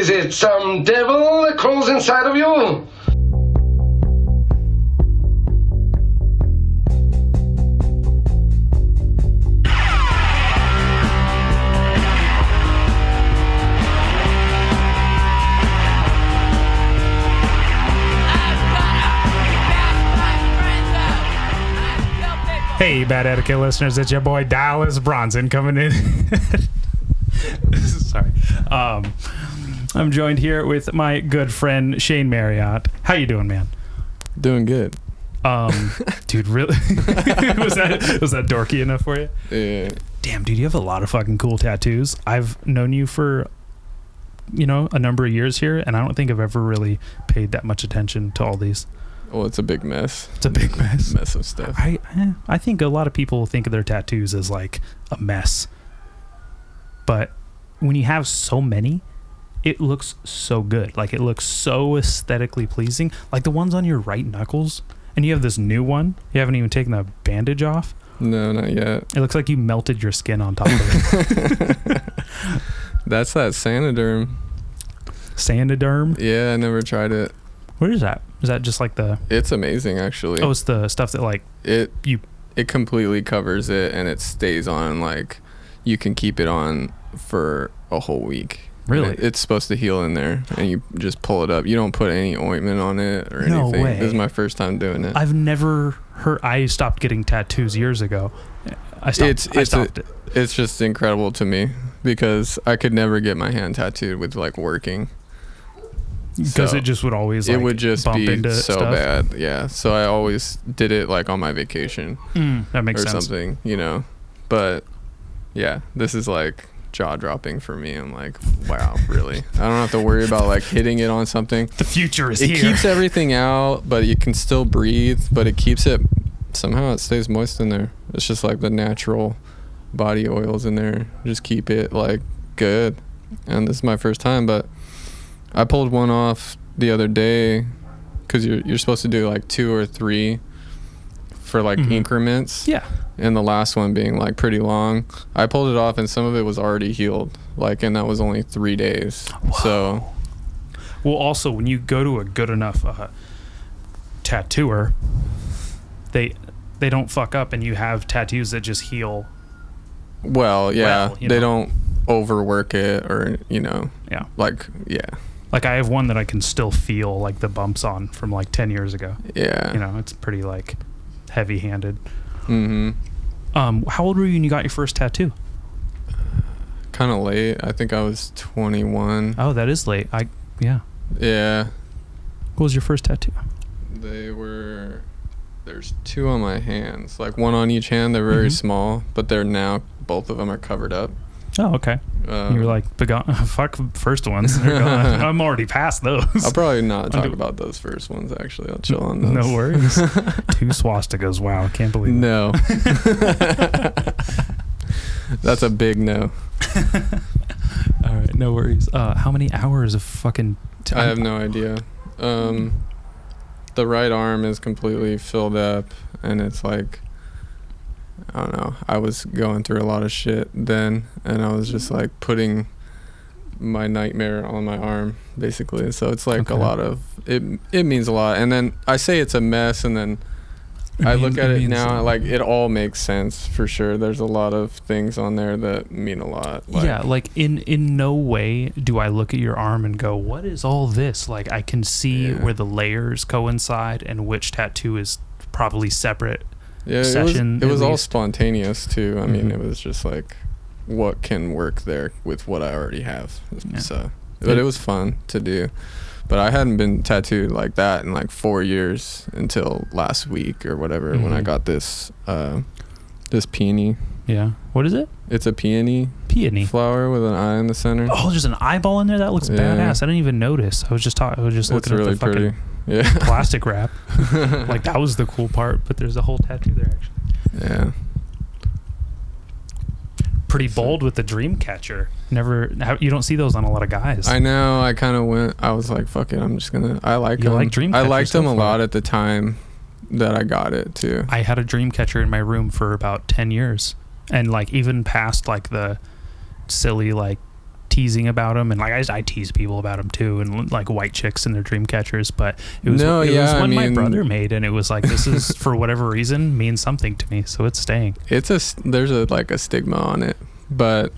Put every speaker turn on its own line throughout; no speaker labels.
Is it some devil that crawls inside of you?
Hey, Bad Etiquette listeners, it's your boy Dallas Bronson coming in. Sorry. Um, I'm joined here with my good friend Shane Marriott. How you doing, man?
Doing good.
Um, dude, really? was that was that dorky enough for you?
Yeah.
Damn, dude, you have a lot of fucking cool tattoos. I've known you for you know a number of years here, and I don't think I've ever really paid that much attention to all these.
Well, it's a big mess.
It's a big mess.
Mess of stuff.
I eh, I think a lot of people think of their tattoos as like a mess. But when you have so many, it looks so good. Like it looks so aesthetically pleasing. Like the ones on your right knuckles, and you have this new one. You haven't even taken the bandage off.
No, not yet.
It looks like you melted your skin on top of it.
That's that Saniderm.
Sandoderm.
Yeah, I never tried it.
What is that? Is that just like the?
It's amazing, actually.
Oh, it's the stuff that like
it
you.
it completely covers it, and it stays on. Like you can keep it on for a whole week.
Really?
it- it's supposed to heal in there, and you just pull it up. You don't put any ointment on it or
No
anything.
way.
This is my first time doing it.
I've never heard. I stopped getting tattoos years ago. I stopped.
It's-
I
it's a-
it.
it's just incredible to me because I could never get my hand tattooed with like working.
because
So,
it just would always like,
it would just
bump
be
into
so
stuff.
bad. Yeah. So I always did it like on my vacation
Mm, that makes
or
sense.
something, you know. But yeah, this is like jaw dropping for me. I'm like, wow, really? I don't have to worry about like hitting it on something.
The future is
It
here.
It keeps everything out, but you can still breathe, but it keeps it somehow it stays moist in there. It's just like the natural body oils in there. Just keep it like good. And this is my first time, but I pulled one off the other day cuz you're you're supposed to do like two or three for like
Mhm.
increments
yeah.
And the last one being like pretty long. I pulled it off and some of it was already healed. Like and that was only 3 days. So
Well, also when you go to a good enough uh, tattooer, they they don't fuck up, and you have tattoos that just heal.
Well, yeah,
Well, you
they
know.
don't overwork it or you know,
Yeah.
like yeah,
Like I have one that I can still feel like the bumps on from like ten years ago.
yeah.
You know, it's pretty like heavy-handed.
Mm-hmm.
Um, how old were you when you got your first tattoo?
Kind of late. I think I was 21.
Oh, that is late. I yeah.
Yeah,
What was your first tattoo?
they were. There's two on my hands, like one on each hand. They're very
Mhm.
small, but they're now both of them are covered up.
Oh, okay.
Um,
you were like, "Begone- fuck first ones. I'm already past those.
I'll probably not talk
do-
about those first ones. Actually, I'll chill on those.
No worries. Two swastikas. Wow, I can't believe it.
No. That's a big no.
All right, no worries. Uh, how many hours of fucking? T-
I have no idea. Um, the right arm is completely filled up, and it's like, I don't know. I was going through a lot of shit then, and I was just mm-hmm. like putting my nightmare on my arm, basically. So it's like
Okay.
a lot of it. It means a lot, and then I say it's a mess, and then
It
I
mean-
look at it,
means-
now, like it all makes sense for sure. There's a lot of things on there that mean a lot. Like,
yeah, like in in no way do I look at your arm and go, "What is all this?" Like I can see
Yeah.
where the layers coincide and which tattoo is probably separate.
Yeah, it was, it was all spontaneous too. I mean,
Mhm.
it was just like what can work there with what I already have.
Yeah.
So, but it was fun to do. But I hadn't been tattooed like that in like four years until last week or whatever when I
Mhm.
got this uh, this peony.
Yeah. What is it?
It's a peony
Peony.
flower with an eye in the center.
Oh, there's an eyeball in there. That looks
Yeah.
badass. I didn't even notice. I was just talking. I was just
it's
looking
really
at the fucking
pretty. Yeah.
plastic wrap. like that was the cool part. But there's a whole tattoo there. Actually,
yeah.
pretty bold with the dream catcher. Never. You don't see those on a lot of guys.
I know. I kind of went. I was like, "Fuck it, I'm just gonna." I like
You
them.
like Dreamcatcher
I liked
so
them a lot at the time that I got it too.
I had a dream catcher in my room for about 10 years and like even past like the silly like teasing about them, and like I, I tease people about them too, and like white chicks and their dream catchers. But it was
No,
it was
yeah, I
one my brother made, and it was like this is for whatever reason means something to me, so it's staying.
It's a there's a like a stigma on it, but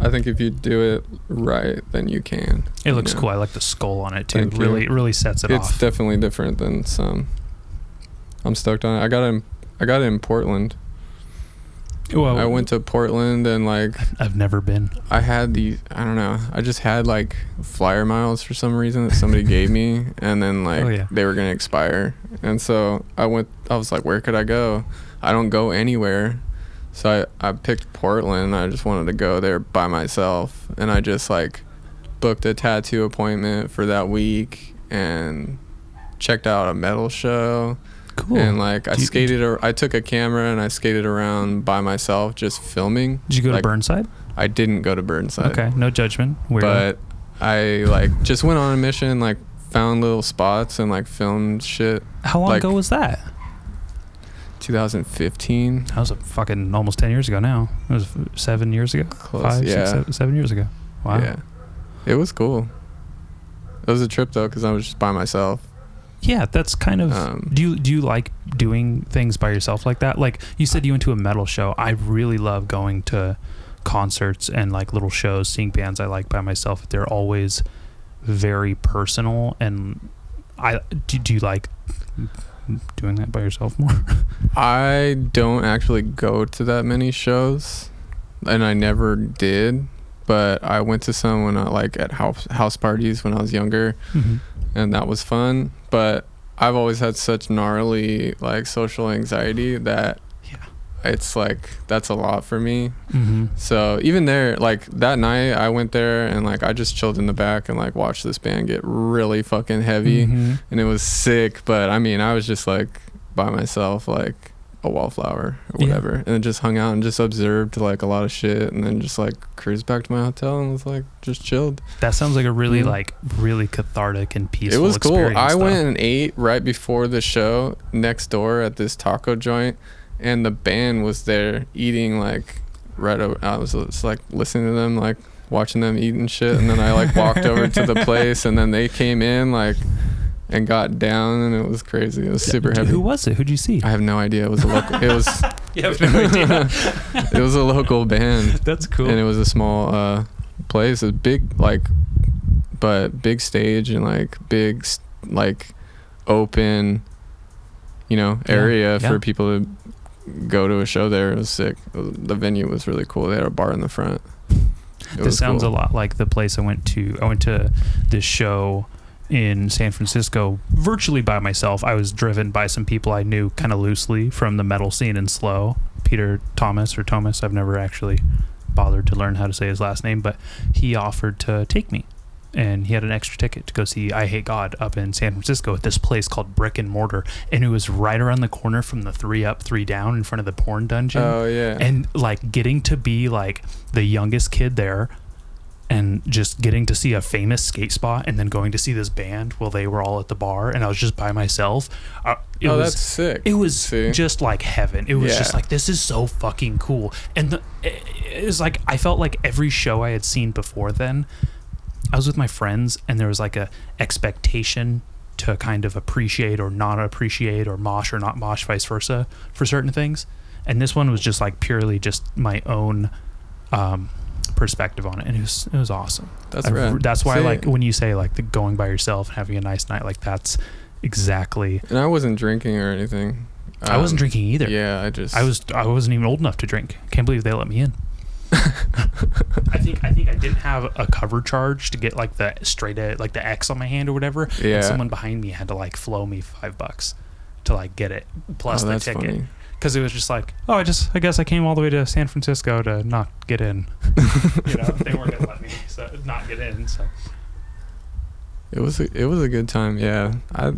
I think if you do it right, then you can.
It looks
you know?
cool. I like the skull on it too.
Thank you.
really, it really sets it
It's
off.
definitely different than some. I'm stoked on it. I got it. In, I got it in Portland.
Well,
I went to Portland and like
I've never been.
I had the I don't know. I just had like flyer miles for some reason that somebody gave me, and then like
Oh, yeah.
they were gonna expire, and so I went. I was like, where could I go? I don't go anywhere, so I I picked Portland. I just wanted to go there by myself, and I just like booked a tattoo appointment for that week and checked out a metal show
Cool.
and like I
you-
skated. ar- I took a camera and I skated around by myself, just filming.
Did you go
like,
to Burnside?
I didn't go to Burnside.
Okay, no judgment. Weirdo.
But I like just went on a mission, like found little spots and like filmed shit.
how long
like-
ago was that?
2015.
That was a fucking almost ten years ago now. It was seven years ago.
Close.
Five,
yeah.
seven- seven years ago. Wow.
Yeah. It was cool. It was a trip though, because I was just by myself.
Yeah, that's kind of.
Um,
do you do you like doing things by yourself like that? Like you said, you went to a metal show. I really love going to concerts and like little shows, seeing bands I like by myself. They're always very personal, and I do. Do you like doing that by yourself more?
I don't actually go to that many shows, and I never did. But I went to some when I like at house house parties when I was younger,
mm-hmm.
and that was fun. But I've always had such gnarly like social anxiety that
Yeah.
it's like that's a lot for me.
Mm-hmm.
So even there, like that night, I went there and like I just chilled in the back and like watched this band get really fucking heavy,
Mm-hmm.
and it was sick. But I mean, I was just like by myself, like a wallflower or
Yeah.
whatever, and then just hung out and just observed like a lot of shit, and then just like cruised back to my hotel and was like just chilled.
That sounds like a really
Yeah.
like really cathartic and peaceful.
it was cool.
experience,
I
though.
went and ate right before the show next door at this taco joint, and the band was there eating like right over. I was just like listening to them, like watching them eat and shit, and then I like walked over to the place, and then they came in like and got down, and it was crazy. It was super heavy.
Who was it? Who'd you see?
I have no idea. It was a local. It was
you have no idea.
it was a local band,
That's cool.
and it was a small uh, place. A big like, but big stage and like big like open, you know, area
yeah.
for people to go to a show. There it was sick. The venue was really cool. They had a bar in the front. It
this sounds
cool.
a lot like the place I went to. I went to this show in San Francisco virtually by myself. I was driven by some people I knew kind of loosely from the metal scene in SLO. Peter Thomas or Thomas. I've never actually bothered to learn how to say his last name, but he offered to take me. And he had an extra ticket to go see I Hate God up in San Francisco at this place called Brick and Mortar. And it was right around the corner from the three up, three down in front of the porn dungeon
Oh yeah.
and like getting to be like the youngest kid there and just getting to see a famous skate spot and then going to see this band while they were all at the bar and I was just by myself. Uh, it
oh,
was
that's sick.
it was
See?
just like heaven. It was just like this is so fucking cool. And the, it, it was like I felt like every show I had seen before then, I was with my friends and there was like a expectation to kind of appreciate or not appreciate or mosh or not mosh, vice versa for certain things. And this one was just like purely just my own um, perspective on it, and it was it was awesome.
That's right.
That's why,
See,
like, when you say like the going by yourself and having a nice night, like that's exactly.
And I wasn't drinking or anything.
I wasn't
Um,
drinking either.
Yeah, I just
I was I wasn't even old enough to drink. Can't believe they let me in. I think I think I didn't have a cover charge to get like the straight like the X on my hand or whatever.
Yeah.
And someone behind me had to like flow me five bucks to like get it plus
oh,
the ticket
funny.
Because it was just like oh I just I guess I came all the way to San Francisco to not get in. you know they weren't gonna let me so, not get in. So
It was a, it was a good time. Yeah, I,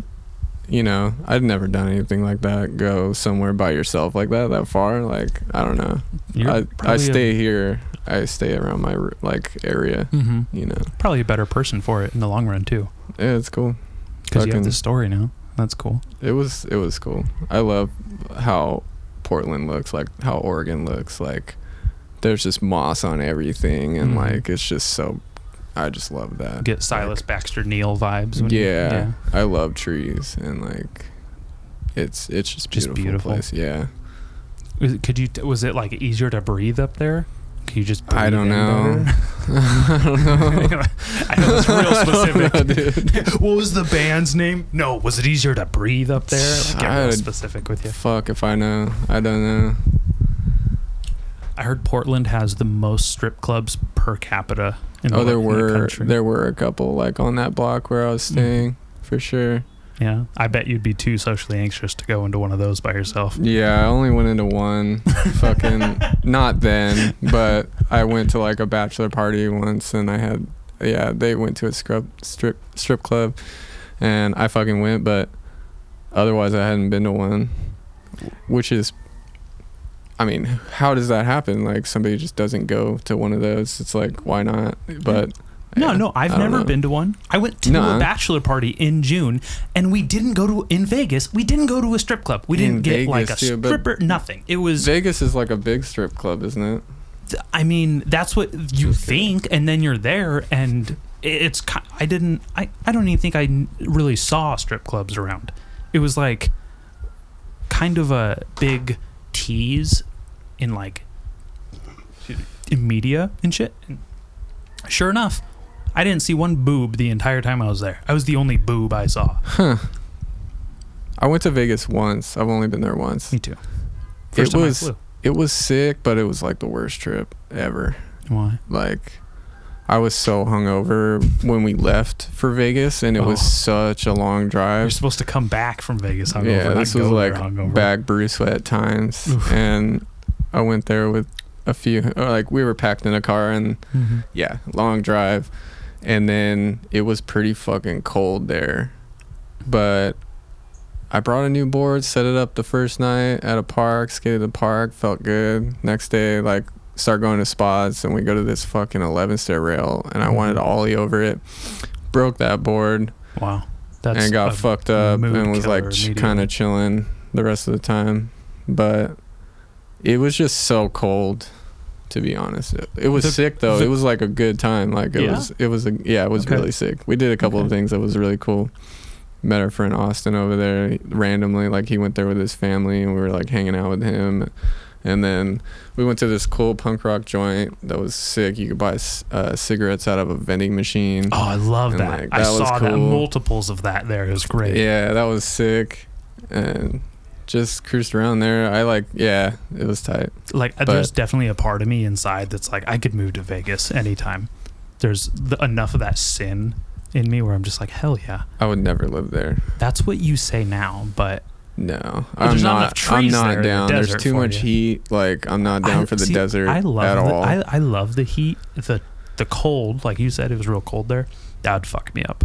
you know, I'd never done anything like that. Go somewhere by yourself like that that far. Like I don't know.
you're
I I
probably a-
stay here. I stay around my like area.
Mhm.
You know,
Probably a better person for it in the long run too,
yeah, it's cool.
because you have this story now. That's cool.
It was it was cool. I love how Portland looks, like how Oregon looks, like there's just moss on everything, and
Mhm.
like it's just so. I just love that.
Get Silas Baxter Neal vibes. when
yeah,
you-
I love trees and like it's it's just beautiful,
Just
beautiful, place. Yeah,
Was it- Could you? Was it like easier to breathe up there? Could you just?
I don't
in
know. I don't know.
I know it's real specific.
Know, dude.
what was the band's name? No, was it easier to breathe up there? Like, get real
I-
specific with you.
Fuck if I know. I don't know.
I heard Portland has the most strip clubs per capita. In
Oh,
the,
there
in the
were
country.
there were a couple like on that block where I was
Mhm.
staying for sure.
Yeah, I bet you'd be too socially anxious to go into one of those by yourself.
Yeah, I only went into one. fucking not then, but I went to like a bachelor party once, and I had yeah they went to a scrub strip strip club, and I fucking went, but otherwise I hadn't been to one, which is. I mean, how does that happen? Like somebody just doesn't go to one of those. It's like why not? But
No, no, I've never
know.
been to one. I went to a bachelor party in June, and we didn't go to in Vegas. We didn't go to a strip club. We
In
didn't get like a
too,
stripper. Nothing. It was.
Vegas is like a big strip club, isn't it?
I mean, that's what you
Just kidding.
think, and then you're there, and it's. I didn't. I. I don't even think I really saw strip clubs around. It was like kind of a big tease in like in media and shit. And sure enough, I didn't see one boob the entire time I was there. I was the only boob I saw.
Huh. I went to Vegas once. I've only been there once.
Me too. First
it
time
was
I flew.
it was sick, but it was like the worst trip ever.
Why?
Like I was so hungover when we left for Vegas, and it was
Oh.
such a long drive.
You're supposed to come back from Vegas hungover.
yeah, this was like back Bruce at times,
Oof.
and I went there with a few. Like we were packed in a car, and
Mhm.
yeah, long drive, and then it was pretty fucking cold there, but. I brought a new board, set it up the first night at a park, skated the park, felt good. Next day, like, start going to spots, and we go to this fucking 11 stair rail, and I wanted to ollie over it. Broke that board
Wow. That's
and got fucked up and was like ch- kind of chilling the rest of the time. But it was just so cold, to be honest. It, it was
The-
sick though.
the-
it was like a good time. Like it
Yeah?
was, it was a yeah, it was
Okay.
really sick. We did a couple of things that was really cool. Met our friend Austin over there randomly. Like he went there with his family, and we were like hanging out with him. And then we went to this cool punk rock joint that was sick. You could buy uh, cigarettes out of a vending machine.
Oh, I love
And,
that.
like,
I
that was
saw that multiples of that there. It was great.
Yeah, that was sick. And just cruised around there. I like, yeah, it was tight.
Like uh,
But-
there's definitely a part of me inside that's like I could move to Vegas anytime. There's the, enough of that sin in me where I'm just like hell yeah.
I would never live there.
That's what you say now, but
No, I'm
there's not
not.
enough trees
I'm
there
not
in the.
There's too much
you.
heat. Like I'm not down
I-
for the
see,
desert
I love
at
the,
all.
I, I love the heat. The the cold, like you said, it was real cold there. That would fuck me up.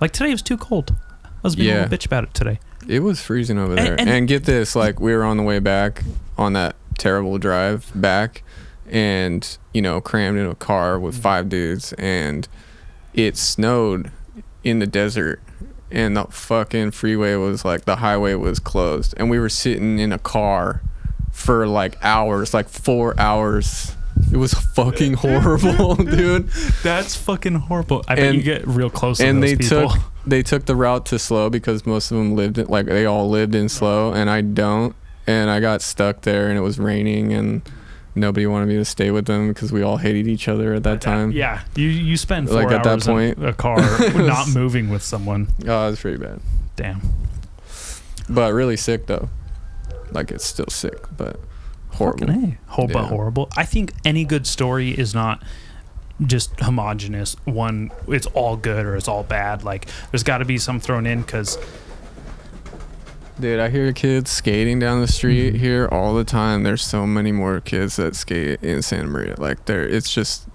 Like today it was too cold. I was being a little bitch about it today.
It was freezing over
And-
there. And,
and-
get this, like we were on the way back on that terrible drive back, and you know crammed in a car with five dudes, and it snowed in the desert. And the fucking freeway was like the highway was closed, and we were sitting in a car for like hours, like four hours. It was fucking horrible, dude.
That's fucking horrible. I bet
And-
you get real close to
and
those
they
people.
took they took the route to SLO because most of them lived in, like they all lived in SLO and I don't and I got stuck there and it was raining and nobody wanted me to stay with them because we all hated each other at that time.
Yeah, you you spend four
Like, at that
hours in
point-
a car not moving with someone.
Oh, it was pretty bad.
Damn.
But really sick though. Like it's still sick, but horrible.
Fucking A. Ho- but
Yeah.
horrible. I think any good story is not just homogenous. One, it's all good or it's all bad. Like there's got to be some thrown in because
Dude, I hear kids skating down the street
Mhm.
here all the time. There's so many more kids that skate in Santa Maria. Like there it's just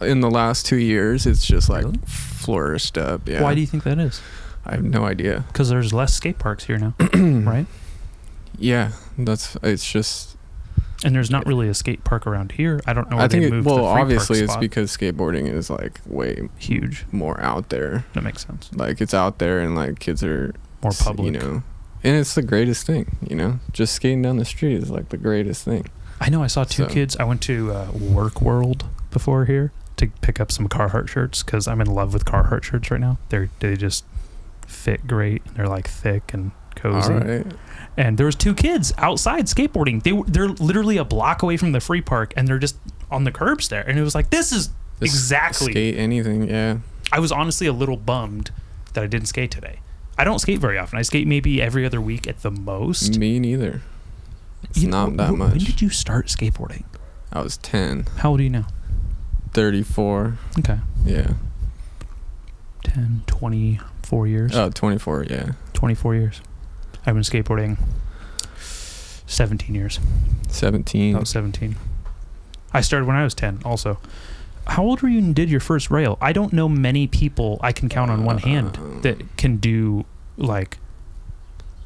in the last 2 years it's just like
Really?
flourished up. Yeah.
why do you think that is?
I have no idea.
Because there's less skate parks here now, right?
Yeah, that's it's just.
And there's not really a skate park around here. I don't know. Where
I think
they
it,
moved
well,
the free park
obviously it's because skateboarding is like way
huge.
more out there.
That makes sense.
Like it's out there and like kids are
More public.
You know, and it's the greatest thing. You know, just skating down the street is like the greatest thing.
I know I saw two
So-
kids. I went to uh, Work World before here to pick up some Carhartt shirts because I'm in love with Carhartt shirts right now. They're they just fit great. They're like thick and cozy.
All right.
And there was two kids outside skateboarding. They were they're literally a block away from the free park, and they're just on the curbs there. And it was like this is
Just
exactly.
skate anything. Yeah.
I was honestly a little bummed that I didn't skate today. I don't skate very often. I skate maybe every other week at the most.
Me neither. It's
You know,
not that much.
When did you start skateboarding?
I was 10,
How old are you now?
34.
Okay.
Yeah.
10, 24 years.
Oh, 24. Yeah.
24 years. I've been skateboarding 17 years.
17.
About 17. I started when I was 10 also. How old were you and did your first rail? I don't know many people I can count on one hand
Um,
that can do like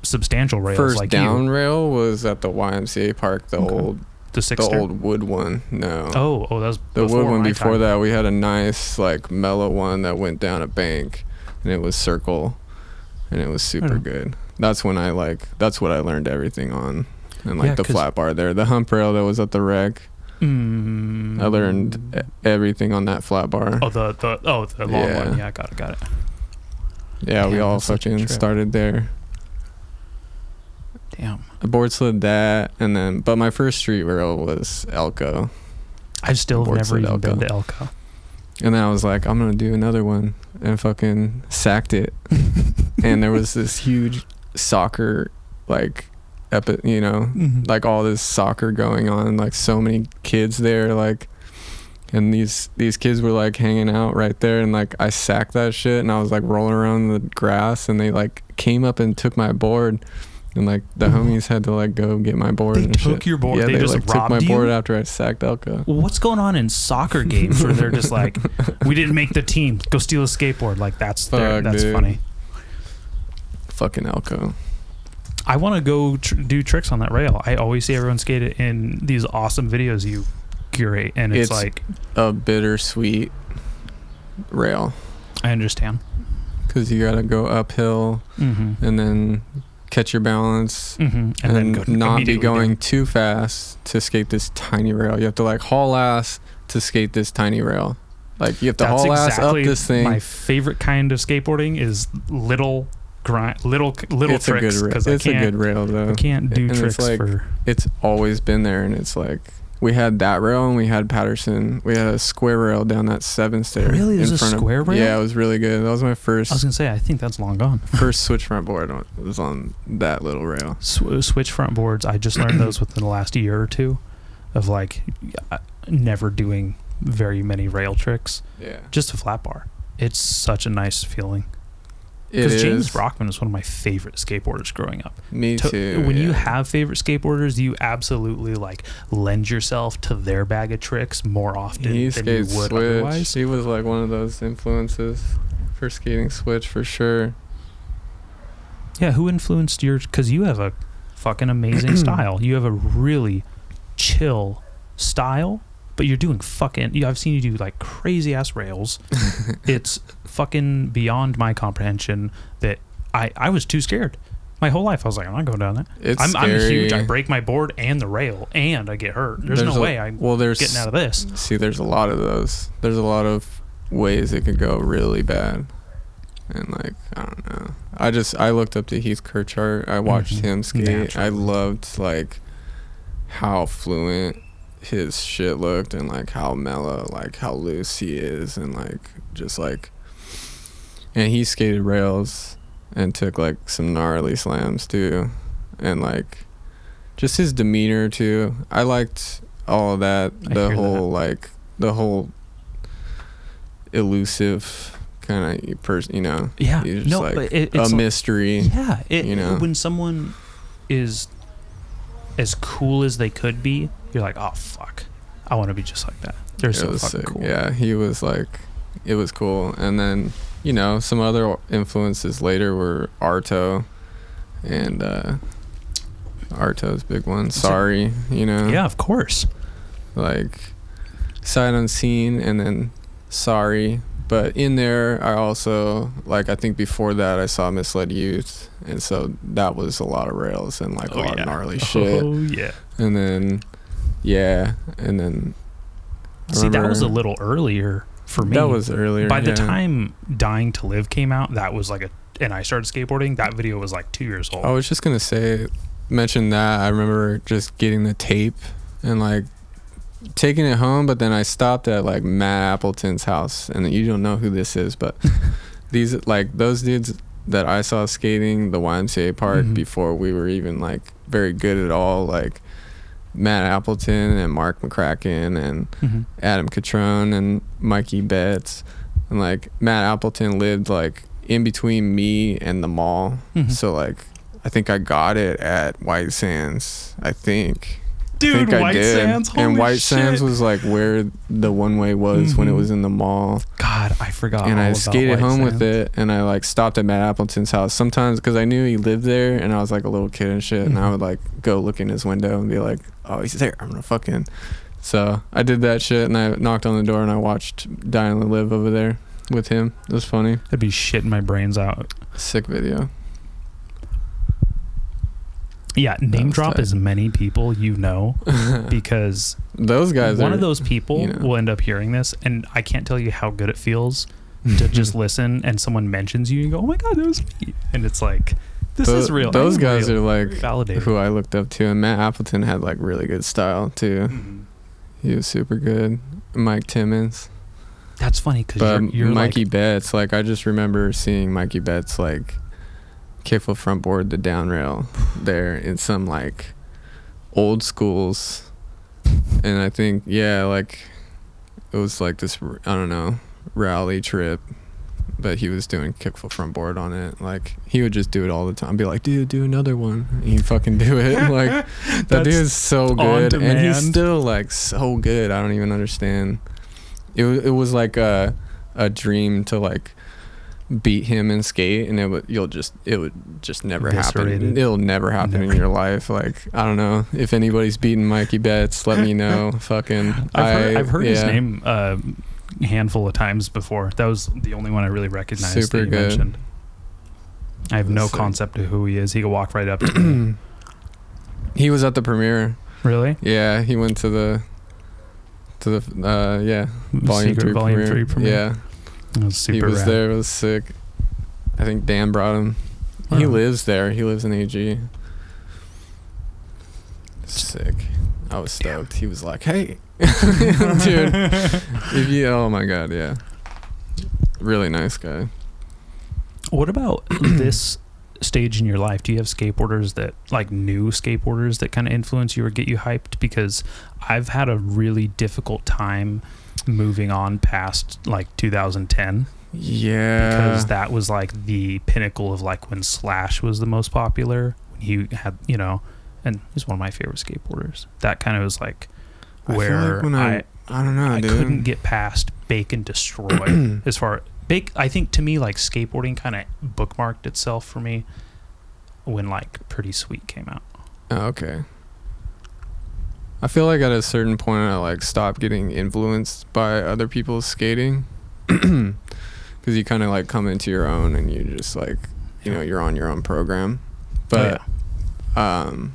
substantial rails
First
like
down
you.
rail was at the YMCA park, the
Okay.
old
The
the old wood one. No.
Oh, oh, that was
the wood one before
time.
that we had a nice like mellow one that went down a bank and it was circle and it was super
Hmm.
good. That's when I like that's what I learned everything on. And like
Yeah,
the
'cause-
flat bar there. The hump rail that was at the wreck.
Mm.
I learned e- everything on that flat bar.
Oh, the the oh the long
Yeah.
one. Yeah, I got it, got it.
yeah, we all
that's such a
fucking started there.
Damn.
I board slid that and then but my first street rail was Elko.
I've still
Board
never
slid
even been
Elko.
to Elko.
And then I was like, I'm gonna do another one, and fucking sacked it. and there was this huge soccer, like, epi- you know,
Mhm.
like all this soccer going on, like so many kids there, like, and these these kids were like hanging out right there, and like I sacked that shit, and I was like rolling around in the grass, and they like came up and took my board. And like the homies had to like go get my board.
They
and
took
shit.
your board?
Yeah,
They
they,
just
like took my
robbed
board after I sacked Elko.
What's going on in soccer games where they're just like, we didn't make the team, go steal a skateboard? Like that's their, that's
dude.
funny.
Fucking Elko.
I want to go tr- do tricks on that rail. I always see everyone skate it in these awesome videos you curate, and it's,
It's-
like
a bittersweet rail
I understand.
because you gotta go uphill
Mm-hmm.
and then catch your balance
Mm-hmm. And,
and,
then
not be going
down.
too fast to skate this tiny rail. You have to like haul ass to skate this tiny rail. Like you have to
That's
haul
exactly
ass up this thing.
my favorite kind of skateboarding is little grind, little little
it's
tricks because
It's
I
a
can't
good rail though.
I can't do
And it's
tricks
like-
for.
It's always been there, and it's like we had that rail and we had Patterson. We had a square rail down that seven stair.
Really? There's a square
of,
rail?
Yeah, it was really good. That was my first
I was gonna say I think that's long gone.
first switch front board. Was on that little rail.
Sw- switch front boards. I just learned those within the last year or two, of like uh, never doing very many rail tricks.
Yeah.
Just a flat bar. It's such a nice feeling because. James Brockman is one of my favorite skateboarders growing up.
Me
To-
too.
when you have favorite skateboarders, you absolutely like lend yourself to their bag of tricks more often
he
than you would
switch.
otherwise.
He was like one of those influences for skating switch for sure.
Yeah, who influenced your? Because you have a fucking amazing style. You have a really chill style, but you're doing fucking. You, I've seen you do like crazy ass rails. it's fucking beyond my comprehension. That I I was too scared. My whole life, I was like, I'm not going down that.
It's
I'm, I'm
scary.
huge. I break my board and the rail, and I get hurt. There's, no
a-
way I'm
well, there's
getting out of this.
See, there's a lot of those. There's a lot of ways it could go really bad. And like, I don't know. I just I looked up to Heath Kirchart. I watched
Mhm.
him skate. I loved like how fluent his shit looked and like how mellow, like how loose he is and like just like and he skated rails and took like some gnarly slams too. And like just his demeanor too. I liked all of that.
I
The whole like the whole elusive kind of person, you know.
Yeah, no,
like
but it,
a
like-
mystery.
Yeah, it,
you know?
when someone is as cool as they could be, you're like, oh fuck, I want to be just like that. They're
It
so fucking
sick.
cool.
Yeah, he was like, it was cool. And then, you know, some other influences later were Arto and uh Arto's big one.
So-
Sorry, you know.
yeah, of course.
Like sight unseen and then sorry. But in there I also like I think before that I saw Misled Youth and so that was a lot of rails and like a lot of gnarly shit.
Oh yeah.
And then Yeah, and then I
See, that was a little earlier for me.
That was earlier.
By the
yeah.
time Dying to Live came out, that was like a and I started skateboarding, that video was like 2 years old.
I was just gonna say, mention that. I remember just getting the tape and like taking it home, but then I stopped at like Matt Appleton's house, and you don't know who this is, but these like those dudes that I saw skating the YMCA park
Mhm.
before we were even like very good at all, like Matt Appleton and Mark McCracken and
Mhm.
Adam Catrone and Mikey Betts. And like Matt Appleton lived like in between me and the mall.
Mhm.
So like I think I got it at White Sands. I think. I
Dude,
think I
White
did.
Sands,
and White Sands was like where the one way was when it
Mhm.
was in the mall.
God, I forgot.
and I skated home with it and I like stopped at Matt Appleton's house sometimes because I knew he lived there and I was like a little kid and shit and I
Mhm.
would like go look in his window and be like, oh, he's there. I'm gonna fucking. So I did that shit and I knocked on the door and I watched Dying to Live over there with him. It was funny.
I'd be shitting my brains out.
Sick video.
Yeah, name drop
tight.
as many people you know because
Those guys.
one
are,
of those people
you know.
will end up hearing this, and I can't tell you how good it feels to just listen and someone mentions you and go, "Oh my god, that was me," and it's like, "This
Tho-
is real."
Those
I'm
guys
real.
are like
validated.
who I looked up to, and Matt Appleton had like really good style too.
Mhm.
He was super good. Mike Timmons.
That's funny because
But
you're, you're
Mikey
like,
Betts, like I just remember seeing Mikey Betts like kickflip front board the down rail there in some like old schools, and I think yeah, like it was like this I don't know rally trip, but he was doing kickflip front board on it. Like he would just do it all the time. Be like, dude, do another one. And he'd fucking do it. like that dude is so good, and he's still like so good. I don't even understand. It it was like a a dream to like beat him and skate, and it would you'll just it would just never happen. It'll never happen in your life. Like I don't know if anybody's beaten Mikey Betts. Let me know. Fucking
I've heard,
I-
I've heard his name uh, handful of times before. That was the only one I really recognized
Super
that you
good.
mentioned. I have no
Sick.
concept of who he is. He could walk right up to me.
He was at the premiere.
really?
Yeah, he went to the to the uh yeah volume three
Volume
premiere.
3 premiere.
Yeah,
It was super
he was
rad.
there. It was sick. I think Dan brought him. He lives there. He lives in AG. Sick. I was stoked. He was like, "Hey, dude, if you, oh my god, yeah, really nice guy."
What about this stage in your life? Do you have skateboarders that, like new skateboarders, that kind of influence you or get you hyped? Because I've had a really difficult time moving on past like 2010
Yeah,
because that was like the pinnacle of like when Slash was the most popular. When he had, you know, and he's one of my favorite skateboarders. That kind of was like
I
where
like
I,
I, I don't know,
I
dude.
couldn't get past Bake and Destroy as far Bake. I think to me, like skateboarding kind of bookmarked itself for me when like Pretty Sweet came out.
Oh, okay. I feel like at a certain point I like stopped getting influenced by other people's skating because you kind of like come into your own and you just like you know you're on your own program. But um,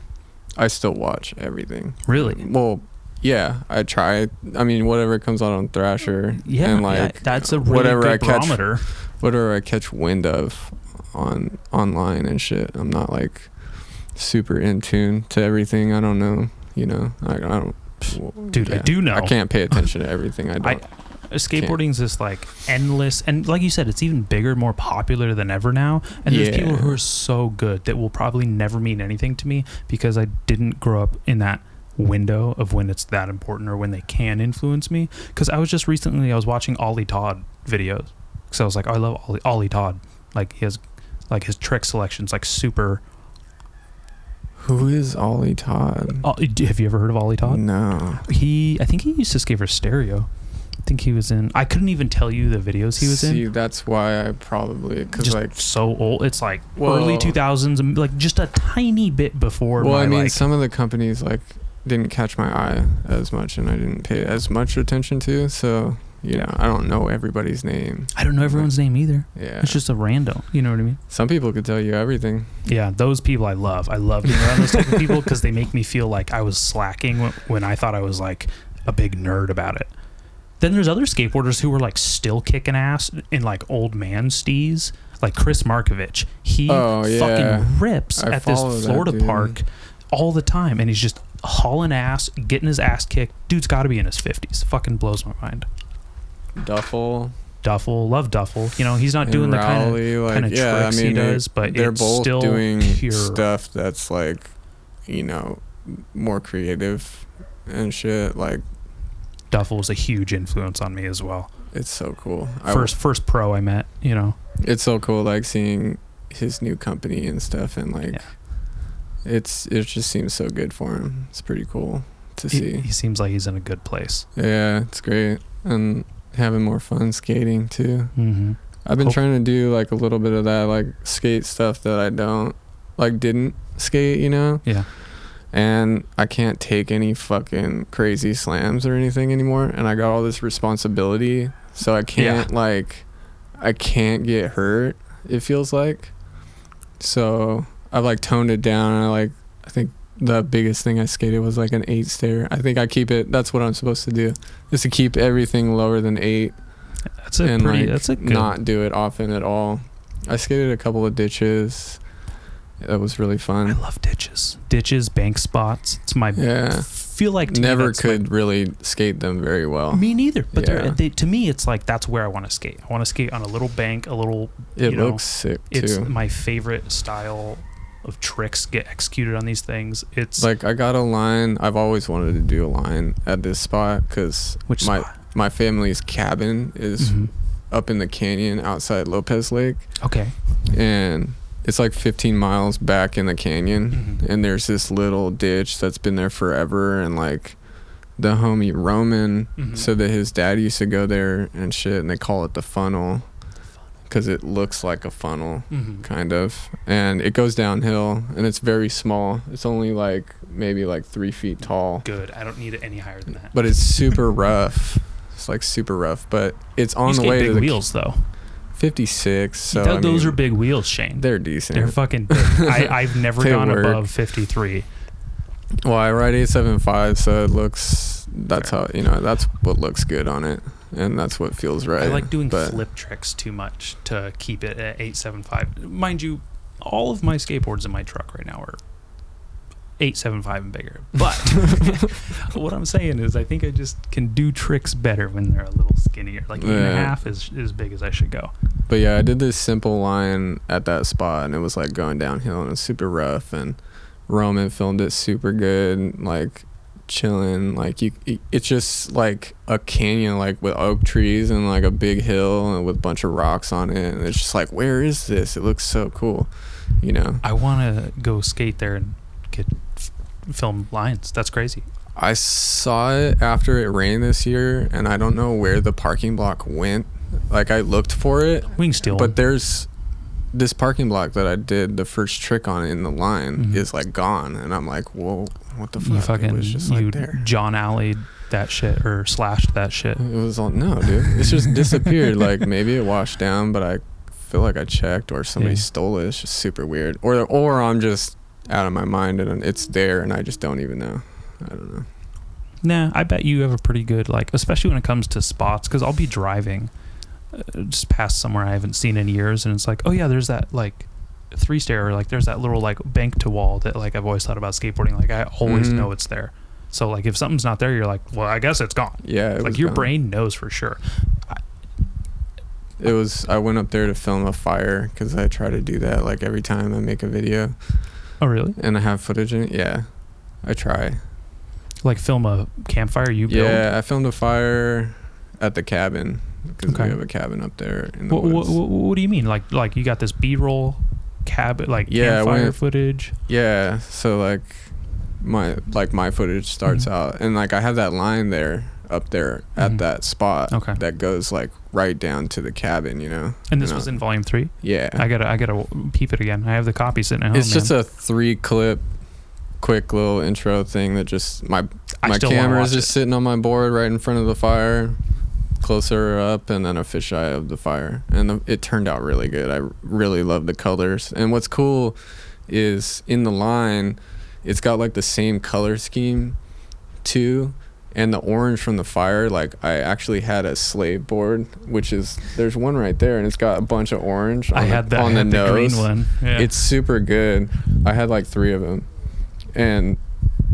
I still watch everything.
Really?
Well, yeah, I try. I mean, whatever comes out on Thrasher.
Yeah,
and
yeah,
like
that's a really
whatever I catch,
barometer.
whatever I catch wind of on online and shit. I'm not like super in tune to everything. I don't know. You know, I, I don't.
Dude, I do know.
I can't pay attention to everything. I
I,
don't.
Uh, skateboarding's just like endless, and like you said, it's even bigger, more popular than ever now. And there's people who are so good that will probably never mean anything to me because I didn't grow up in that window of when it's that important or when they can influence me. Because I was just recently I was watching Ollie Todd videos because I was like, oh, I love Ollie, Ollie Todd. Like he has like his trick selections like super.
Who is Ollie Todd?
Oh, have you ever heard of Ollie Todd?
No.
He, I think he used to skate for Stereo. I think he was in. I couldn't even tell you the videos he was
See,
in.
See, that's why I probably because like.
so old. It's like
Well-
early two thousands, like just a tiny bit before.
Well,
my,
I mean,
like,
some of the companies like didn't catch my eye as much, and I didn't pay as much attention to. So You know, I don't know everybody's name.
I don't know everyone's name either.
Yeah.
It's just a random. You know what I mean?
Some people could tell you everything.
Yeah, those people I love. I love being around those type of people because they make me feel like I was slacking when, I thought I was like a big nerd about it. Then there's other skateboarders who were like still kicking ass in like old man stees, like Chris Markovich. He
Oh, yeah.
fucking rips
I
at this
follow that
Florida park all the time, and he's just hauling ass, getting his ass kicked. Dude's got to be in his fifties. Fucking blows my mind.
Duffel.
Duffel, love Duffel. You know he's not doing
and
the kind of
like, yeah, I
tricks he
mean, they-
does, but
they're
it's
both
still
doing
pure.
stuff that's like, you know, more creative and shit. Like,
Duffel was a huge influence on me as well.
it's so cool. I-
First first pro I met, you know.
it's so cool, like seeing his new company and stuff, and like,
Yeah.
It's it just seems so good for him. It's pretty cool to
He,
see.
he seems like he's in a good place.
Yeah, it's great, and having more fun skating too.
Mm-hmm.
I've been
Hope-
trying to do like a little bit of that, like skate stuff that I don't like didn't skate, you know.
Yeah.
And I can't take any fucking crazy slams or anything anymore, and I got all this responsibility, so I can't like, I can't get hurt. It feels like, so I've like toned it down. And I like, I think the biggest thing I skated was like an eight stair. I think I keep it. That's what I'm supposed to do, is to keep everything lower than eight
That's a
and
pretty
like
that's a good
not do it often at all. I skated a couple of ditches. That was really fun.
I love ditches. Ditches, bank spots. It's my
Yeah.
feel like
Never could really skate them very well.
me neither. But
Yeah.
they, to me it's like that's where I want to skate. I want to skate on a little bank, a little
It
you know,
looks sick
it's
too.
my favorite style of tricks get executed on these things. It's
Like I got a line. I've always wanted to do a line at this spot because
which
my
spot?
my family's cabin is
Mhm.
up in the canyon outside Lopez Lake,
Okay.
and it's like 15 miles back in the canyon.
Mhm.
and there's this little ditch that's been there forever and like the homie roman
Mhm.
said that his dad used to go there and shit and they call it the funnel because it looks like a funnel
Mhm.
kind of and it goes downhill and it's very small it's only like maybe like three feet tall
Good. I don't need it any higher than that.
but it's super rough it's like super rough but it's on the way
big
to the
wheels though.
56 so
Th- those
mean,
are big wheels, Shane.
they're decent
They're fucking big. I, I've never gone
work.
above 53.
Well, I ride 875, so it looks. That's
Fair.
how you know. That's what looks good on it, and that's what feels right.
I like doing
but
flip tricks too much to keep it at 875. Mind you, all of my skateboards in my truck right now are 875 and bigger. But what I'm saying is, I think I just can do tricks better when they're a little skinnier. Like eight and a half is as big as I should go.
But yeah, I did this simple line at that spot, and it was like going downhill, and it was super rough. And Roman filmed it super good, like chilling. Like you, it's just like a canyon, like with oak trees and like a big hill and with a bunch of rocks on it. And it's just like, where is this? It looks so cool, you know.
I want to go skate there and get f- film lines. That's crazy.
I saw it after it rained this year, and I don't know where the parking block went. Like I looked for it,
We can steal
but there's this parking block that I did the first trick on in the line
Mhm.
is like gone, and I'm like, whoa, what the fuck?
You fucking
it was just
you
like there.
John Alley that shit or slashed that shit.
It was all no, dude. It's just disappeared. like maybe it washed down, but I feel like I checked or somebody
Yeah.
stole it. It's just super weird. Or or I'm just out of my mind and it's there and I just don't even know. I don't know.
Nah, I bet you have a pretty good like, especially when it comes to spots, because I'll be driving just past somewhere I haven't seen in years, and it's like, oh yeah, there's that like three stair, or like there's that little like bank to wall that like I've always thought about skateboarding. Like I always
Mhm.
know it's there. So like if something's not there, you're like, well, I guess it's gone.
Yeah, it
like your
gone.
brain knows for sure.
It was. I went up there to film a fire because I try to do that like every time I make a video,
Oh really?
and I have footage in it. Yeah, I try.
Like film a campfire you build.
Yeah, I filmed a fire at the cabin because
Okay.
we have a cabin up there in the
What, what,
woods.
what, what do you mean? Like like you got this B-roll cabin like
Yeah,
campfire
went-
footage.
Yeah, so like my like my footage starts
Mhm.
out and like I have that line there up there at
Mhm.
that spot
Okay.
that goes like right down to the cabin, you know.
And this
You know?
was in volume three.
Yeah.
I gotta I gotta peep it again. I have the copy sitting at home.
it's just
man.
a three clip quick little intro thing that just my my camera is just
it.
sitting on my board right in front of the fire closer up, and then a fisheye of the fire, and the, it turned out really good. I really love the colors, and what's cool is in the line, it's got like the same color scheme, too. And the orange from the fire, like I actually had a slave board, which is there's one right there, and it's got a bunch of orange. On
I
the,
had that
on the
the
nose.
green one. Yeah.
It's super good. I had like three of them, and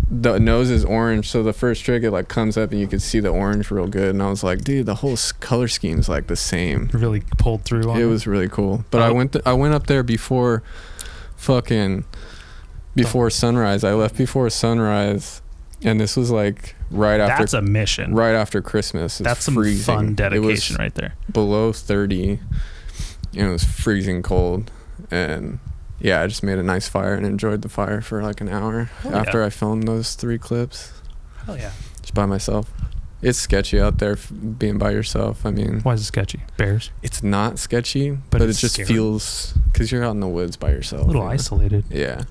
the nose is orange. So the first trick, it like comes up and you can see the orange real good. And I was like, dude, the whole color scheme's like the same.
really pulled through on
It was really cool. But I
Oh.
went th- I went up there before, fucking, before sunrise. I left before sunrise, and this was like right after
That's a mission.
right after Christmas. It's
That's some
freezing.
fun
It
dedication
was
right there.
below 30 and it was freezing cold and yeah i just made a nice fire and enjoyed the fire for like an hour
Hell yeah.
after i filmed those three clips
Hell yeah.
just by myself it's sketchy out there f- being by yourself i mean
Why is it sketchy? Bears.
it's not sketchy
But
but, it just
scary.
feels because you're out in the woods by yourself
A little
you know?
isolated.
yeah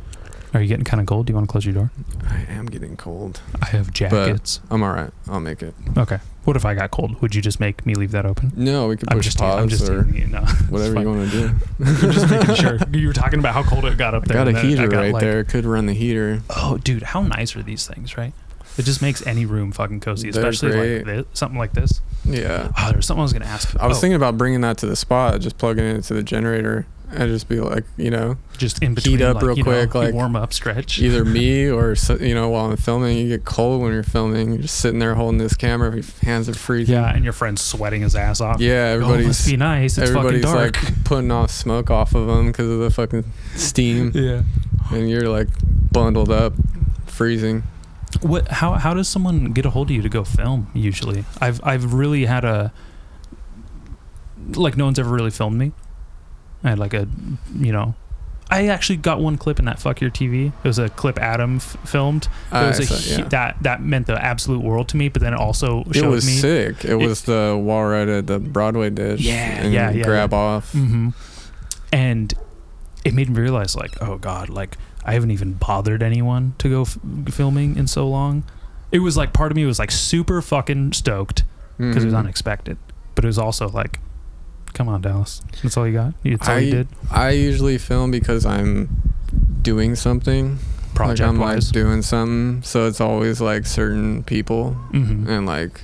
Are you getting kind of cold? Do you want to close your door?
i am getting cold
I have jackets.
i'm all right i'll make it
okay. What if I got cold? Would you just make me leave that open?
no we could
I'm
push
just,
pause
I'm just
or
you. No,
whatever you want to do
I'm just making sure. You were talking about how cold it got up
I
there.
got a
I
heater
got,
right
like-
there could run the heater
Oh, dude, how nice are these things, right? It just makes any room fucking cozy,
They're
especially like this, something like this.
yeah
Oh, there's something I was gonna ask.
I was
Oh,
thinking about bringing that to the spot, just plugging it into the generator, and just be like, you know,
just in between,
up
like,
real
you know,
quick, like,
warm up stretch.
either me or you know, while I'm filming, you get cold when you're filming. You're just sitting there holding this camera, your hands are freezing.
yeah, and your friend's sweating his ass off.
Yeah,
oh,
everybody's
must be nice. It's
everybody's like putting off smoke off of them because of the fucking steam,
yeah.
and you're like bundled up, freezing.
What? How? How does someone get a hold of you to go film? Usually, I've I've really had a like no one's ever really filmed me. I had like a, you know, I actually got one clip in that fuck your TV. It was a clip Adam f- filmed. It was
I
a
saw- yeah.
that that meant the absolute world to me. But then it also
It was
me.
sick. It,
It-
was the wall right at the Broadway dish.
Yeah,
and
yeah, yeah,
Grab off.
hmm And it made me realize, like, oh god, like I haven't even bothered anyone to go f- filming in so long. It was like part of me was like super fucking stoked because it was
Mhm.
unexpected, but it was also like, come on, Dallas, that's all you got. That's all you
I-
did,
I usually film because I'm doing something.
project
like I'm
wise.
like doing something, so it's always like certain people
hmm
and like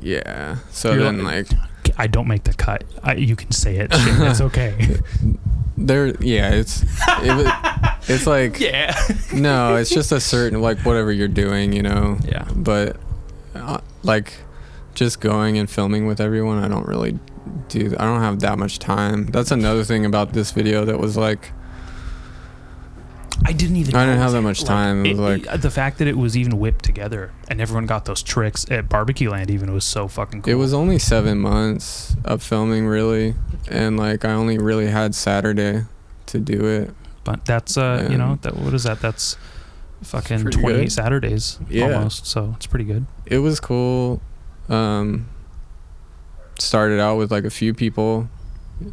yeah. So
You're
then
like-
like
I don't make the cut. I, you can say it. It's okay.
there yeah, it's it, it's like
yeah.
no, it's just a certain like whatever you're doing, you know.
Yeah.
But uh, like just going and filming with everyone, I don't really do I don't have that much time. That's another thing about this video that was like
I didn't even.
I didn't have that much time. It was
the fact that it was even whipped together and everyone got those tricks at Barbecue Land. Even it was so fucking cool.
It was only seven months of filming, really, and like I only really had Saturday to do it.
But that's uh, you know, that what is that? That's fucking twenty
good.
Saturdays
Yeah.
almost. So it's pretty good.
It was cool. Um, started out with like a few people,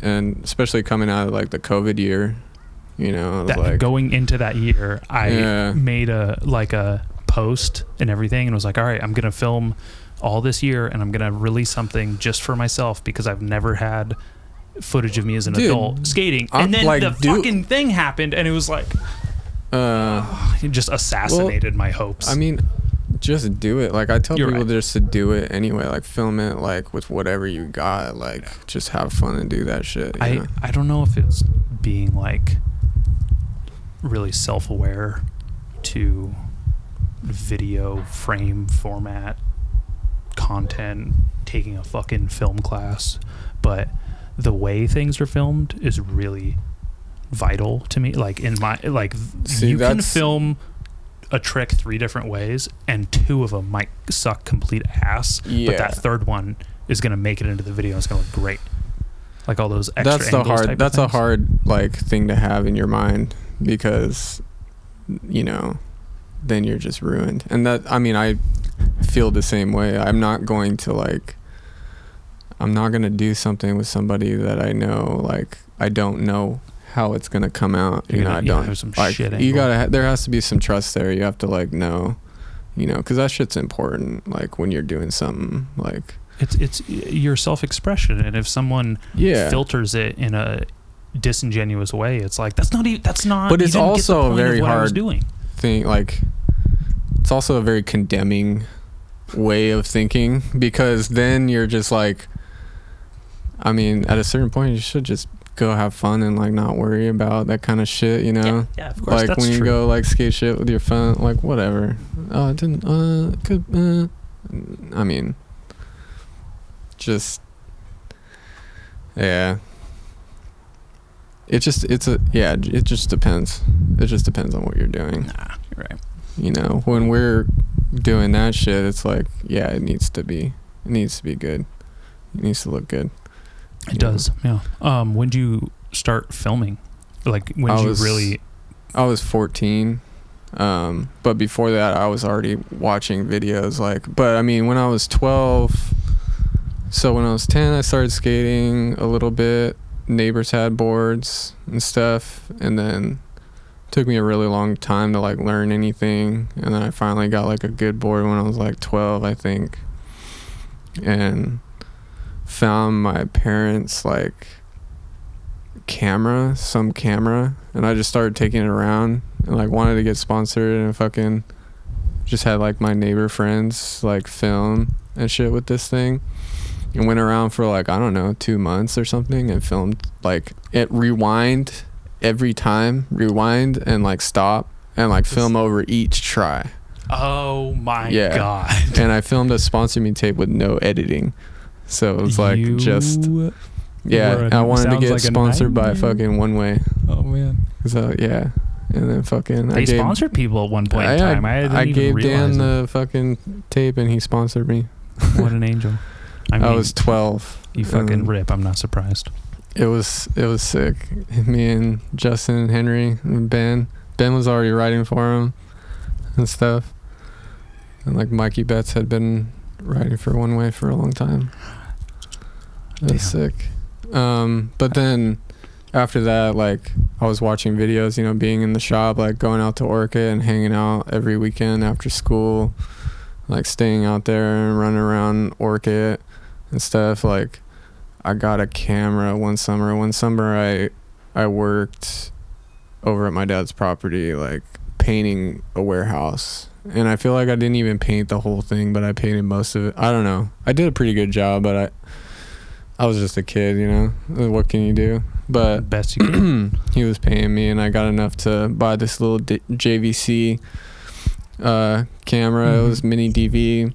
and especially coming out of like the COVID year, you know,
That
like,
going into that year, I
Yeah.
made a like a post and everything, and was like, all right, I'm gonna film all this year, and I'm gonna release something just for myself because I've never had footage of me as an
Dude,
adult skating.
I'm
and then
like,
the fucking thing happened, and it was like
uh,
it just assassinated my hopes.
I mean, just do it. Like I tell
You're
people
right.
just to do it anyway. Like film it like with whatever you got. Like just have fun and do that shit.
I
know?
I don't know if it's being like really self-aware to video frame format content taking a fucking film class but the way things are filmed is really vital to me like in my like
See,
you can film a trick three different ways and two of them might suck complete ass but that third one is going to make it into the video and it's going to look great. Like all those extra
that's the hard that's a hard like thing to have in your mind because you know then you're just ruined. And that i mean i feel the same way. I'm not going to like i'm not going to do something with somebody that i know like i don't know how it's going to come out
You're
you know
gonna-
i don't
have some
like
shit
you gotta there has to be some trust there you have to like know you know because that shit's important like when you're doing something like
It's it's your self expression, and if someone
Yeah.
filters it in a disingenuous way, it's like that's not even that's not.
But it's
didn't get the
also
a
very
what I was
hard-
doing.
thing like it's also a very condemning way of thinking because then you're just like I mean, at a certain point you should just go have fun and like not worry about that kind of shit, you know?
Yeah, yeah, of course.
like when you
true.
go like skate shit with your phone, like whatever. Oh, it didn't. Uh, could. Uh, I mean, just yeah. It just it's a yeah. It just depends. It just depends on what you're doing.
Nah, you're right.
You know, when we're doing that shit, it's like yeah, it needs to be. It needs to be good. It needs to look good.
It
Yeah.
does. Yeah. Um, when did you start filming? Like when
I
did you
was-
really?
I was 14. Um, but before that, I was already watching videos. Like, but I mean, when I was 12, so when I was 10, I started skating a little bit. Neighbors had boards and stuff, and then took me a really long time to like learn anything. And then I finally got like a good board when I was like 12, I think, and found my parents like camera, some camera, and I just started taking it around and like wanted to get sponsored and fucking just had like my neighbor friends like film and shit with this thing and went around for like I don't know, 2 months or something and filmed like it rewind every time, rewind and like stop and like film over each try.
Oh my
Yeah.
god!
And I filmed a sponsor me tape with no editing. So it was like just yeah, I wanted to get
like
sponsored by fucking One Way.
Oh man.
So yeah, and then fucking
They
I gave,
sponsored people at one point
I,
in time. I, didn't
I
even
gave
realize
Dan
it.
the fucking tape and he sponsored me.
What an angel! I
I, was twelve.
you fucking rip. I'm not surprised.
It was it was sick. Me and Justin and Henry and Ben. Ben was already writing for him and stuff. And like Mikey Betts had been writing for One Way for a long time.
Damn.
sick. Um, but then after that, like I was watching videos, you know, being in the shop, like going out to Orca and hanging out every weekend after school, like staying out there and running around Orchid and stuff. Like I got a camera one summer. One summer I I worked over at my dad's property, like painting a warehouse. And I feel like I didn't even paint the whole thing, but I painted most of it. I don't know. I did a pretty good job, but I I was just a kid, you know. What can you do? But
Best you can.
he was paying me, and I got enough to buy this little D- JVC uh, camera. It
Mhm.
was mini DV,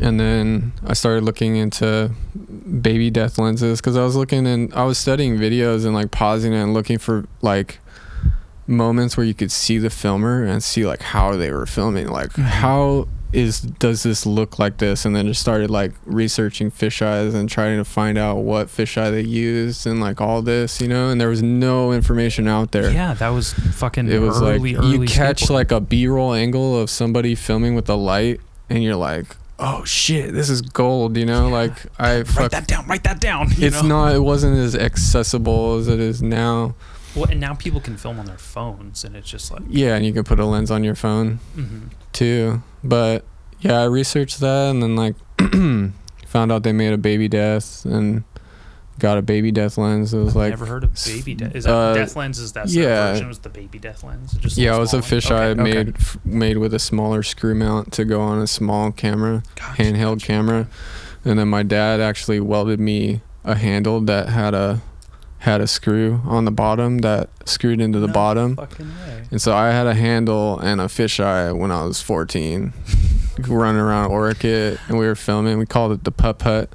and then I started looking into baby death lenses because I was looking and I was studying videos and like pausing it and looking for like moments where you could see the filmer and see like how they were filming like
Mhm.
how is does this look like this and then just started like researching fisheyes and trying to find out what fisheye they used and like all this you know and there was no information out there
Yeah, that was fucking
it was
early,
like
early
you catch
skateboarding.
like a b-roll angle of somebody filming with a light and you're like oh shit this is gold you know like i
write that down. Write that down. you
it's
know?
not it wasn't as accessible as it is now
Well, and now people can film on their phones, and it's just like.
yeah and you can put a lens on your phone
mhm.
too. But yeah, I researched that and then like found out they made a baby death and got a baby death lens. It was
I've
like
never heard of baby death. Is that
uh,
death lenses? That's
yeah.
version. Was the baby death lens? Just
yeah, it was a fisheye
Okay, okay.
made f- made with a smaller screw mount to go on a small camera,
Gotcha,
handheld
gotcha.
camera. And then my dad actually welded me a handle that had a had a screw on the bottom that screwed into the
No
bottom. And so I had a handle and a fisheye when I was 14, running around Orchid, and we were filming. We called it the Putt Putt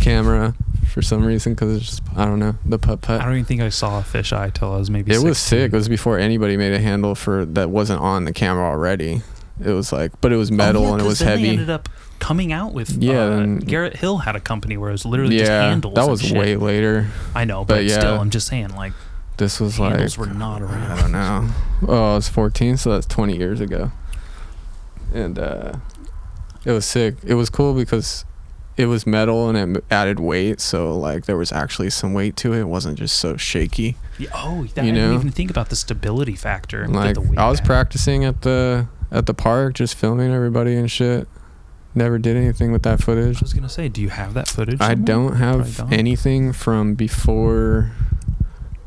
camera for some reason because it's just I don't know the Putt
I don't even think I saw a fisheye till I was maybe.
It was
16.
sick. It was before anybody made a handle for that wasn't on the camera already. It was like, but it was oh, metal
Oh, yeah,
and it was heavy.
ended up coming out with.
Yeah,
uh, Garrett Hill had a company where it was literally just
yeah,
handles.
that was way later.
I know, but,
but yeah.
still, I'm just saying, like
This was like
handles were not around.
I don't know. Oh, I was 14, so that's 20 years ago. And uh, it was sick. It was cool because it was metal and it added weight, so like there was actually some weight to it. It wasn't just so shaky.
Yeah, oh, that,
You
I
know?
didn't even think about the stability factor.
Like
the
I was practicing at the at the park, just filming everybody and shit. Never did anything with that footage.
I was gonna say, do you have that footage?
I
somewhere?
don't have
don't.
anything from before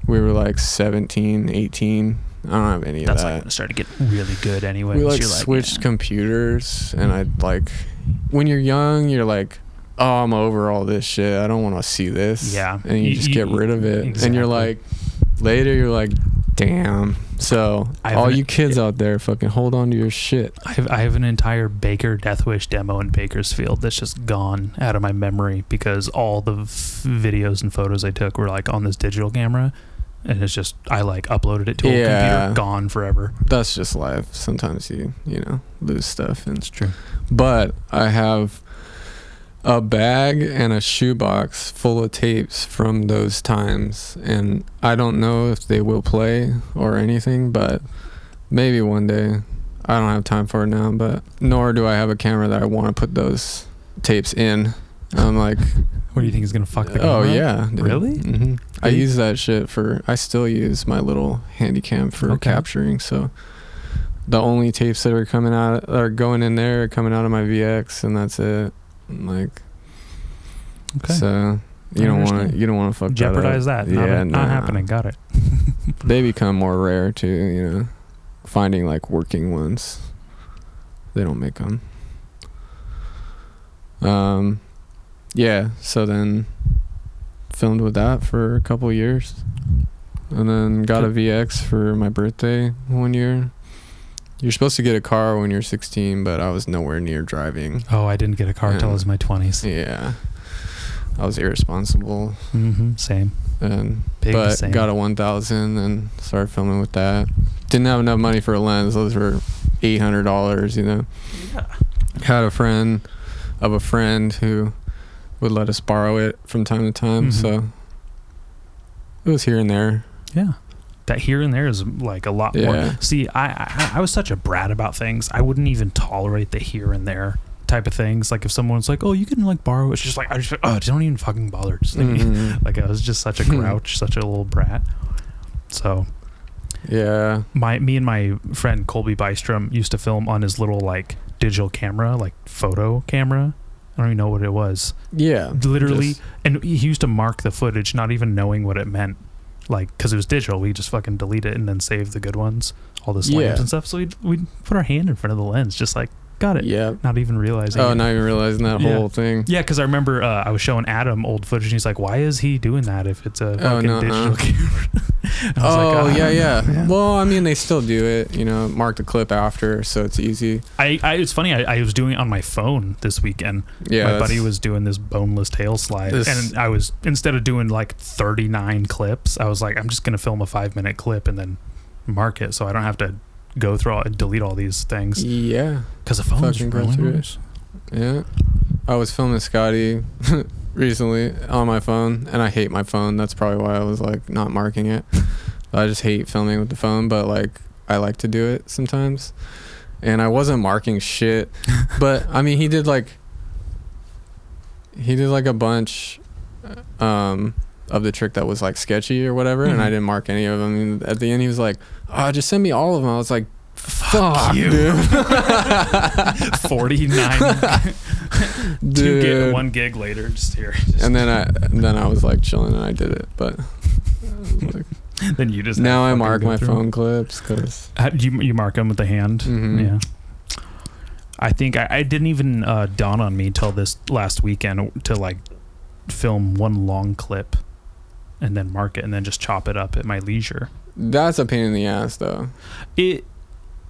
we were like 17, 18. I don't have any
That's
of that.
That's like when it started getting really good anyway.
we like switched
yeah.
computers and I like when you're young, you're like, oh, I'm over all this shit. I don't want to see this.
Yeah.
And you,
You-
just
you-
get rid of it. And you're like, later, you're like, damn. So
I
all
an-
you kids out there, fucking hold on to your shit.
I have I have an entire Baker Deathwish demo in Bakersfield that's just gone out of my memory because all the f- videos and photos I took were like on this digital camera, and it's just I like uploaded it to a computer, gone forever.
That's just life. Sometimes you, you know, lose stuff and
It's true.
but I have a bag and a shoebox full of tapes from those times and I don't know if they will play or anything but maybe one day I don't have time for it now but nor do I have a camera that I want to put those tapes in I'm like
What do you think is gonna fuck the camera?
oh yeah dude.
Really?
hmm I use that shit for I still use my little handy cam for
Okay.
capturing so the only tapes that are coming out that are going in there are coming out of my VX and that's it like
Okay.
so you
I
don't want to you don't want to fuck
Jeopardize
that,
that. Not,
yeah
not
nah.
happening. Got it.
they become more rare too you know finding like working ones they don't make them um yeah so then filmed with that for a couple years and then got a VX for my birthday one year you're supposed to get a car when you're 16 but I was nowhere near driving
Oh, I didn't get a car till I was in my twenties.
yeah I was irresponsible
Mm-hmm. Same.
and
Big
but
same.
got a 1000 and started filming with that didn't have enough money for a lens those were $800 you know
Yeah.
had a friend of a friend who would let us borrow it from time to time
Mhm.
so it was here and there
Yeah. That here and there is like a lot more. See, I, I I was such a brat about things. I wouldn't even tolerate the here and there type of things. Like if someone's like, "Oh, you can like borrow," it's just like I just oh, don't even fucking bother. Just leave me.
Mhm.
Like I was just such a grouch, such a little brat. So
yeah
my me and my friend Colby Bystrom used to film on his little like digital camera, like photo camera. I don't even know what it was.
yeah
Literally,
just-
and he used to mark the footage, not even knowing what it meant. Like, because it was digital, we just fucking delete it and then save the good ones, all the slams
Yeah.
and stuff. So we'd, we'd put our hand in front of the lens, just like, got it.
yeah
Not even realizing.
oh
it.
not even realizing that
Yeah.
whole thing
Yeah, because I remember uh, I was showing Adam old footage, and he's like, "Why is he doing that if it's a
Oh,
fucking
nuh-uh.
digital camera?"
Oh
like, "Ah."
yeah, yeah well i mean they still do it you know mark the clip after so it's easy
I, I it's funny. I, I was doing it on my phone this weekend.
yeah
my buddy was doing this boneless tail slide,
This-
and I was instead of doing like 39 clips, I was like, I'm just gonna film a five minute clip and then mark it, so I don't have to go through all, and delete all these things
yeah
because the phone's
Fucking
really nice.
Yeah. I was filming Scotty recently on my phone and I hate my phone. That's probably why I was like not marking it. I just hate filming with the phone, but like I like to do it sometimes. And I wasn't marking shit. but I mean he did like he did like a bunch um of the trick that was like sketchy or whatever and I
Mhm.
didn't mark any of them. And at the end he was like, "Oh, just send me all of them." I was like, "Fuck,
you."
dude."
49 two
Dude.
gig, one gig later, just here. Just-
and then I and then I was like chilling and I did it. But like,
then you just
now I mark my
through.
phone clips because
you you mark them with the hand?
Mhm.
Yeah. I think I, I didn't even uh, dawn on me till this last weekend to like film one long clip and then mark it and then just chop it up at my leisure.
that's a pain in the ass though.
It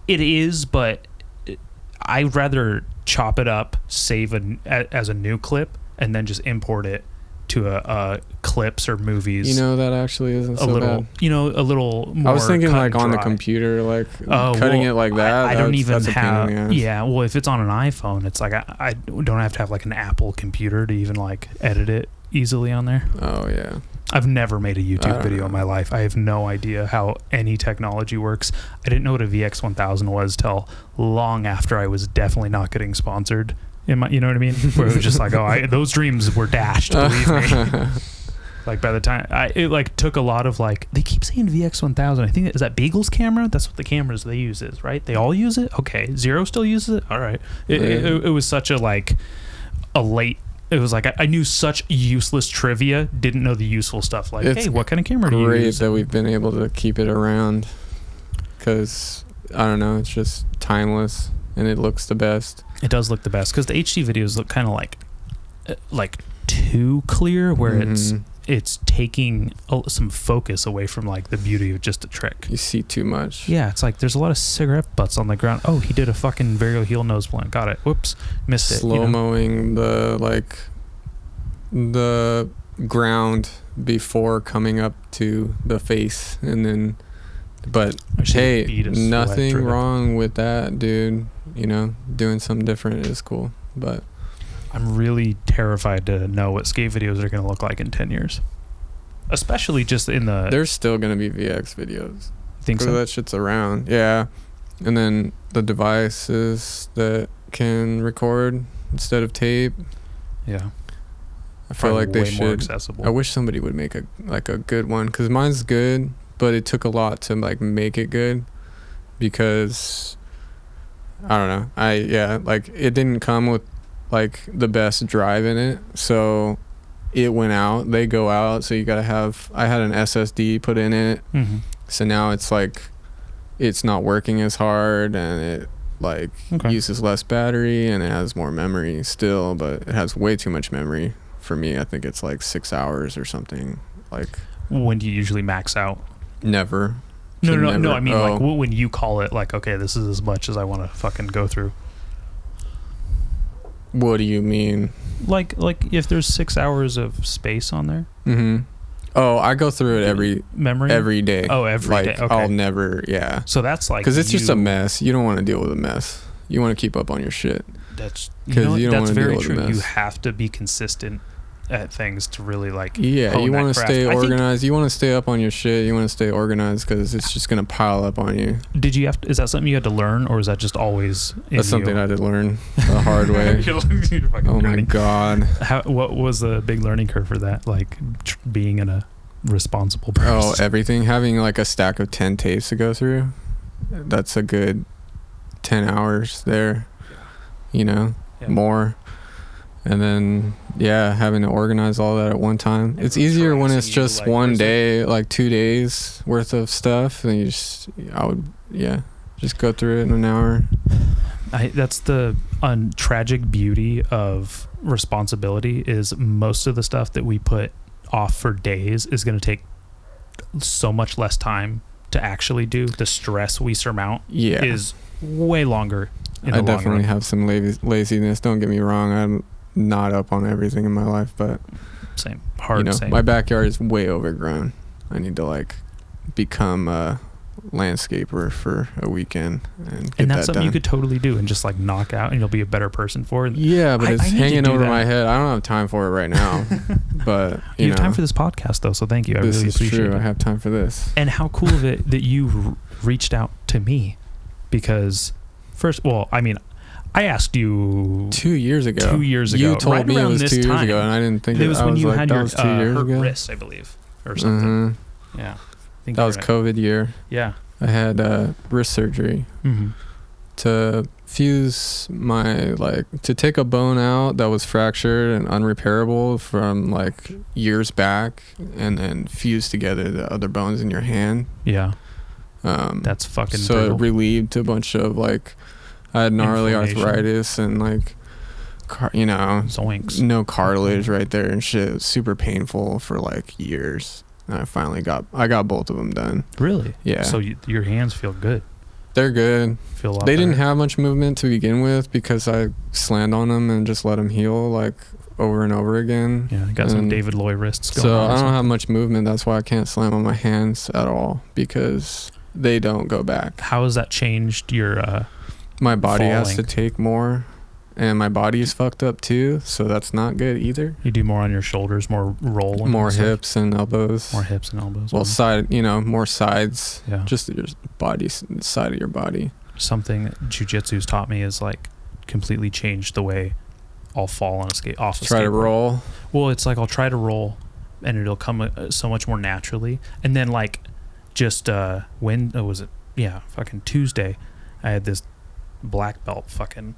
it is, but it, I'd rather chop it up, save a, a, as a new clip, and then just import it to a, a clips or movies.
You know that actually isn't
a
so
little,
bad.
you know, a little more.
I was thinking like on the computer, like
Oh,
cutting
well,
it like that.
I, I don't even
that's a pain
have.
in the ass.
Yeah, well, if it's on an iPhone, it's like I, I don't have to have like an Apple computer to even like edit it easily on there.
Oh yeah.
I've never made a YouTube
don't
video in my life. I have no idea how any technology works. I didn't know what a VX1000 was till long after I was definitely not getting sponsored. In my, you know what I mean? Where it was just like, oh, I, those dreams were dashed. Believe me. Like by the time I, it like took a lot of like they keep saying VX1000. I think is that Beagle's camera. That's what the cameras they use is right. They all use it. Okay, Zero still uses it. All right. It, it, it, it was such a like a late. It was like I, I knew such useless trivia. Didn't know the useful stuff. Like,
It's
hey, what kind of camera do you use?
Great that we've been able to keep it around, because I don't know, it's just timeless and it looks the best.
It does look the best because the HD videos look kind of like uh, like too clear, where it's
Mhm.
It's taking some focus away from like the beauty of just a trick.
you see too much.
Yeah, it's like there's a lot of cigarette butts on the ground. Oh, he did a fucking varial heel nose blunt. Got it. Whoops, missed it. you
slow
know?
moing the like the ground before coming up to the face and then but hey
beat a sweat
nothing wrong with that dude you know doing something different is cool but
I'm really terrified to know what skate videos are going to look like in ten years, especially just in the.
there's still gonna be vx videos
think so.
that shit's around yeah and then the devices that can record instead of tape
Yeah,
i feel like they should
accessible.
I wish somebody would make a like a good one because mine's good, but it took a lot to like make it good because I don't know. I yeah, like it didn't come with like the best drive in it, so it went out. They go out, so you gotta have. I had an SSD put in it,
hmm
so now it's like it's not working as hard and it like
Okay.
uses less battery and it has more memory still, but it has way too much memory for me. I think it's like six hours or something. Like
When do you usually max out?
never.
No, no, no, no. I mean, like
oh.
wh- when you call it, like, okay, this is as much as I want to fucking go through.
What do you mean?
Like, like if there's six hours of space on there,
Mm-hmm. Oh, I go through it every
memory.
every day.
Oh, every
like
day, okay.
I'll never, yeah.
So that's like
Because it's just a mess. You don't want to deal with a mess. You want to keep up on your shit.
That's
'Cause
you know,
you don't wanna deal with a
mess. You have to be consistent at things to really like.
Yeah, you want to stay
I think-
organized. You want to stay up on your shit. You want to stay organized because it's just gonna pile up on you.
Did you have? To, is that something you had to learn, or is that just always? In
That's something
you?
I had to learn the hard way.
You're fucking
oh my
nerdy.
god.
How, what was the big learning curve for that? Like tr- being in a responsible person.
Oh, everything. Having like a stack of ten tapes to go through. That's a good ten hours there. You know,
Yeah.
more. And then yeah, having to organize all that at one time. it's
Everyone's
easier when it's just
like,
one
where's the-
day, like two days worth of stuff. And you just, I would, yeah, just go through it in an hour.
I, that's the un, tragic beauty of responsibility is most of the stuff that we put off for days is going to take so much less time to actually do. The stress we surmount
Yeah.
is way longer. In
I
the long
definitely
run.
have some lazy, laziness. Don't get me wrong. I'm not up on everything in my life, but
same hard.
you know,
same.
my backyard is way overgrown. I need to like become a landscaper for a weekend and get
and that's
that
something
done.
you could totally do and just like knock out, and you'll be a better person for it.
yeah, but
I-
it's
I
hanging over
that.
my head. I don't have time for it right now. but you,
You,
know,
have time for this podcast though, so thank you. I
this
really
is
appreciate
true.
it.
I have time for this.
and how cool of it that you reached out to me because first well i mean i asked you
Two years ago.
two years ago, You
told
right
me it was two years
time.
ago, and I didn't think
it was
I
when
was
you
like,
had your
was
uh, hurt wrist i believe or something
Mhm.
yeah I think
That was
right.
COVID year.
yeah
I had uh, wrist surgery.
hmm
to fuse my like to take a bone out that was fractured and unrepairable from like years back and then fuse together the other bones in your hand
yeah
um
that's fucking
so
brutal.
it relieved a bunch of like i had gnarly arthritis and like car- you know
zoinks.
no cartilage right there and shit. It was super painful for like years. And i finally got i got both of them done.
Really?
Yeah.
So you, your hands feel good?
They're good.
Feel a lot
they didn't have much movement to begin with because I slammed on them and just let them heal like over and over again.
yeah I got some david loy wrists going
So I don't have much movement. That's why I can't slam on my hands at all because they don't go back.
how has that changed your uh
My body has to take more, and my body is fucked up too. So that's not good either.
you do more on your shoulders more roll and
More
stuff?
hips and elbows.
more hips and elbows
Well, side, you know, more sides.
yeah
Just your body, side of your body.
something that jujitsu's taught me is like completely changed the way I'll fall on a skate off a
Try to roll.
Well, it's like I'll try to roll, and it'll come uh, so much more naturally. And then like just uh when oh, was it? Yeah, fucking Tuesday, I had this black belt fucking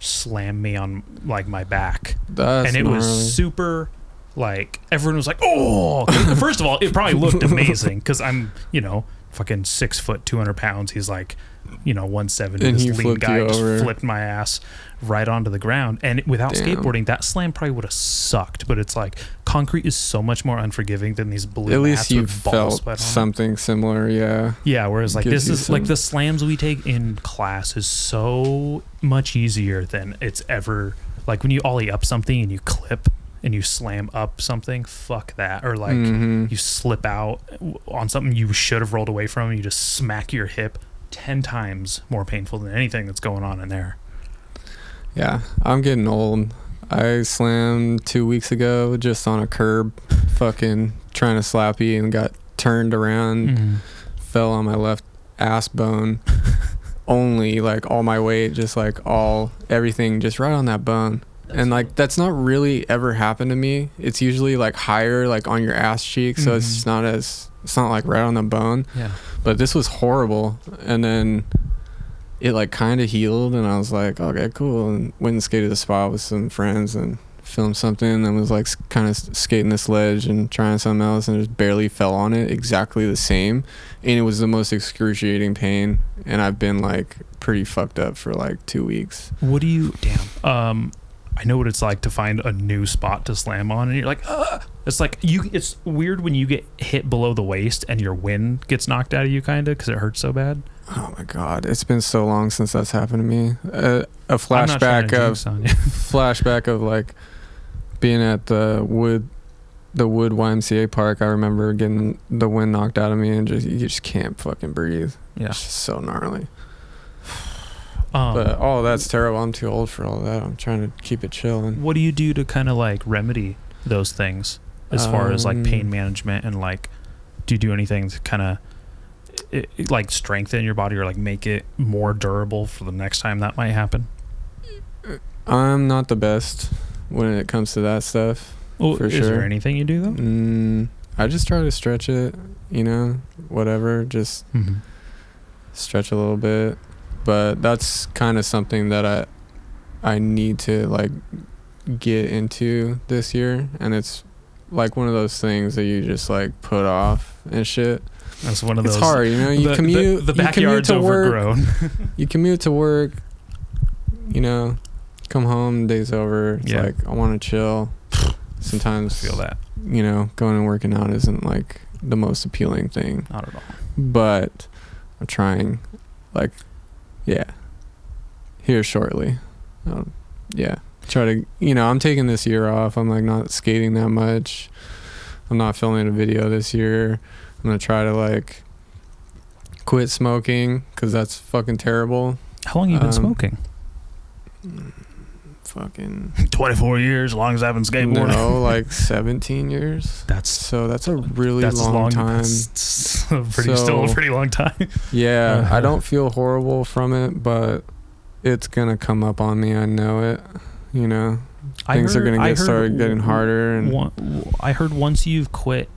slammed me on like my back,
That's
and it was
gnarly.
super. Like everyone was like, "Oh!" First of all, it probably looked amazing because I'm, you know, fucking six foot, two hundred pounds. He's like, you know, one seventy. This lean guy just flipped my ass right onto the ground. And without
Damn.
skateboarding, that slam probably would have sucked. But it's like concrete is so much more unforgiving than these blue.
At least you felt
sweat on
something similar, yeah.
Yeah, whereas like
Gives
this is like the slams we take in class is so much easier than it's ever like when you ollie up something and you clip and you slam up something, fuck that. Or like
Mhm.
you slip out on something you should have rolled away from and you just smack your hip 10 times more painful than anything that's going on in there.
Yeah, I'm getting old. I slammed two weeks ago just on a curb, fucking trying to slappy and got turned around,
Mm.
fell on my left ass bone. Only like all my weight, just like all everything, just right on that bone. And like that's not really ever happened to me. It's usually like higher, like on your ass cheek, so
Mhm.
it's not as it's not like right on the bone.
Yeah.
But this was horrible, and then it like kind of healed, and I was like, okay, cool, and went and skated the spot with some friends and filmed something, and was like kind of skating this ledge and trying something else, and just barely fell on it, exactly the same, and it was the most excruciating pain, and I've been like pretty fucked up for like two weeks.
What do you damn? Um I know what it's like to find a new spot to slam on and you're like, Ugh! it's like you it's weird when you get hit below the waist and your wind gets knocked out of you kind of cuz it hurts so bad.
Oh my god, it's been so long since that's happened to me. Uh, a
I'm not trying
flashback of
jinx on you.
flashback of like being at the wood the wood YMCA park. I remember getting the wind knocked out of me and just you just can't fucking breathe.
yeah.
It's just so gnarly.
Um,
but oh, that's terrible. I'm too old for all that. I'm trying to keep it chilling.
what do you do to kind of like remedy those things as far as like pain
Um,
management and like do you do anything to kind of like strengthen your body or like make it more durable for the next time that might happen?
I'm not the best when it comes to that stuff.
Well,
For
is
sure.
there anything you do though?
Mm, I just try to stretch it, you know, whatever. Just
Mm-hmm.
stretch a little bit but that's kind of something that i i need to like get into this year and it's like one of those things that you just like put off and shit
That's one of
it's
those.
hard you know you
the,
commute
The, the
you commute
backyard's
to work
overgrown.
you commute to work you know come home day's over it's
Yeah.
like i want to chill sometimes I
Feel that?
you know going and working out isn't like the most appealing thing
Not at all.
but I'm trying, like, yeah, here shortly. Um, yeah, try to, you know, I'm taking this year off. I'm like not skating that much. I'm not filming a video this year. I'm gonna try to like quit smoking because that's fucking terrible.
How long you been
Um,
smoking?
Fucking
24 years, as long as I've been skateboarding.
no, like 17 years.
That's
So that's a really
that's
long,
long
time.
That's pretty, still a pretty long time.
Yeah,
Uh-huh.
I don't feel horrible from it, but it's gonna come up on me. I know it. You know, things are gonna get started getting harder, and
one- I heard once you've quit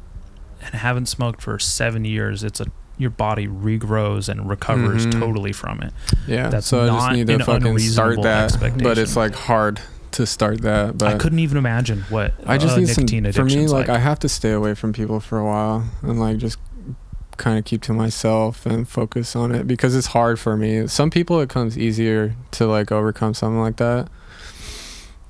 and haven't smoked for seven years, it's a your body regrows and recovers
Mhm.
totally from it.
yeah.
that's
so I just need to fucking start that, but it's like hard to start that. But
I couldn't even imagine what
I just
uh,
need some. For me,
addiction's
like I have to stay away from people for a while and like just kind of keep to myself and focus on it because it's hard for me. Some people it comes easier to like overcome something like that.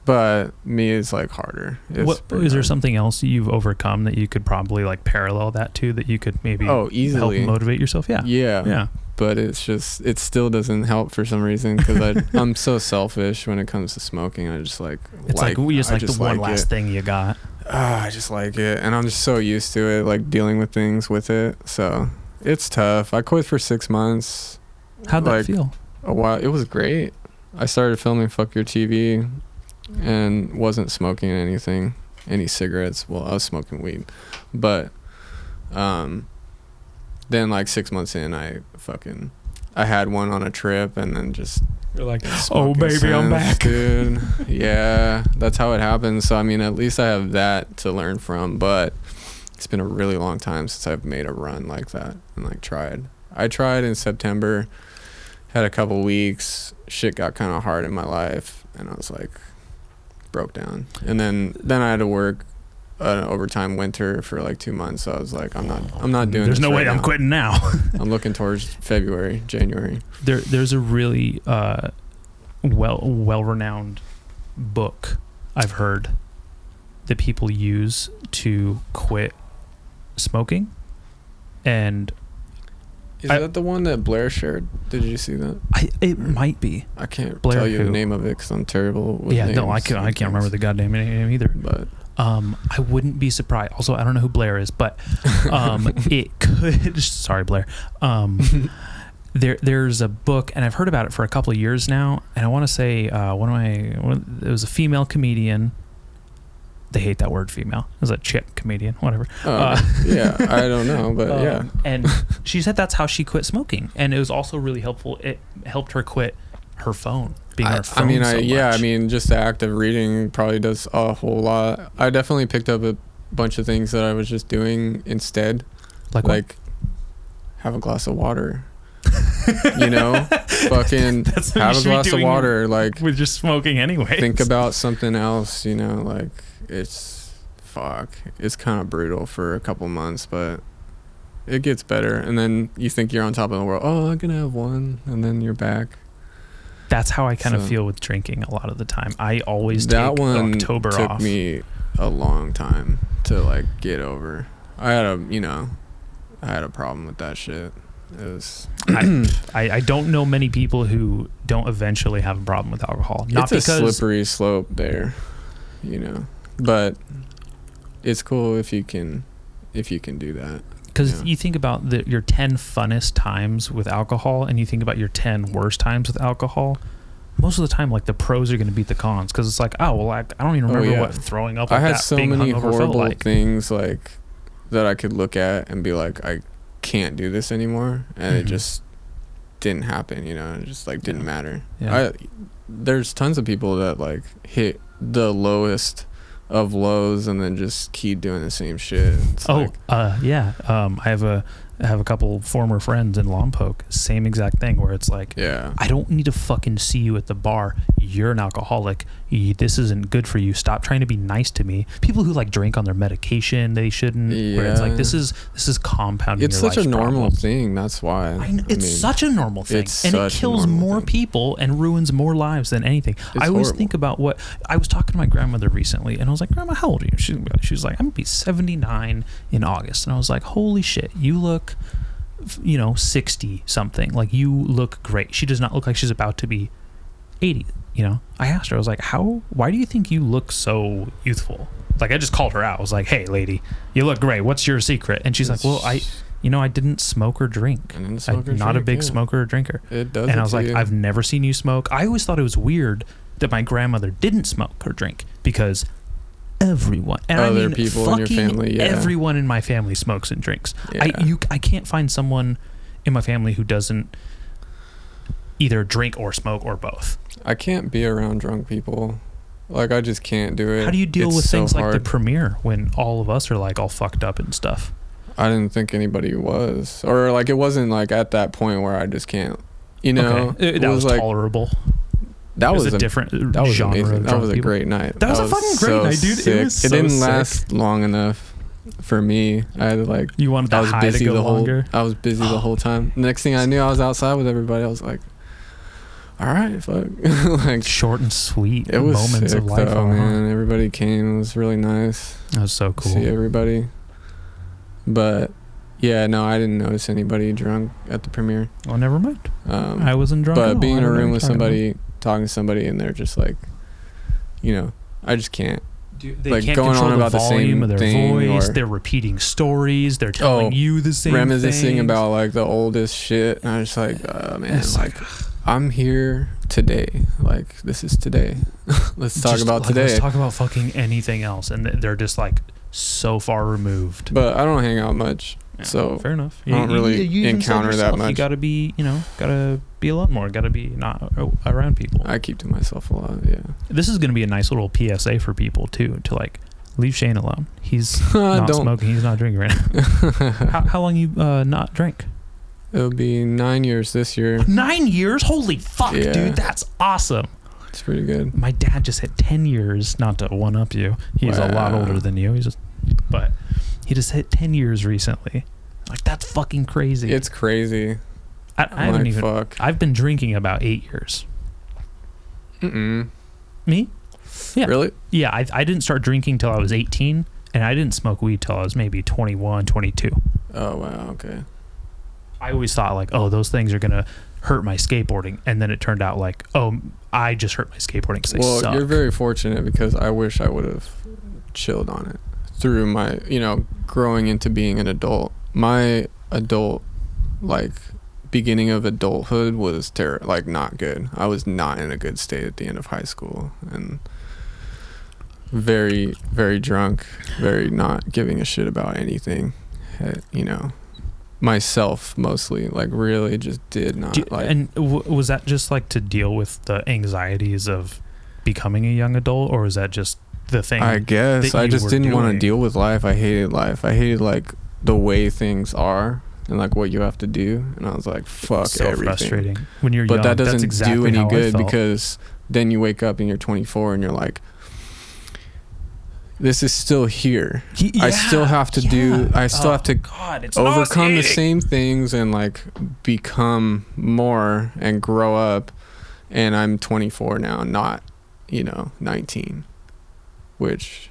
But me is like harder. It's
what, is there
hard.
something else you've overcome that you could probably like parallel that to that you could maybe
Oh, easily help
motivate yourself? Yeah.
Yeah.
Yeah.
But it's just it still doesn't help for some reason because I I'm so selfish when it comes to smoking. I just like
It's like, we just
I
like the one last
it.
thing you got.
Ah, I just like it, and I'm just so used to it, like dealing with things with it. So it's tough. I quit for six months.
How'd that feel?
A while. It was great. I started filming "Fuck Your TV," and wasn't smoking anything, any cigarettes. Well, I was smoking weed, but um, then like six months in, I fucking I had one on a trip, and then just
You're like, oh baby, I'm back.
dude. yeah, that's how it happens. So I mean, at least I have that to learn from. But it's been a really long time since I've made a run like that and like tried. I tried in September, had a couple weeks. Shit got kind of hard in my life, and I was like, broke down. And then then I had to work an overtime winter for like two months. So I was like, I'm not I'm not doing.
There's
this
no
right
way I'm quitting now.
I'm looking towards February, January.
there there's a really uh, well well renowned book I've heard that people use to quit smoking, and
Is
I-
that the one that Blair shared? Did you see that?
I it might be
I can't
Blair
tell you
who?
the name of it because I'm terrible with
yeah
names.
no I can't I can't remember the goddamn name either.
But
Um, I wouldn't be surprised. Also, I don't know who Blair is, but um, it could. Sorry, Blair. Um, there, there's a book, and I've heard about it for a couple of years now. And I want to say, uh, one of my, one, it was a female comedian. They hate that word, female. It was a chick comedian, whatever.
oh,
Uh,
yeah, I don't know, but yeah.
Um, and she said that's how she quit smoking, and it was also really helpful. It helped her quit her phone, being
I,
her phone.
I mean, I
so
yeah, I mean, just the act of reading probably does a whole lot. I definitely picked up a bunch of things that I was just doing instead,
like, what?
like have a glass of water. you know, fucking
what
have a glass of water. Like
with just smoking anyway.
think about something else. You know, like it's fuck. It's kind of brutal for a couple months, but it gets better. And then you think you're on top of the world. Oh, I'm gonna have one, and then you're back.
That's how I kind of feel with drinking a lot of the time. I always
that one
October
took
off.
me a long time to like get over. I had a you know, I had a problem with that shit. It was
I, I, I don't know many people who don't eventually have a problem with alcohol. Not
it's a
because
slippery slope there, you know. But it's cool if you can if you can do that.
because
yeah.
you think about the, your 10 funnest times with alcohol and you think about your 10 worst times with alcohol most of the time like the pros are going to beat the cons because it's like oh well I, I don't even
Oh,
remember
yeah.
what throwing up
I
like
had
that
so many horrible
like
things like that I could look at and be like, I can't do this anymore, and it
Mhm.
just didn't happen. You know, it just like didn't
Yeah.
matter.
Yeah.
I there's tons of people that like hit the lowest of lows and then just keep doing the same shit. It's
oh
like,
uh yeah um i have a I have a couple former friends in Lompoc same exact thing where it's like
yeah.
I don't need to fucking see you at the bar. You're an alcoholic. You, this isn't good for you. Stop trying to be nice to me. People who like drink on their medication, they shouldn't. Where it's like this is this is compounding.
It's such a normal thing. That's why.
I know,
I
it's
mean,
such a normal thing,
it's
and it kills more
thing.
people and ruins more lives than anything.
It's
I always
horrible.
think about what I was talking to my grandmother recently, and I was like, "Grandma, how old are you?" She, she was like, "I'm gonna be 79 in August," and I was like, "Holy shit, you look, you know, 60 something. Like you look great. She does not look like she's about to be 80." You know, I asked her, I was like, "How? Why do you think you look so youthful?" Like I just called her out. I was like, "Hey, lady, you look great. What's your secret?" And she's like, "Well, I, you know, I didn't smoke or drink." I'm not a big
yeah.
smoker or drinker.
It does.
and I was like,
you.
I've never seen you smoke. I always thought it was weird that my grandmother didn't smoke or drink because everyone and I
Other
mean,
people in your
fucking
family, yeah.
everyone in my family smokes and drinks.
Yeah.
I you I can't find someone in my family who doesn't either drink or smoke or both.
I can't be around drunk people. Like I just can't do it.
How do you deal
It's
with
so
things like the premiere when all of us are like all fucked up and stuff?
I didn't think anybody was, or like it wasn't like at that point where I just can't. You know,
okay.
it
that
was,
was,
like
tolerable.
That
It
was,
was a different
that was
genre
amazing. That was a
people.
great night.
That was a fucking great night, dude. It
sick.
was
it didn't
sick.
last long enough for me. I had like
You wanted
I
that
was
high to
busy
go
the whole.
longer.
I was busy the whole time. Next thing I knew, I was outside with everybody. I was like, all right, fuck. like
Short and sweet
it was
moments
sick
of life.
though,
uh-huh.
man. Everybody came. It was really nice.
That was so cool.
see everybody. But yeah, no, I didn't notice anybody drunk at the premiere.
Well, never mind.
Um,
I wasn't drunk.
but being in a room with somebody, talking to somebody, and they're just like, you know, I just can't.
Dude, they
like,
can't
going
control
on
the
about the
volume
same
of their
thing
voice.
or-
They're repeating stories. They're telling
Oh,
you the same
Reminiscing
things.
about like the oldest shit, and I'm just like, uh, man,
It's
like I'm here today. Like this is today. Let's talk about
like,
today.
Let's talk about fucking anything else, and they're just like so far removed.
but I don't hang out much,
Yeah,
so
fair enough.
I don't really
even said
encounter that
yourself, You gotta be, you know, gotta be alone more. Gotta be not around people.
I keep to myself a lot. Yeah.
this is gonna be a nice little PSA for people too. To like, Leave Shane alone. He's not
Don't.
smoking. He's not drinking right now. how, how long you uh, not drink?
It'll be nine years this year.
Nine years. Holy fuck,
Yeah.
dude. That's awesome.
It's pretty good.
My dad just hit ten years. Not to one up you. He's a lot older than you. He's just, but he just hit ten years recently. Like that's fucking crazy.
It's crazy.
I, I
I'm
haven't
like,
even.
fuck.
I've been drinking about eight years.
Mm-mm.
Me? Yeah.
Really?
Yeah, I, I didn't start drinking till I was 18, and I didn't smoke weed till I was maybe 21, 22.
Oh wow. Okay.
I always thought like, oh, those things are gonna hurt my skateboarding, and then it turned out like, oh, I just hurt my skateboarding because they
well,
suck.
you're very fortunate because I wish I would have chilled on it through my, you know, growing into being an adult. My adult, like, beginning of adulthood was ter- like not good. I was not in a good state at the end of high school and very, very drunk, very not giving a shit about anything. Eh, you know, myself mostly, like, really just did not
Do-
like.
and w- was that just like to deal with the anxieties of becoming a young adult, or was that just the thing?
I guess I just didn't want to deal with life. I hated life. I hated like the way things are and like what you have to do. And I was like, fuck
so
everything.
frustrating when you're
But
young.
that doesn't
exactly
do any good because then you wake up and you're 24 and you're like, this is still here.
He-
I still have to do. I still
Oh,
have to
God, it's
overcome the same things and like become more and grow up and i'm 24 now not you know 19 which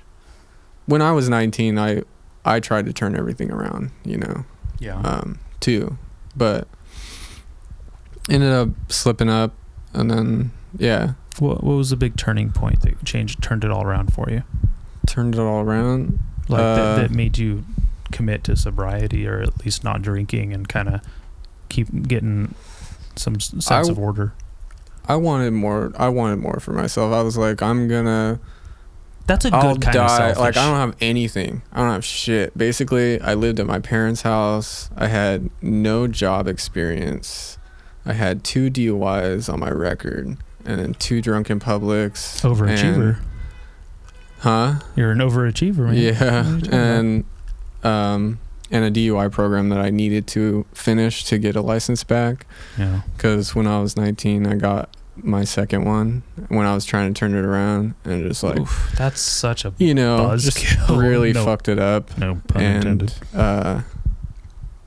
when i was 19 i i tried to turn everything around you know
Yeah.
um too but ended up slipping up and then yeah
What, what was the big turning point that changed, turned it all around for you?
turned it all around
Like
Uh,
that, that made you commit to sobriety or at least not drinking and kind of keep getting some sense of order.
i wanted more i wanted more for myself i was like i'm gonna
That's a good
I'll
kind
die.
of selfish.
Like I don't have anything. I don't have shit. Basically, I lived at my parents' house. I had no job experience. I had two DUIs on my record, and then two drunken publics.
overachiever.
and- huh?
You're an overachiever, man.
Yeah, and um, and a DUI program that I needed to finish to get a license back.
Yeah.
Because when I was 19, I got my second one when I was trying to turn it around, and just like
Oof, that's such a
you know,
Buzz
just
kill.
really
No.
fucked it up.
no pun
and
intended.
uh,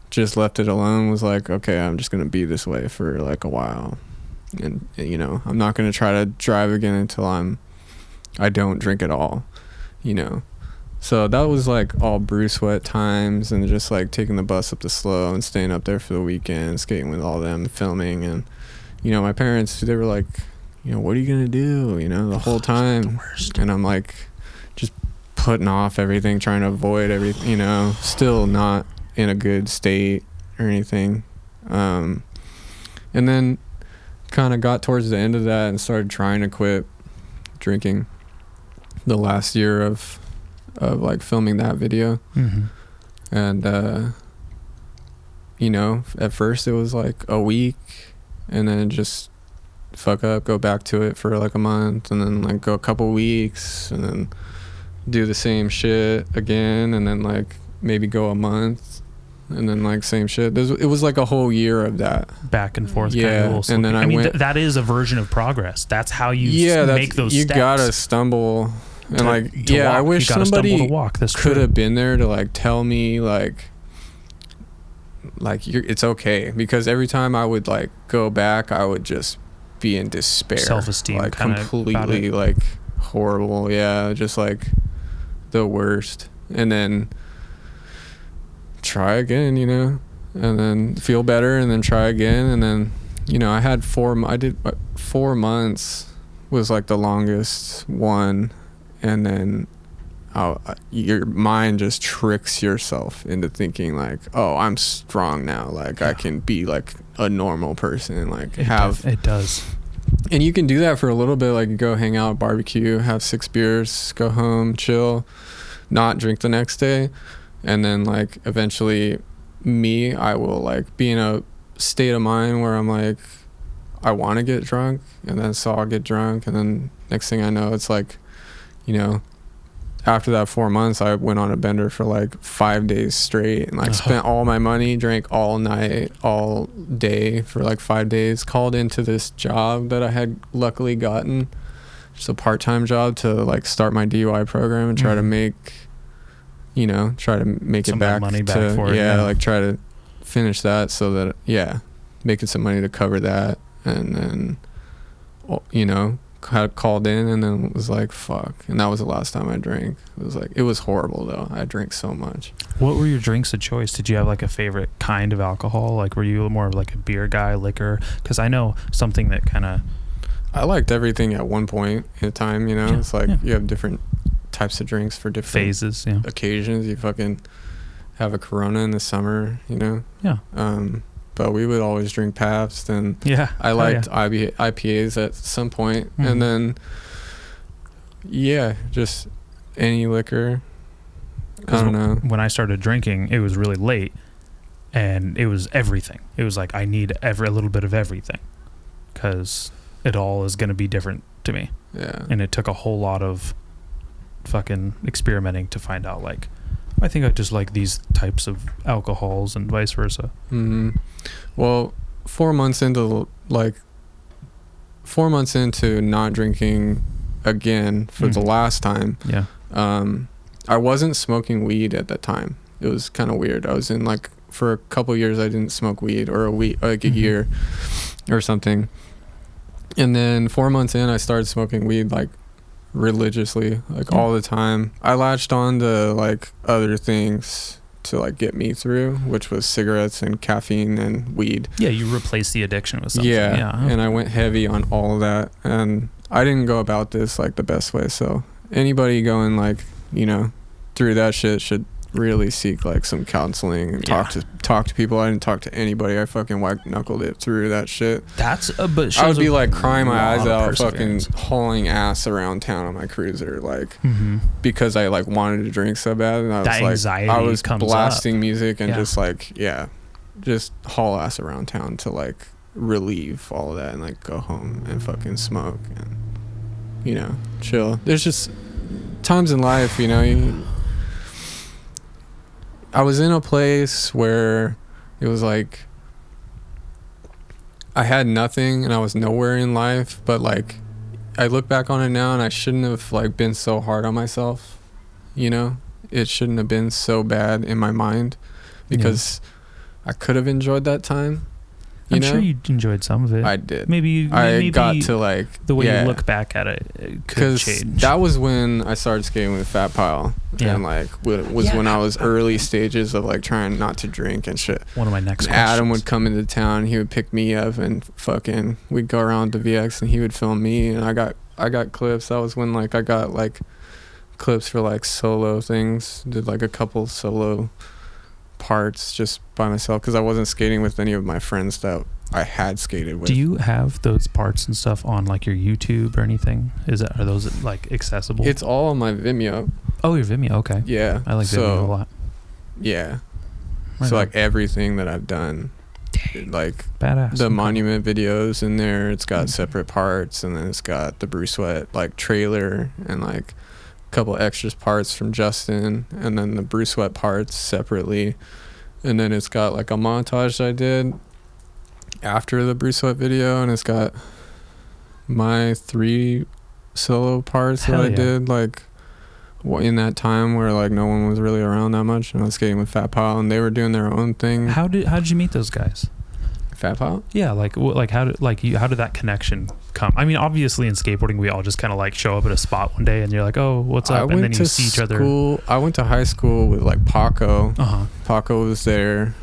just left it alone. Was like, okay, I'm just gonna be this way for like a while, and you know, I'm not gonna try to drive again until I'm, I don't drink at all, you know. So that was like all Bruce Sweat times, and just like taking the bus up to SLO and staying up there for the weekend, skating with all them, filming, and you know, my parents they were like, you know, what are you gonna do, you know, the whole time,
Worst.
and I'm like just putting off everything, trying to avoid everything, you know, still not in a good state or anything. Um, and then kind of got towards the end of that and started trying to quit drinking the last year of of like filming that video.
Hmm
and uh you know at first it was like a week and then just fuck up go back to it for like a month and then like go a couple weeks and then do the same shit again and then like maybe go a month and then like same shit There's, it was like a whole year of that
Back and forth.
Yeah,
kind of
and then. I
I mean,
went-
th- that is a version of progress. That's how you
yeah
make those
you
steps.
gotta stumble and
to-
like
to
yeah i wish somebody
stumble to walk. That's
could have been there to like tell me like like you're it's okay. Because every time I would like go back I would just be in despair.
Self-esteem
like completely like horrible. Yeah just like the worst. And then try again you know? And then feel better and then try again. And then you know I had four I did uh, 4 months was like the longest one. And then how uh, your mind just tricks yourself into thinking like, oh, I'm strong now. Like I can be like a normal person. Like
It
have,
does, it does.
and you can do that for a little bit. Like go hang out, barbecue, have six beers, go home, chill, not drink the next day, and then like eventually, me, I will like be in a state of mind where I'm like, I want to get drunk, and then so I'll get drunk, and then next thing I know, it's like, you know, after that four months, I went on a bender for like five days straight and like spent all my money, drank all night, all day for like five days. Called into this job that I had luckily gotten, just a part time job to like start my DUI program and try to
Mhm.
make, you know, try to make
Some
it back.
money back
to,
for it,
yeah,
yeah.
like try to finish that so that yeah, making some money to cover that and then, you know, had called in and then was like fuck and that was the last time i drank it was like it was horrible though i drank so much
What were your drinks of choice? Did you have like a favorite kind of alcohol? Like, were you more of like a beer guy, liquor? Because I know something that kind of
i liked everything at one point in time you know
Yeah,
it's like
yeah.
you have different types of drinks for different
phases. Yeah.
occasions you fucking have a corona in the summer you know
Yeah.
um but we would always drink Pabst and
Yeah.
I
Oh,
liked
yeah.
IPAs at some point,
Mhm.
and then yeah, just any liquor. I don't know.
when I started drinking, it was really late, and it was everything. It was like I need every a little bit of everything, because it all is going to be different to me.
Yeah,
And it took a whole lot of fucking experimenting to find out. Like, I think I just like these types of alcohols, and vice versa.
hmm Well, four months into like four months into not drinking again for the
Mhm.
last time,
Yeah.
um, I wasn't smoking weed at that time. It was kind of weird. I was in like for a couple years I didn't smoke weed or a week like a
Mhm.
year or something. And then 4 months in I started smoking weed like religiously, like
Yeah.
all the time. I latched on to like other things to like get me through, which was cigarettes and caffeine and weed.
Yeah, you replace the addiction with something.
Yeah,
Yeah.
and I went heavy on all of that, and I didn't go about this like the best way. So anybody going like you know through that shit should really seek like some counseling and talk
Yeah.
to talk to people. I didn't talk to anybody. I fucking white knuckled it through that shit.
That's a but
I would be like crying my
lot
eyes out, fucking hauling ass around town on my cruiser, like
Mhm.
because I like wanted to drink so bad, and I was
That
like, I was
comes up.
blasting music and
Yeah.
just like, yeah, just haul ass around town to like relieve all of that and like go home and fucking smoke and you know chill. There's just times in life, you know. You, I was in a place where it was like I had nothing and I was nowhere in life, but like I look back on it now and I shouldn't have like been so hard on myself. You know, it shouldn't have been so bad in my mind because I could have enjoyed that time. You
I'm
know,
sure you enjoyed some of it.
I did.
maybe you,
I
maybe
got to like
the way
yeah,
you look back at it, it could
because
change.
that was when I started skating with Fat Pile,
Yeah.
and like w- was
Yeah.
when I was early stages of like trying not to drink and shit.
one of my next.
Adam would come into town. He would pick me up and fucking we'd go around to VX and he would film me and I got I got clips. That was when like I got like clips for like solo things. Did like a couple solo parts just by myself because I wasn't skating with any of my friends that I had skated with.
Do you have those parts and stuff on like your YouTube or anything? Is that are those like accessible?
It's all on my Vimeo.
oh, your Vimeo. Okay,
Yeah.
I like
so,
Vimeo a lot.
Yeah.
Right
so
on.
like everything that I've done, like
badass.
the
Okay.
monument videos in there it's got
Mm.
separate parts and then it's got the bruce sweat like trailer and like couple extras parts from justin and then the bruce sweat parts separately and then it's got like a montage i did after the bruce sweat video and it's got my three solo parts
Hell
that i
yeah.
did like in that time where like no one was really around that much and i was skating with fat pile and they were doing their own thing
How did how did you meet those guys?
Fat pile
Yeah, like like how did like you how did that connection come? I mean, obviously in skateboarding we all just kind of like show up at a spot one day and you're like, oh, what's
I
up,
went
and then you see each other.
school. I went to high school with like Paco.
Uh huh.
Paco was there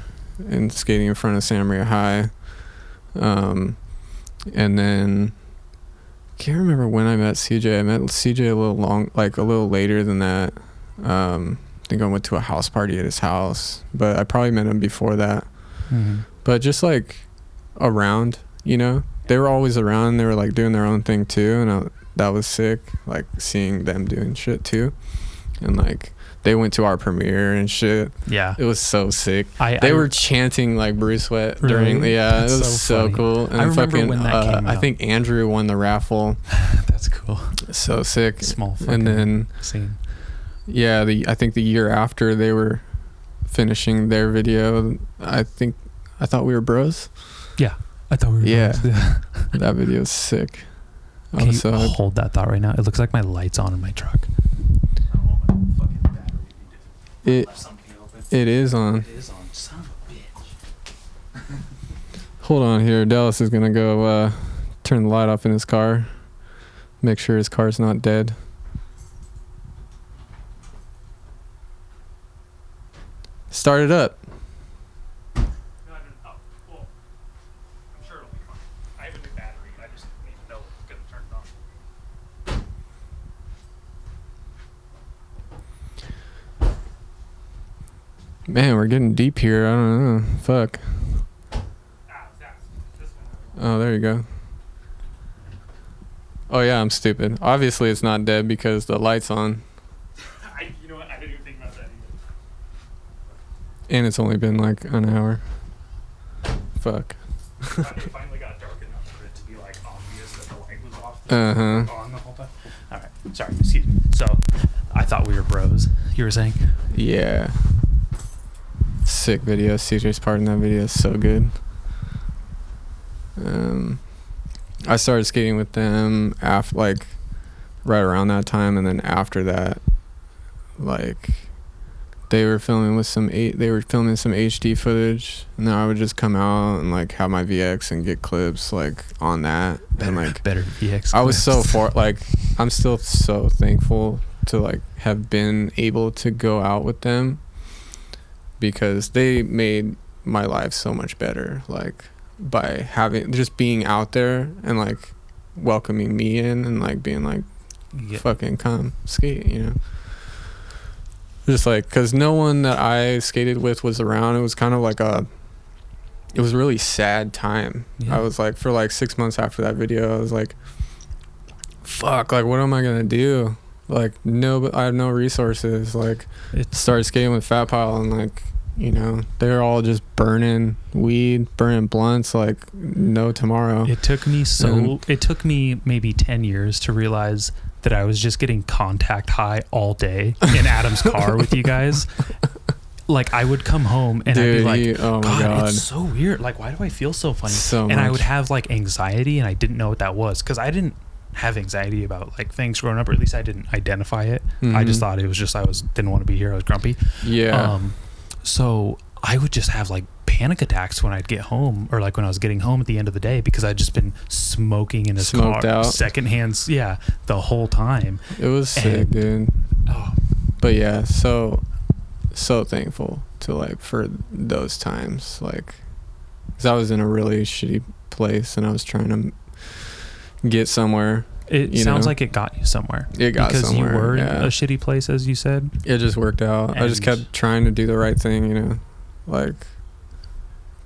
and skating in front of Santa Maria High. Um, and then I can't remember when I met CJ. I met CJ a little long, like a little later than that. Um, I think I went to a house party at his house, but I probably met him before that.
hmm
But just like around, you know, they were always around. They were like doing their own thing too, and I, that was sick. Like seeing them doing shit too, and like they went to our premiere and shit.
Yeah.
It was so sick.
I
They
I,
were chanting like Bruce during.
Really?
Yeah,
That's
it was
so
so, cool. And
I remember
fucking,
when that
uh,
came
I think Andrew won the raffle.
That's cool.
So sick.
Small fucking
And then
scene.
yeah, the I think the year after they were finishing their video, I think I thought we were bros.
I thought we were
Yeah.
yeah.
That video is sick.
Can you
was so hyped.
hold that thought right now? It looks like my lights on in my truck.
It it is on.
It is on. Son of a bitch.
Hold on here. Dallas is gonna go uh, turn the light off in his car. Make sure his car's not dead. Start it up.
No, I didn't. Oh, well, I'm sure it'll be fine. I have a new battery. I just need to know it's going to turn it on.
Man, we're getting deep here. I don't know. Fuck.
That's this one.
Oh, there you go. Oh yeah, I'm stupid. Obviously, it's not dead because the light's on,
I, you know what? I didn't even think about that either.
and it's only been like an hour. Fuck.
it finally got dark enough for it to be like obvious that the light was off.
Uh huh.
On the whole time. All right. Sorry. Excuse me. So, I thought we were bros. You were saying?
Yeah. Sick video. CJ's part in that video is so good. Um, I started skating with them after like right around that time, and then after that, like they were filming with some eight. They were filming some HD footage, and then I would just come out and like have my VX and get clips like on that, and like
better VX.
I was so for like I'm still so thankful to like have been able to go out with them because they made my life so much better like by having just being out there and like welcoming me in and like being like
Yeah.
fucking come skate you know? Just like because no one that i skated with was around. It was kind of like a it was a really sad time.
Yeah.
i was like for like six months after that video i was like fuck like what am i gonna do? Like no i have no resources. Like
It's
started skating with fat pile and like you know they're all just burning weed burning blunts like no tomorrow
It took me so.
And-
it took me maybe ten years to realize that I was just getting contact high all day in Adam's car with you guys. Like I would come home and I'd be like,
he- oh my
God,
god,
it's so weird. Like, why do I feel so funny?
so
and I would have like anxiety, and I didn't know what that was because I didn't have anxiety about like things growing up, or at least I didn't identify it. I just
Mhm.
thought it was just I was didn't want to be here. I was grumpy.
yeah
Um, so I would just have like panic attacks when I'd get home, or like when I was getting home at the end of the day, because I'd just been smoking in his
Smoked
car,
out.
secondhand, yeah, the whole time.
It was sick,
And-
dude.
Oh,
But yeah, so so thankful to like for those times, like, cause I was in a really shitty place and I was trying to get somewhere.
It
You
sounds
know?
like it got you somewhere.
It got
because
somewhere.
Because you were
yeah.
in a shitty place, as you said.
it just worked out. I just kept trying to do the right thing, you know, like,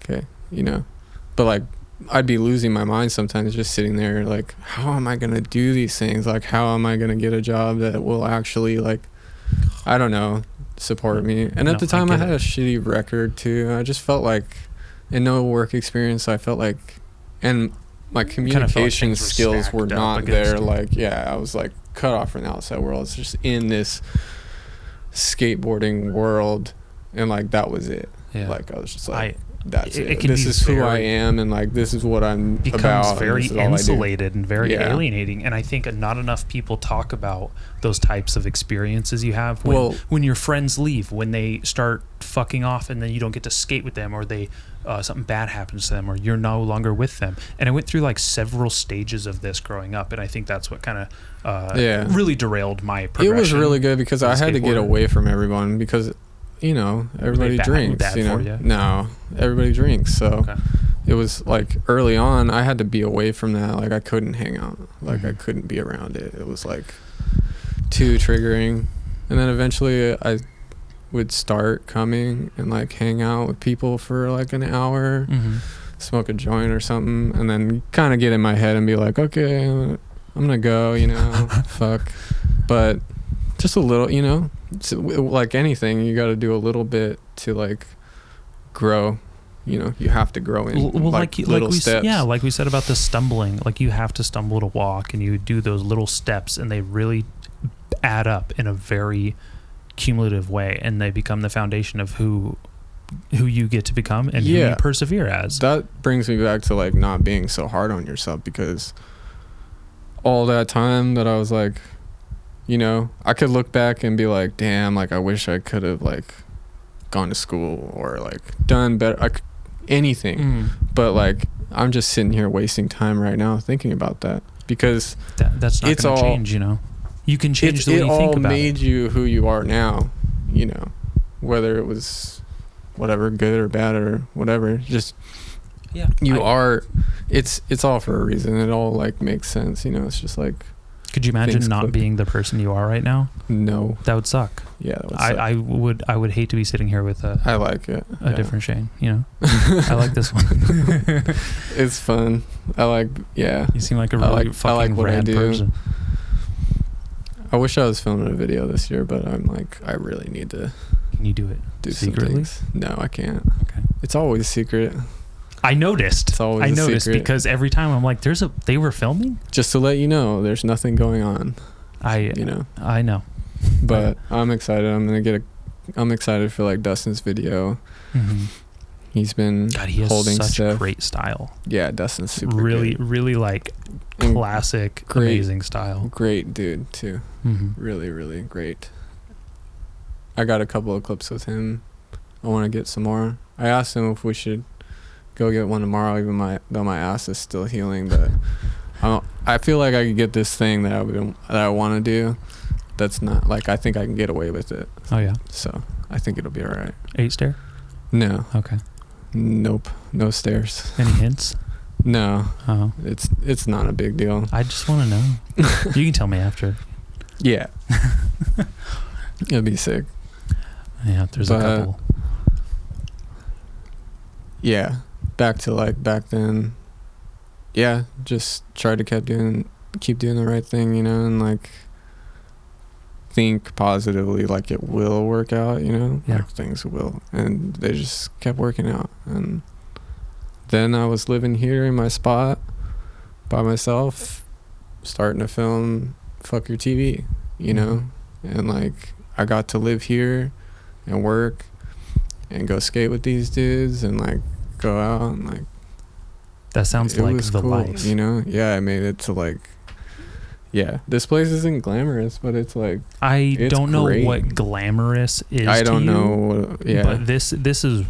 okay, you know, but like. I'd be losing my mind sometimes just sitting there like how am I going to do these things like how am I going to get a job that will actually like I don't know support me and
No,
at the time I,
get
had
it.
a shitty record too I just felt like in no work experience I felt like and my communication
things were
skills
stacked
were not there like yeah I was like cut off from the outside world it's just in this skateboarding world and like that was it
Yeah,
like I was just
I
like that's
it-
it, this is who I am and like this is what I'm
becomes
about and
very
this is all I do.
insulated and very
Yeah.
alienating. And I think not enough people talk about those types of experiences you have when,
Well-
when your friends leave, when they start fucking off, and then you don't get to skate with them, or they uh, something bad happens to them, or you're no longer with them. And I went through like several stages of this growing up, and I think that's what kind of uh,
Yeah.
really derailed my
It was really good because I had to get away from everyone because, you know, everybody
bad-
drinks. you know,
you?
no, everybody drinks. So
Okay.
it was like early on, I had to be away from that. Like I couldn't hang out. Like I
Mhm.
couldn't be around it. It was like too triggering. And then eventually, I would start coming and like hang out with people for like an hour,
Mhm.
smoke a joint or something, and then kind of get in my head and be like, okay, I'm gonna go. You know, fuck. But just a little, you know, like anything, you got to do a little bit to like grow. You know, you have to grow in
Well,
like,
like,
little
like we
steps.
yeah, like we said about the stumbling, like you have to stumble to walk, and you do those little steps, and they really add up in a very cumulative way, and they become the foundation of who who you get to become and who you persevere as.
that brings me back to like not being so hard on yourself because all that time that I was like, you know, I could look back and be like, damn, like I wish I could have like gone to school or like done better, I c anything.
Mm.
But like I'm just sitting here wasting time right now thinking about that because
That, that's not
It's
going to
all-
change, you know. You can change
it's,
the way
it
you
all
think about
made
it.
you who you are now. You know, whether it was whatever good or bad or whatever, just
Yeah,
you
I-
are it's it's all for a reason it all like makes sense you know it's just like
Could you imagine not
click.
being the person you are right now?
no
That would suck.
yeah that would
I,
suck.
I would I would hate to be sitting here with a,
I like it
a
yeah.
different Shane. You know, I like this one.
it's fun i like yeah
you seem like a really
like- I
fucking
like what I do.
person.
I wish i was filming a video this year but i'm like i really need to
Can you do it
do
secretly?
some things no i can't
Okay.
it's always secret
I noticed.
It's always
I noticed
secret.
because every time I'm like, "There's a." They were filming.
just to let you know there's nothing going on
I
you know
I know.
but i'm excited i'm gonna get a i'm excited for like dustin's video
Mhm.
He's been
God, he has
holding
such
stuff
great style.
yeah dustin's super
really,
good.
really like classic,
great.
amazing style.
great dude too
hmm
really really great i got a couple of clips with him i want to get some more i asked him if we should go get one tomorrow even my though my ass is still healing but i don't, i feel like i could get this thing that i would that i want to do that's not like i think i can get away with it
Oh yeah,
so i think it'll be all right
eight stair.
no
Okay.
Nope. No stairs.
Any hints?
no.
Oh,
it's it's not a big deal.
I just want to know. you can tell me after.
yeah. It'll be sick.
Yeah, there's
But-
a couple.
yeah. Back to like back then. Yeah just try to keep doing keep doing the right thing you know and like think positively like it will work out you know?
Yeah.
like things will. And they just kept working out. And then i was living here in my spot by myself starting to film fuck your tv you know? Mm-hmm. And like I got to live here and work and go skate with these dudes and like go out and like
That sounds like the
cool,
life.
you know? Yeah I made it to like yeah this place isn't glamorous but it's like
I
It's
don't know
great.
what glamorous is.
I don't
you,
know yeah
But this this is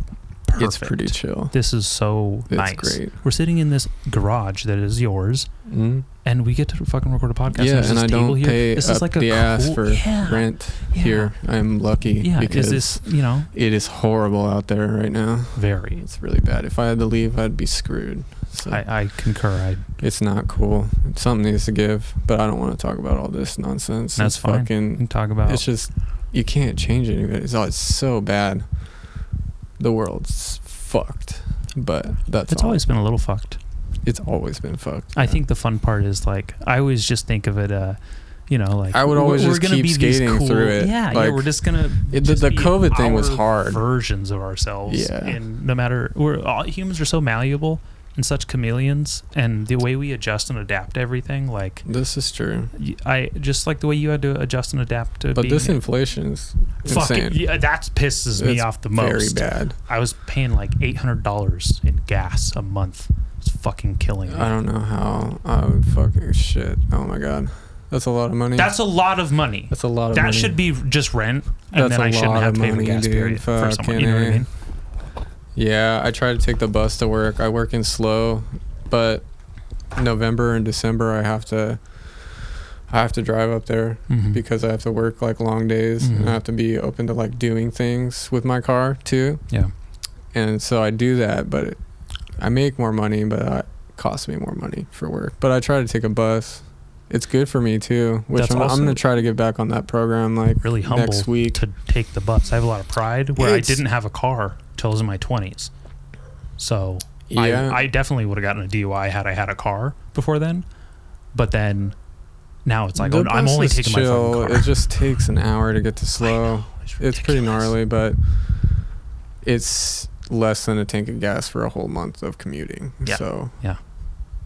perfect.
it's pretty chill
This is so
it's
nice.
great
We're sitting in this garage that is yours,
mm
and we get to fucking record a podcast.
yeah and I
table
don't
here.
pay
This
up
is like a
the ass
cool-
for
yeah,
rent
yeah.
here I'm lucky
Yeah,
because
is this you know
it is horrible out there right now
very?
it's really bad if I had to leave I'd be screwed so
I, I concur. I
It's not cool. Something needs to give, but I don't want to talk about all this nonsense.
That's
it's
fine.
Fucking,
talk about.
it's just you can't change it. It's, all- it's so bad. The world's fucked, but that's
it's
all.
always been a little fucked.
it's always been fucked.
I think the fun part is like I always just think of it. Uh, you know, like
I would always
we're
just
gonna
keep
be
skating
cool,
through it.
Yeah, yeah. We're just gonna.
it- the-
just
the
be
COVID thing was hard.
Versions of ourselves.
Yeah.
And no matter, we're all humans are so malleable and such chameleons, and the way we adjust and adapt everything, like
this is true,
I just like the way you had to adjust and adapt to.
but this inflation is
fucking yeah, that pisses me
It's
off the most.
Very bad.
I was paying like eight hundred dollars in gas a month. It's fucking killing me.
I don't know how I would fucking shit. Oh my god, that's a lot of money.
That's a lot of money.
that's a lot of
That
money.
should be just rent, and
That's
then I shouldn't have to pay for
money,
gas
dude.
period for someone. You know what I mean?
Yeah, I try to take the bus to work. I work in SLO, but November and December I have to I have to drive up there
Mhm.
because I have to work like long days
Mhm.
and I have to be open to like doing things with my car too.
Yeah.
And so I do that, but it, I make more money, but it costs me more money for work. But I try to take a bus. It's good for me too, which I'm, I'm going to try to get back on that program like
really humble
next week.
to take the bus. I have a lot of pride where
It's-
I didn't have a car till I was in my twenties. So
Yeah.
I, I definitely would have gotten a DUI had I had a car before then. But then now it's like oh, I'm only taking my
chill.
phone car.
It just takes an hour to get to SLO.
know,
It's pretty gnarly, but it's less than a tank of gas for a whole month of commuting.
Yeah.
So,
Yeah.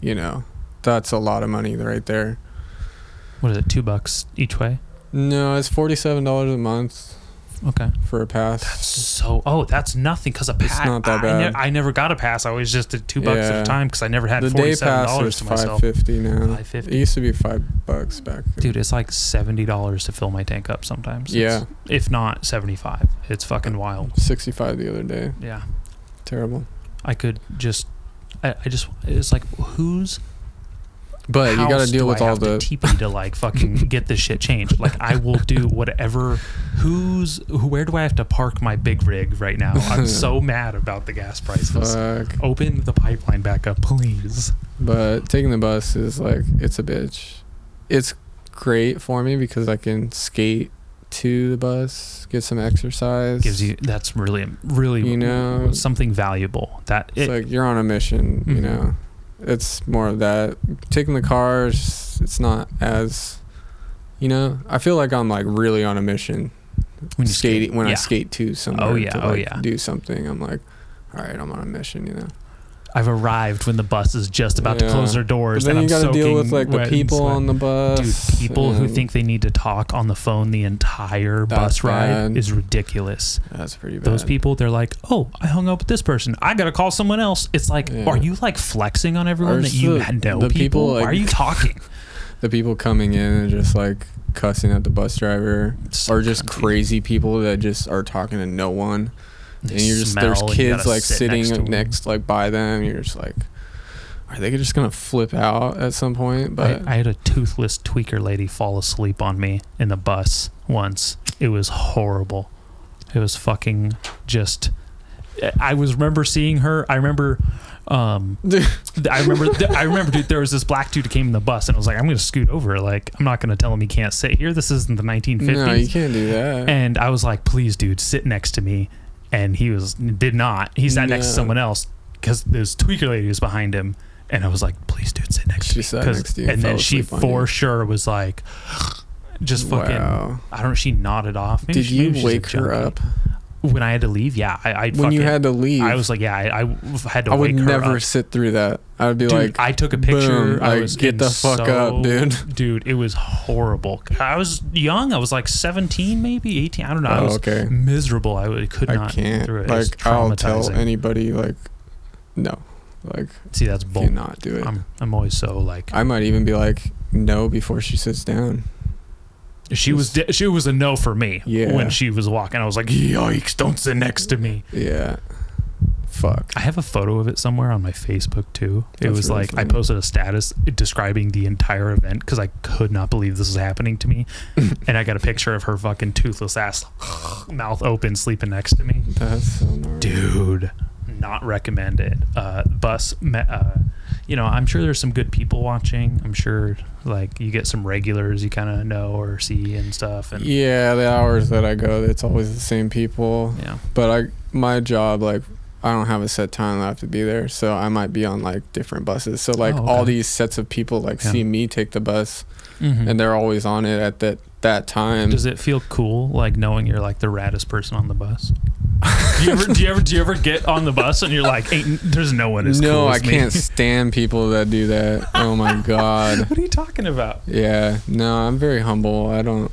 you know, that's a lot of money right there.
What is it? Two bucks each way.
No, it's forty-seven dollars a month
Okay.
for a pass.
That's so, oh, that's nothing because a
It's
pass.
not that
I,
bad.
ne- I never got a pass. I always just did two bucks at a time because I never had
the day
forty-seven
pass
dollars
is
to
five
myself.
fifty now.
$5.50.
It used to be five bucks back.
Dude, it's like seventy dollars to fill my tank up sometimes.
Yeah.
It's- if not seventy-five. It's fucking wild.
sixty five the other day.
Yeah,
Terrible.
I could just. I, I just. It's like whose
But you got to deal with
I
all
have to
the.
teepee to like fucking get this shit changed. Like I will do whatever. Who's who? Where do I have to park my big rig right now? I'm so mad about the gas prices.
Fuck.
Open the pipeline back up, please.
But taking the bus is like it's a bitch. It's great for me because I can skate to the bus, get some exercise.
Gives you that's really really
You know-
something valuable. That
It's
it,
like you're on a mission, you
Mhm.
know. It's more of that. Taking the cars, it's not as, you know. I feel like I'm like really on a mission.
when
skating
skate.
when I skate to somewhere.
Oh, yeah,
to
oh,
like
yeah.
Do something. I'm like, all right, I'm on a mission, you know.
I've arrived when the bus is just about to close their
But
doors.
then
and
you
I'm
got to deal with
soaking
like the
wet
people on the bus.
Dude, people who think they need to talk on the phone the entire bus ride
bad.
is ridiculous.
that's pretty bad.
Those people, they're like, "Oh, I hung up with this person. I gotta call someone else." It's like,
Yeah.
are you like flexing on everyone
Or
that you
the-
know
the
people?
people,
Why are you talking?
the people coming in and just like cussing at the bus driver,
So
or just crazy people that just are talking to no one.
They
and you're just there's kids like
sit
sitting
next
next, like by them. You're just like, are they just gonna flip out at some point? But
I, I had a toothless tweaker lady fall asleep on me in the bus once. It was horrible. It was fucking just. I was remember seeing her. I remember. Um, I remember. I remember. Dude, there was this black dude who came in the bus, and I was like, "I'm going to scoot over. Like, I'm not going to tell him he can't sit here. This isn't the 1950s."
no, you can't do that.
And I was like, "Please, dude, sit next to me." And he was did not. He sat next to
No.
someone else because this tweaker lady was behind him. And I was like, "Please, dude, sit next
She
to me."
sat
'Cause-
next to you and
and then
fell
she
asleep on
for
you.
sure was like, just fucking.
Wow.
I don't know. She nodded off. Maybe
Did
she-
you
maybe she's a
wake her
junkie.
up
when I had to leave? Yeah, I. I
when you had to leave?
I was like, yeah, I, I had to
I would never
up.
sit through that. I would be
Dude,
like,
I took a picture.
boom,
I
like,
was
get the fuck
so-
up, dude.
Dude, it was horrible. I was young. I was like 17, maybe 18. I don't know. I
oh,
was
okay.
miserable. I could not I
can't.
through it. It
Like, I'll tell anybody, like, no, like,
See, that's bull.
cannot do it.
I'm, I'm always so like.
I might even be like, no, before she sits down.
She was di- she was a no for me
Yeah.
when she was walking. I was like, yikes! Don't sit next to me.
Yeah. Fuck.
I have a photo of it somewhere on my Facebook too. It
That's
was
really
like I posted a status describing the entire event because I could not believe this was happening to me, and I got a picture of her fucking toothless ass, mouth open, sleeping next to me.
That's so gnarly.
Dude, not recommended. Uh, bus, uh, you know, I'm sure there's some good people watching. I'm sure like you get some regulars you kind of know or see and stuff, and
Yeah, the hours that I go, it's always the same people.
yeah.
But I, my job, like, I don't have a set time I have to be there, so I might be on like different buses. So like
Oh,
all these sets of people like
Yeah.
see me take the bus,
Mhm.
and they're always on it at that that time.
Does it feel cool, like knowing you're like the raddest person on the bus? Do you ever, do you ever, do you ever get on the bus and you're like, Ain't, "There's no one as
no,
cool
I
me."
can't stand people that do that. Oh my god.
what are you talking about?
Yeah, no, I'm very humble. I don't,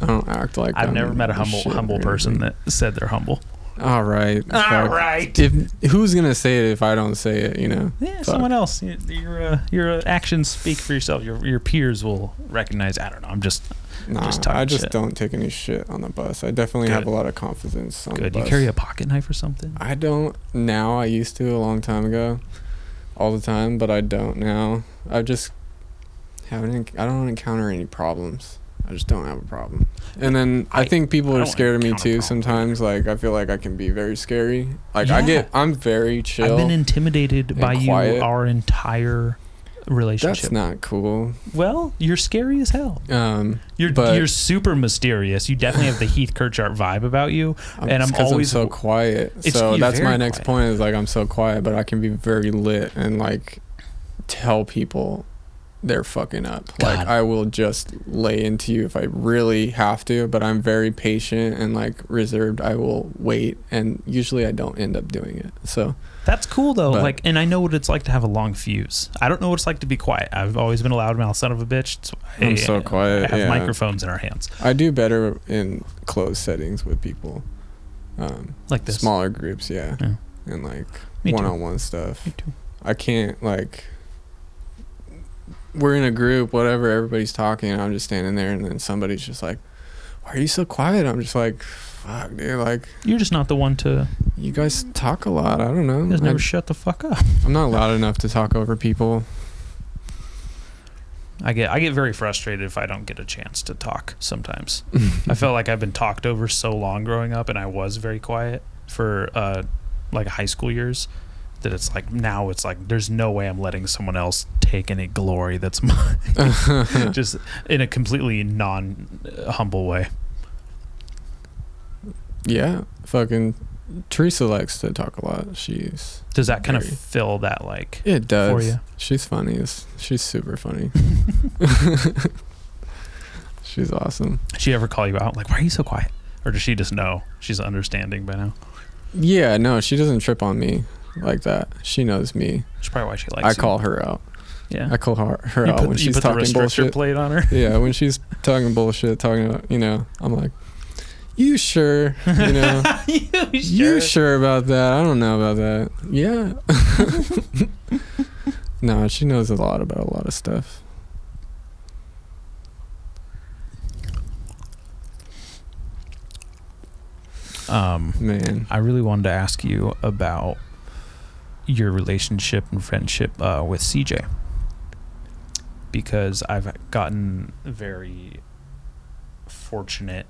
I don't act like.
I've
I'm
never met a humble humble person that said they're humble.
All right.
All
fuck.
right.
If who's gonna say it if I don't say it? You know.
Yeah,
Fuck.
someone else. Your your, uh, your actions speak for yourself. Your your peers will recognize. I don't know. I'm just
Nah,
Just
I just
shit.
don't take any shit on the bus. I definitely have a lot of confidence on
good.
the
You carry a pocket knife or something?
I don't now. I used to a long time ago, all the time, but I don't now. I just haven't. I don't encounter any problems. I just don't have a problem. And then I,
I-
think people
I
are scared of me too. Sometimes, like I feel like I can be very scary. Like I get, I'm very chill.
I've been intimidated by you our entire relationship.
That's not cool.
well, you're scary as hell.
Um,
You're
But-
you're super mysterious. You definitely have the Heath Kirchart vibe about you.
I'm,
And I'm always-
so quiet. So that's my next
quiet.
point. Is like I'm so quiet, but I can be very lit and like tell people they're fucking up.
God.
Like I will just lay into you if I really have to, but I'm very patient and like reserved. I will wait, and usually I don't end up doing it. So
That's cool though.
But-
like, and I know what it's like to have a long fuse. I don't know what it's like to be quiet. I've always been a loudmouth son of a bitch. Why
I'm so quiet,
I have
yeah.
microphones in our hands,
I do better in closed settings with people. Um,
like this.
smaller groups, yeah,
Yeah.
and like one-on-one stuff.
Me too.
I can't like. We're in a group, whatever. Everybody's talking, and I'm just standing there, and then somebody's just like, "Why are you so quiet?" I'm just like, "Fuck, dude! Like,
You're just not the one to.
you guys talk a lot. I don't know.
You guys
I,
never shut the fuck up.
I'm not loud enough to talk over people.
I get I get very frustrated if I don't get a chance to talk sometimes. I felt like I've been talked over so long growing up and I was very quiet for uh like high school years that it's like now it's like there's no way I'm letting someone else take any glory that's mine just in a completely non uh, humble way.
Yeah, fucking Teresa likes to talk a lot. She's
Does that kind of fill that like
it does.
for you?
She's funny. It's- She's super funny. She's awesome.
Does she ever call you out like why are you so quiet? Or does she just know? She's understanding by now.
Yeah, no, she doesn't trip on me like that. She knows me.
That's probably why she likes
I
you.
call her out.
Yeah.
I call her, her out when
you
she's talking bullshit.
plate on her.
yeah, when she's talking bullshit, talking about, you know, I'm like, you sure? You know,
you
you sure about that? I don't know about that. Yeah. no, she knows a lot about a lot of stuff.
Um,
Man.
I really wanted to ask you about your relationship and friendship uh, with CJ because I've gotten very fortunate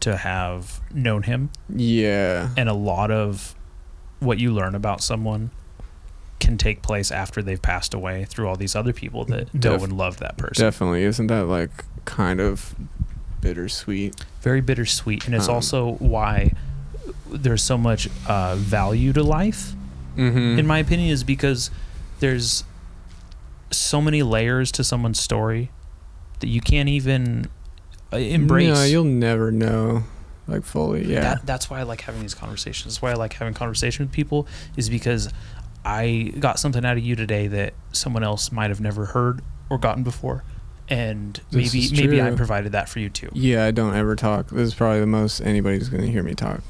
to have known him,
Yeah.
and a lot of what you learn about someone can take place after they've passed away through all these other people that know
Def-
and love that person.
Definitely. Isn't that like kind of bittersweet?
very bittersweet, and it's
Um,
also why there's so much uh, value to life.
Mm-hmm.
in my opinion, is because there's so many layers to someone's story that you can't even Uh, embrace.
No, you'll never know, like fully. Yeah.
That, that's why I like having these conversations. That's why I like having conversation with people is because I got something out of you today that someone else might have never heard or gotten before, and
This
maybe maybe I provided that for you too.
yeah, I don't ever talk. This is probably the most anybody's gonna hear me talk.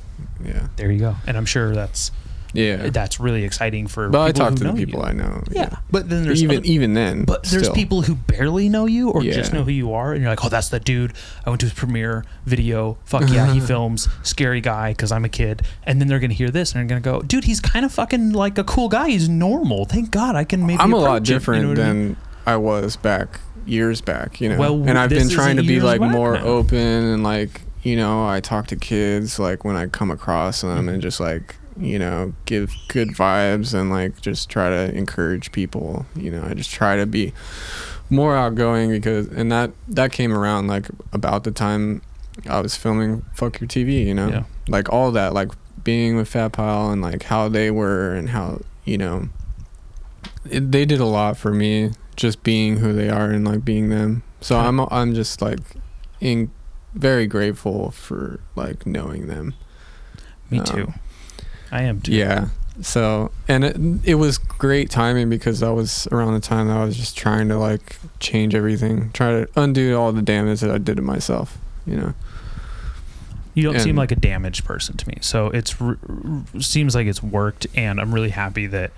Yeah.
There you go, and I'm sure that's
Yeah.
that's really exciting for.
But I talk to the people
you.
I know.
Yeah, but then there's
even
other-
even then.
But there's
still.
people who barely know you or just know who you are, and you're like, oh, that's the dude. I went to his premiere video. Fuck yeah, he films. Scary guy because I'm a kid. And then they're gonna hear this and they're gonna go, dude, he's kind of fucking like a cool guy. He's normal. Thank God I can maybe.
I'm a lot
him," you
different
know what I mean?
than I was back years back. You know.
Well,
and I've been trying to be like more
now.
open and like you know I talk to kids like when I come across them mm-hmm. and just like you know give good vibes and like just try to encourage people. You know I just try to be more outgoing because and that that came around like about the time I was filming Fuck Your TV. You know
Yeah.
like all that like being with Fat Pile and like how they were and how you know it, they did a lot for me just being who they are and like being them so i'm i'm just like in very grateful for like knowing them
Me
um,
too. I am too.
yeah so and it, it was great timing because that was around the time that i was just trying to like change everything try to undo all the damage that i did to myself you know
You don't seem like a damaged person to me. So it's r- r- seems like it's worked, and I'm really happy that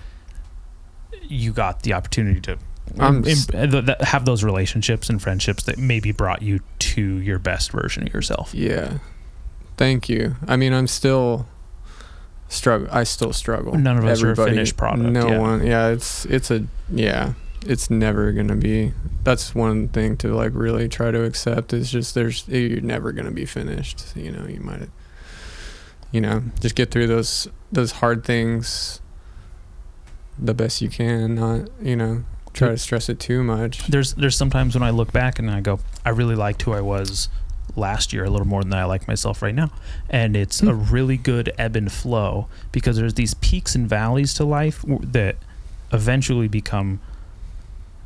you got the opportunity to
I'm
im-
s-
th- th- have those relationships and friendships that maybe brought you to your best version of yourself.
yeah thank you i mean i'm still struggle i still struggle
None of us are a finished product,
no
yeah.
one yeah it's it's a yeah it's never gonna be that's one thing to like really try to accept is just there's eh, you're never gonna be finished you know you might you know just get through those those hard things the best you can not you know try to stress it too much
There's there's sometimes when I look back and I go, I really liked who I was last year a little more than I like myself right now, and it's a
Hmm.
really good ebb and flow because there's these peaks and valleys to life that eventually become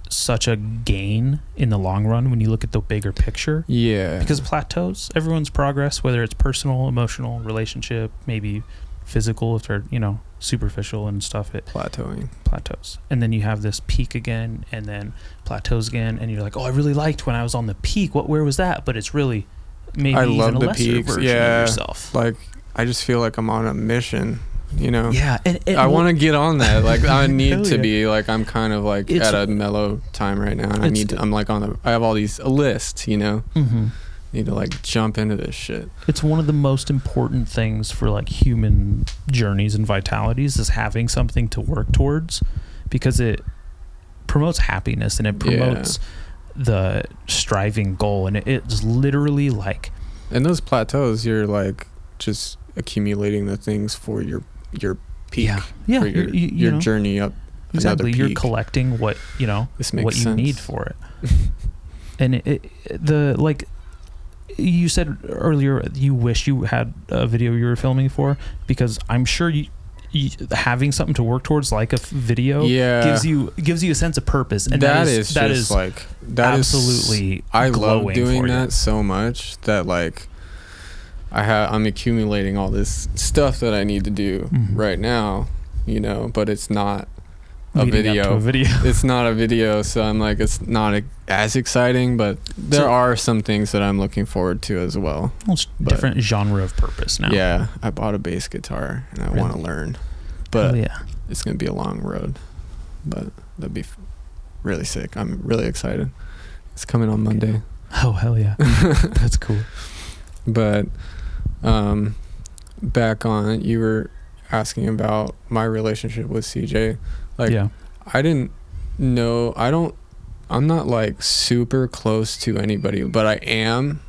such a gain in the long run when you look at the bigger picture.
yeah
because plateaus everyone's progress whether it's personal emotional relationship maybe physical, if they're you know superficial and stuff, it
plateauing.
plateaus. And then you have this peak again, and then plateaus again, and you're like, oh, I really liked when I was on the peak. What where was that? But it's really maybe
I
even
love
a
the
lesser
peaks,
version
yeah.
of yourself.
Like I just feel like I'm on a mission. You know.
Yeah, and, and
I want to get on that. Like I need to
yeah.
be. Like I'm kind of like
It's-
at a mellow time right now, and I need. To, I'm like on the. I have all these a list. You know.
hmm
Need to like jump into this shit.
It's one of the most important things for like human journeys and vitalities is having something to work towards, because it promotes happiness and it
Yeah.
The striving goal, and it's literally like
And those plateaus, you're like just accumulating the things for your your peak.
yeah, yeah,
For your
you, you, you
your
know,
journey up.
exactly. You're collecting what you know
This makes
what you need for it. and it, it, the like you said earlier, you wish you had a video you were filming for because I'm sure you having something to work towards, like a video,
Yeah.
gives you gives you a sense of purpose, and
that is,
that
just
is
like that is
absolutely.
I love doing
for you.
that so much that like I have I'm accumulating all this stuff that I need to do
Mhm.
right now, you know, but it's not a
leading up to
video.
a video.
It's not a video, so I'm like it's not a, as exciting, but there
So-
are some things that I'm looking forward to as well.
Well, it's
but-
different genre of purpose now.
Yeah, I bought a bass guitar and I want to learn,
Hell
but
yeah.
it's gonna be a long road. But that'd be f- really sick. I'm really excited. It's coming on Monday.
Oh hell yeah. That's cool.
but um back on you were asking about my relationship with CJ. Like
yeah.
I didn't know I don't I'm not like super close to anybody, but I am.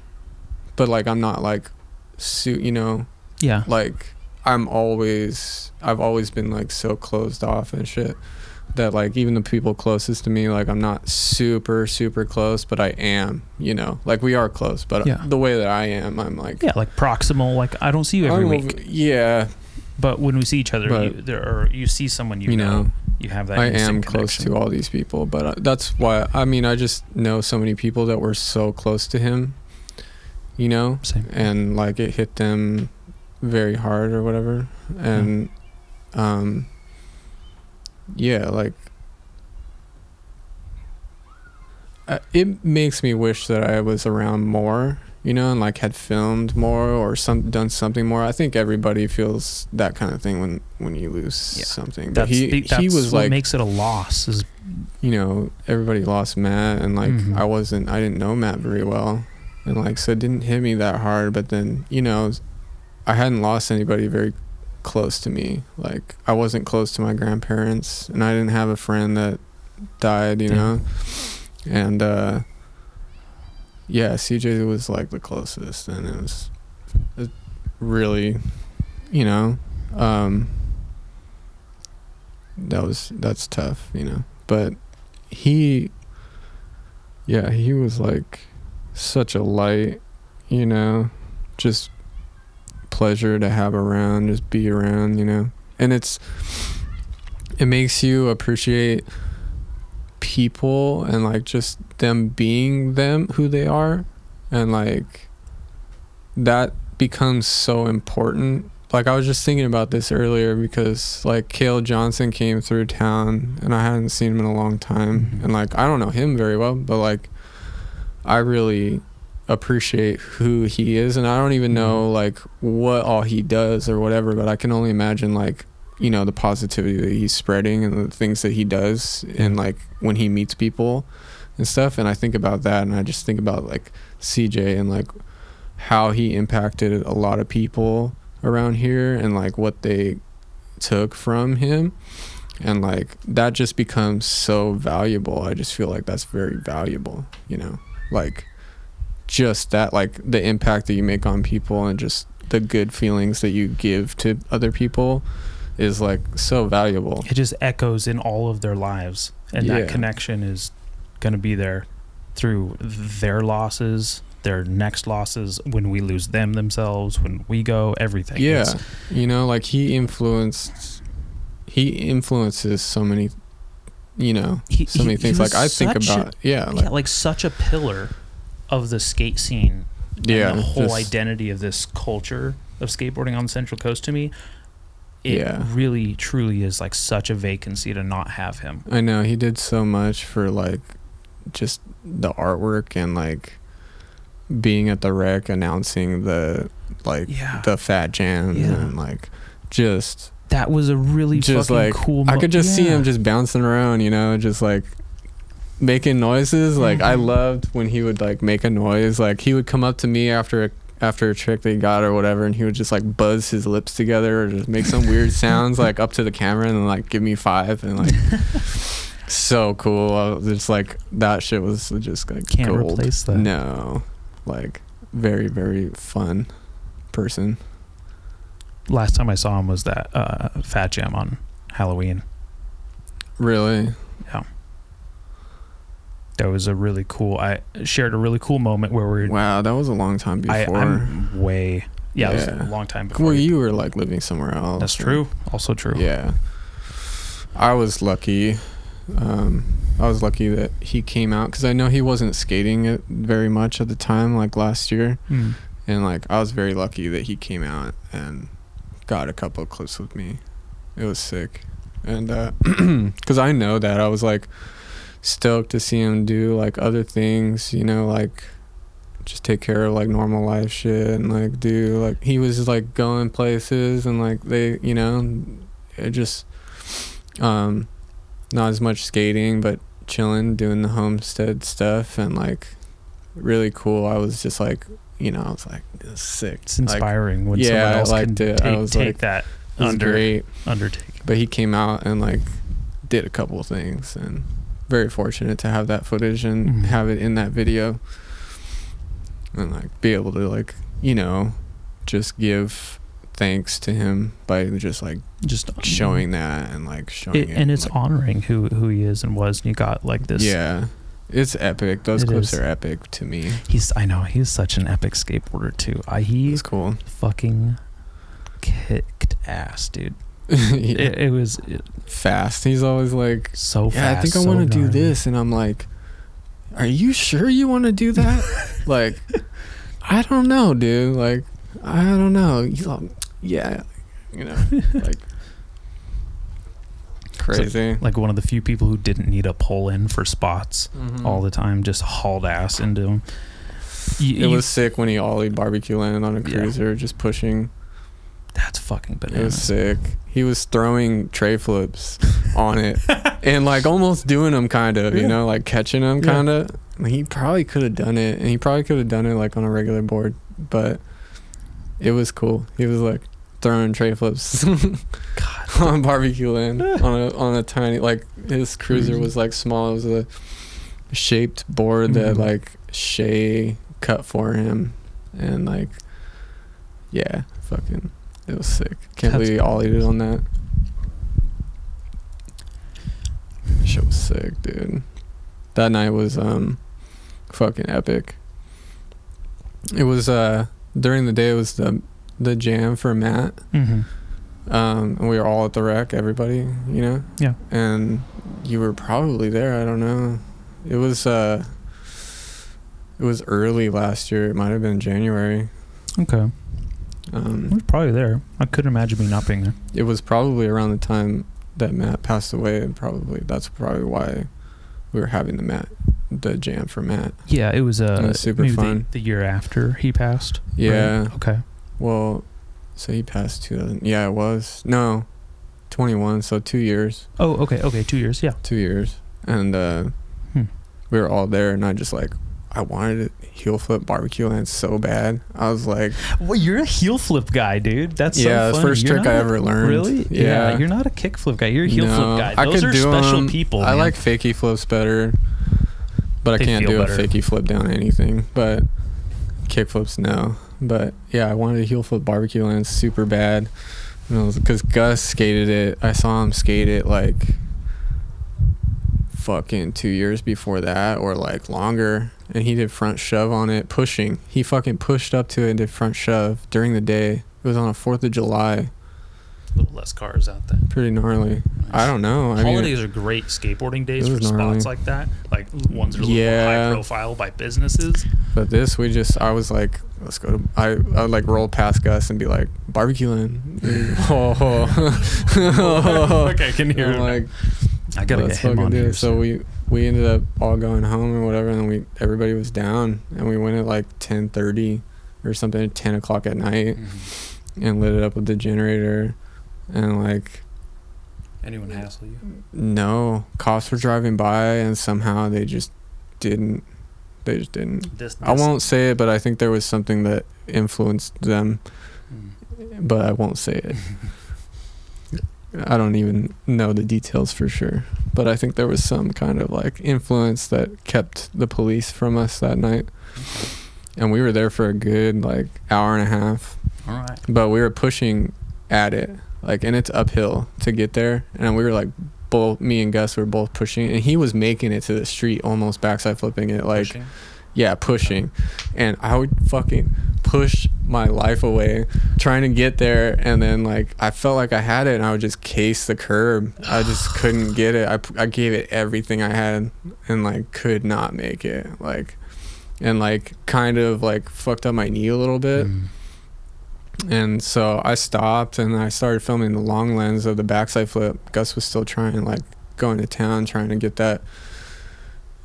But like I'm not like su- you know,
Yeah.
like I'm always I've always been like so closed off and shit that like even the people closest to me like I'm not super super close but I am you know like we are close but
Yeah.
the way that I am I'm like
Yeah, like proximal. Like I don't see you every
I'm
week,
yeah
but when we see each other,
But-
you, there or you see someone you,
you
know,
know
you have that.
I am close to all these people but uh, that's why I mean I just know so many people that were so close to him you know
Same.
and like it hit them very hard or whatever and um yeah like uh, it makes me wish that I was around more you know and like had filmed more or some done something more I think everybody feels that kind of thing when when you lose
Yeah.
something but
That's,
he
the, that's
he was
what
like
makes it a loss. Is
you know, everybody lost Matt, and like
Mhm.
I wasn't, I didn't know Matt very well, and like so it didn't hit me that hard. But then you know, I hadn't lost anybody very close to me. Like I wasn't close to my grandparents, and I didn't have a friend that died. You
Yeah.
know, and uh yeah, CJ was like the closest, and it was, really, you know, um that was that's tough, you know. But he yeah, he was like such a light, you know, just pleasure to have around, just be around, you know. And it's it makes you appreciate people and like just them being them who they are. And like that becomes so important. Like I was just thinking about this earlier because like Kale Johnson came through town and I hadn't seen him in a long time.
Mhm.
and like I don't know him very well but like I really appreciate who he is. And I don't even know like what all he does or whatever but I can only imagine like you know the positivity that he's spreading and the things that he does and like when he meets people and stuff. And I think about that and I just think about like CJ and like how he impacted a lot of people around here and like what they took from him. And like that just becomes so valuable. I just feel like that's very valuable you know? Like just that like the impact that you make on people and just the good feelings that you give to other people is like so valuable
it just echoes in all of their lives, and
Yeah.
that connection is going to be there through their losses, their next losses, when we lose them themselves, when we go, everything.
yeah
It's-
you know like he influenced he influences so many you know
he,
so many
he-
things
he
like i think
such a-
about yeah like
yeah, like such a pillar of the skate scene.
yeah
and the whole
just-
identity of this culture of skateboarding on the Central Coast to me. It
Yeah.
really truly is like such a vacancy to not have him.
I know he did so much for like just the artwork and like being at the rec announcing the like
Yeah.
the fat jams
Yeah.
and like just
That was a really
just like
cool.
I could just see him just bouncing around, you know, just like making noises. Like I
Mhm.
loved when he would like make a noise. Like he would come up to me after a after a trick they got or whatever, and he would just like buzz his lips together or just make some weird sounds like up to the camera and like give me five and like so cool. I was just like that shit was just like
Can't
gold.
replace that.
No, like very very fun person.
Last time I saw him was that uh, Fat Jam on Halloween.
Really,
That was a really cool. I shared a really cool moment where we. were
wow, that was a long time before.
I'm way. Yeah, it was a long time before.
Well, you were like living somewhere else.
That's true. Also true.
Yeah. I was lucky. Um, I was lucky that he came out because I know he wasn't skating it very much at the time, like last year,
Mm.
and like I was very lucky that he came out and got a couple of clips with me. It was sick, and because I know that I was like stoked to see him do like other things, you know, like just take care of like normal life shit and like do like he was like going places and like they you know it just um not as much skating but chilling doing the homestead stuff and like really cool i was just like you know i was like this is sick
It's inspiring when
yeah,
someone
I
else
liked
can
it. I was
take
like,
that under
great
undertaking.
but he came out and like did a couple of things and very fortunate to have that footage and
Mhm.
have it in that video and like be able to like you know just give thanks to him by just like
Just
showing that and like showing
it,
it,
and it's
like,
honoring who who he is and was. And you got like this.
yeah it's epic those
It
clips
is.
are epic to me
He's. I know he's such an epic skateboarder too. I he
it's cool
fucking kicked ass, dude.
yeah.
It, it was it,
fast he's always like
so fast.
yeah i think i
so
want to do this and i'm like are you sure you want to do that like i don't know dude like i don't know he's like yeah you know like crazy
Like one of the few people who didn't need a pull in for spots
Mhm.
all the time, just hauled ass into him. You-
it
you-
was sick when he ollied barbecue landed on a
Yeah.
cruiser just pushing
that's fucking banana.
it was sick he was throwing tray flips on it and like almost doing them kind of
Yeah.
you know like catching them
Yeah.
kind of he probably could have done it and he probably could have done it like on a regular board but it was cool he was like throwing tray flips on barbecue land on a on a tiny like his cruiser was like small it was a shaped board that
Mhm.
like shay cut for him and like yeah fucking it was sick can't
That's
believe he ollied it on that shit was sick dude that night was um fucking epic it was uh during the day it was the the jam for matt
hmm
um, and we were all at the rec, everybody, you know.
Yeah.
And you were probably there. I don't know. It was uh, it was early last year. It might have been January.
Okay, I
Um,
was probably there. I couldn't imagine me not being there.
it was probably around the time that Matt passed away, and probably that's probably why we were having the Matt, the jam for Matt.
Yeah, it was uh,
It was super
maybe the-
fun.
The, year after he passed. right?
Yeah.
Okay.
Well, so he passed 2000. Yeah, it was no, 21. So two years.
Oh, okay. Okay. Two years. Yeah.
two years, and uh,
Hmm.
we were all there, and I just like I wanted to heel flip barbecue land so bad. I was like,
Well, you're a heel flip guy, dude. That's
yeah, the
funny.
first
You're
trick I ever learned.
Really?
Yeah,
You're not a kick flip guy. You're a heel
No,
flip guy.
I
Those are special
'em.
people.
I
man.
like fakie flips better, but
They
I can't do
better.
a fakie flip down anything. But kick flips, no. But yeah, I wanted to heel flip barbecue land super bad. Because Gus skated it. I saw him skate it like fucking two years before that or like longer. And he did front shove on it, pushing. He fucking pushed up to it and did front shove during the day. It was on a 4th of July.
A little less cars out there.
Pretty gnarly. I don't know. I mean,
Holidays are great skateboarding days for
gnarly.
spots like that, like ones that are
Yeah.
high profile by businesses.
but this we just I was like, let's go to I I would like roll past Gus and be like barbecue land. oh.
okay, I can hear
I'm like
I gotta
let's
get him on here.
So we we ended up all going home or whatever, and then we everybody was down, and we went at like ten thirty or something, ten o'clock at night,
Mhm.
and lit it up with the generator, and like
Anyone hassle you?
no cops were driving by, and somehow they just didn't. They just didn't.
This,
I won't say it, but I think there was something that influenced them,
Mm.
but I won't say it. I don't even know the details for sure, but I think there was some kind of like influence that kept the police from us that night. And we were there for a good like hour and a half,
All right.
but we were pushing at it, like, and it's uphill to get there. And we were like, both me and Gus were both pushing, and he was making it to the street, almost backside flipping it, like,
Pushing.
Yeah, pushing. And I would fucking push my life away trying to get there. And then, like, I felt like I had it and I would just case the curb. I just couldn't get it. I I gave it everything I had and, like, could not make it. Like, and, like, kind of, like, fucked up my knee a little bit.
Mm.
And so I stopped and I started filming the long lens of the backside flip. Gus was still trying, like, going to town, trying to get that,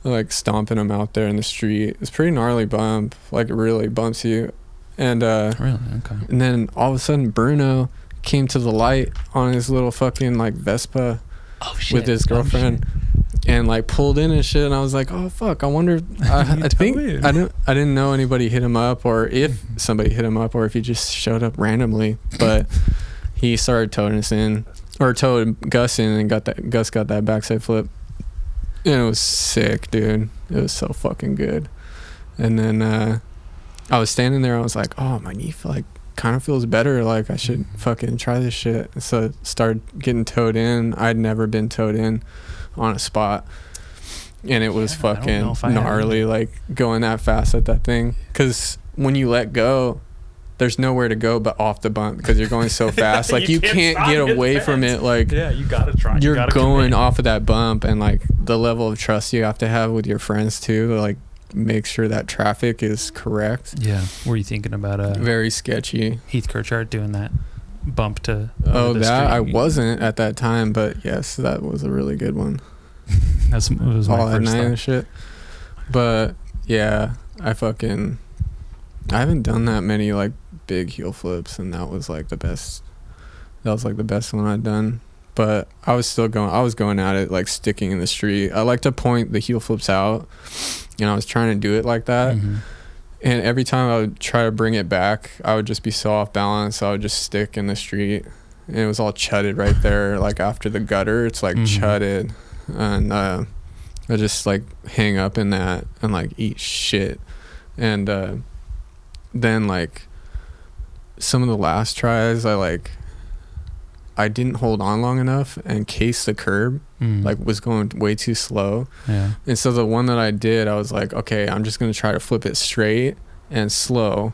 like, stomping him out there in the street. It's pretty gnarly bump, like, it really bumps you. And, uh,
Really? Okay.
and then all of a sudden, Bruno came to the light on his little fucking, like, Vespa
Oh
with his girlfriend. And like pulled in and shit, and I was like, "Oh fuck!" I wonder. I, I think
totally-
I didn't. I didn't know anybody hit him up, or if somebody hit him up, or if he just showed up randomly. But he started towing us in, or towed Gus in, and got that. Gus got that backside flip, and it was sick, dude. It was so fucking good. And then uh, I was standing there. I was like, "Oh, my knee like kind of feels better. Like I should
Mm-hmm.
fucking try this shit." So started getting towed in. I'd never been towed in on a spot. And it was
Yeah, I don't know
fucking
if I have
gnarly, like going that fast at that thing. Because when you let go, there's nowhere to go but off the bump because you're going so fast. Like
You
you,
can't
can't, get
it
away from it. Like
Yeah, you gotta try. You
you're
gotta
going
commit.
off of that bump, and like the level of trust you have to have with your friends too. Like make sure that traffic is correct.
Yeah. Were you thinking about a
Very sketchy.
Heath Kirchart doing that bump to?
Oh,
over the
that I wasn't at that time, but yes, that was a really good one.
That's that was my
all at
first
night
thought.
and shit. But yeah, I fucking I haven't done that many like big heel flips, and that was like the best. That was like the best one I'd done. But I was still going. I was going at it like sticking in the street. I like to point the heel flips out, and I was trying to do it like that.
Mhm.
And every time I would try to bring it back, I would just be so off balance. So I would just stick in the street, and it was all chudded right there. Like after the gutter, it's like
Mhm.
chudded, and uh, I just like hang up in that and like eat shit, and uh, then like some of the last tries, I like I didn't hold on long enough and case the curb.
Mm.
Like was going way too slow.
yeah.
And so the one that I did, I was like, okay, I'm just gonna try to flip it straight and slow,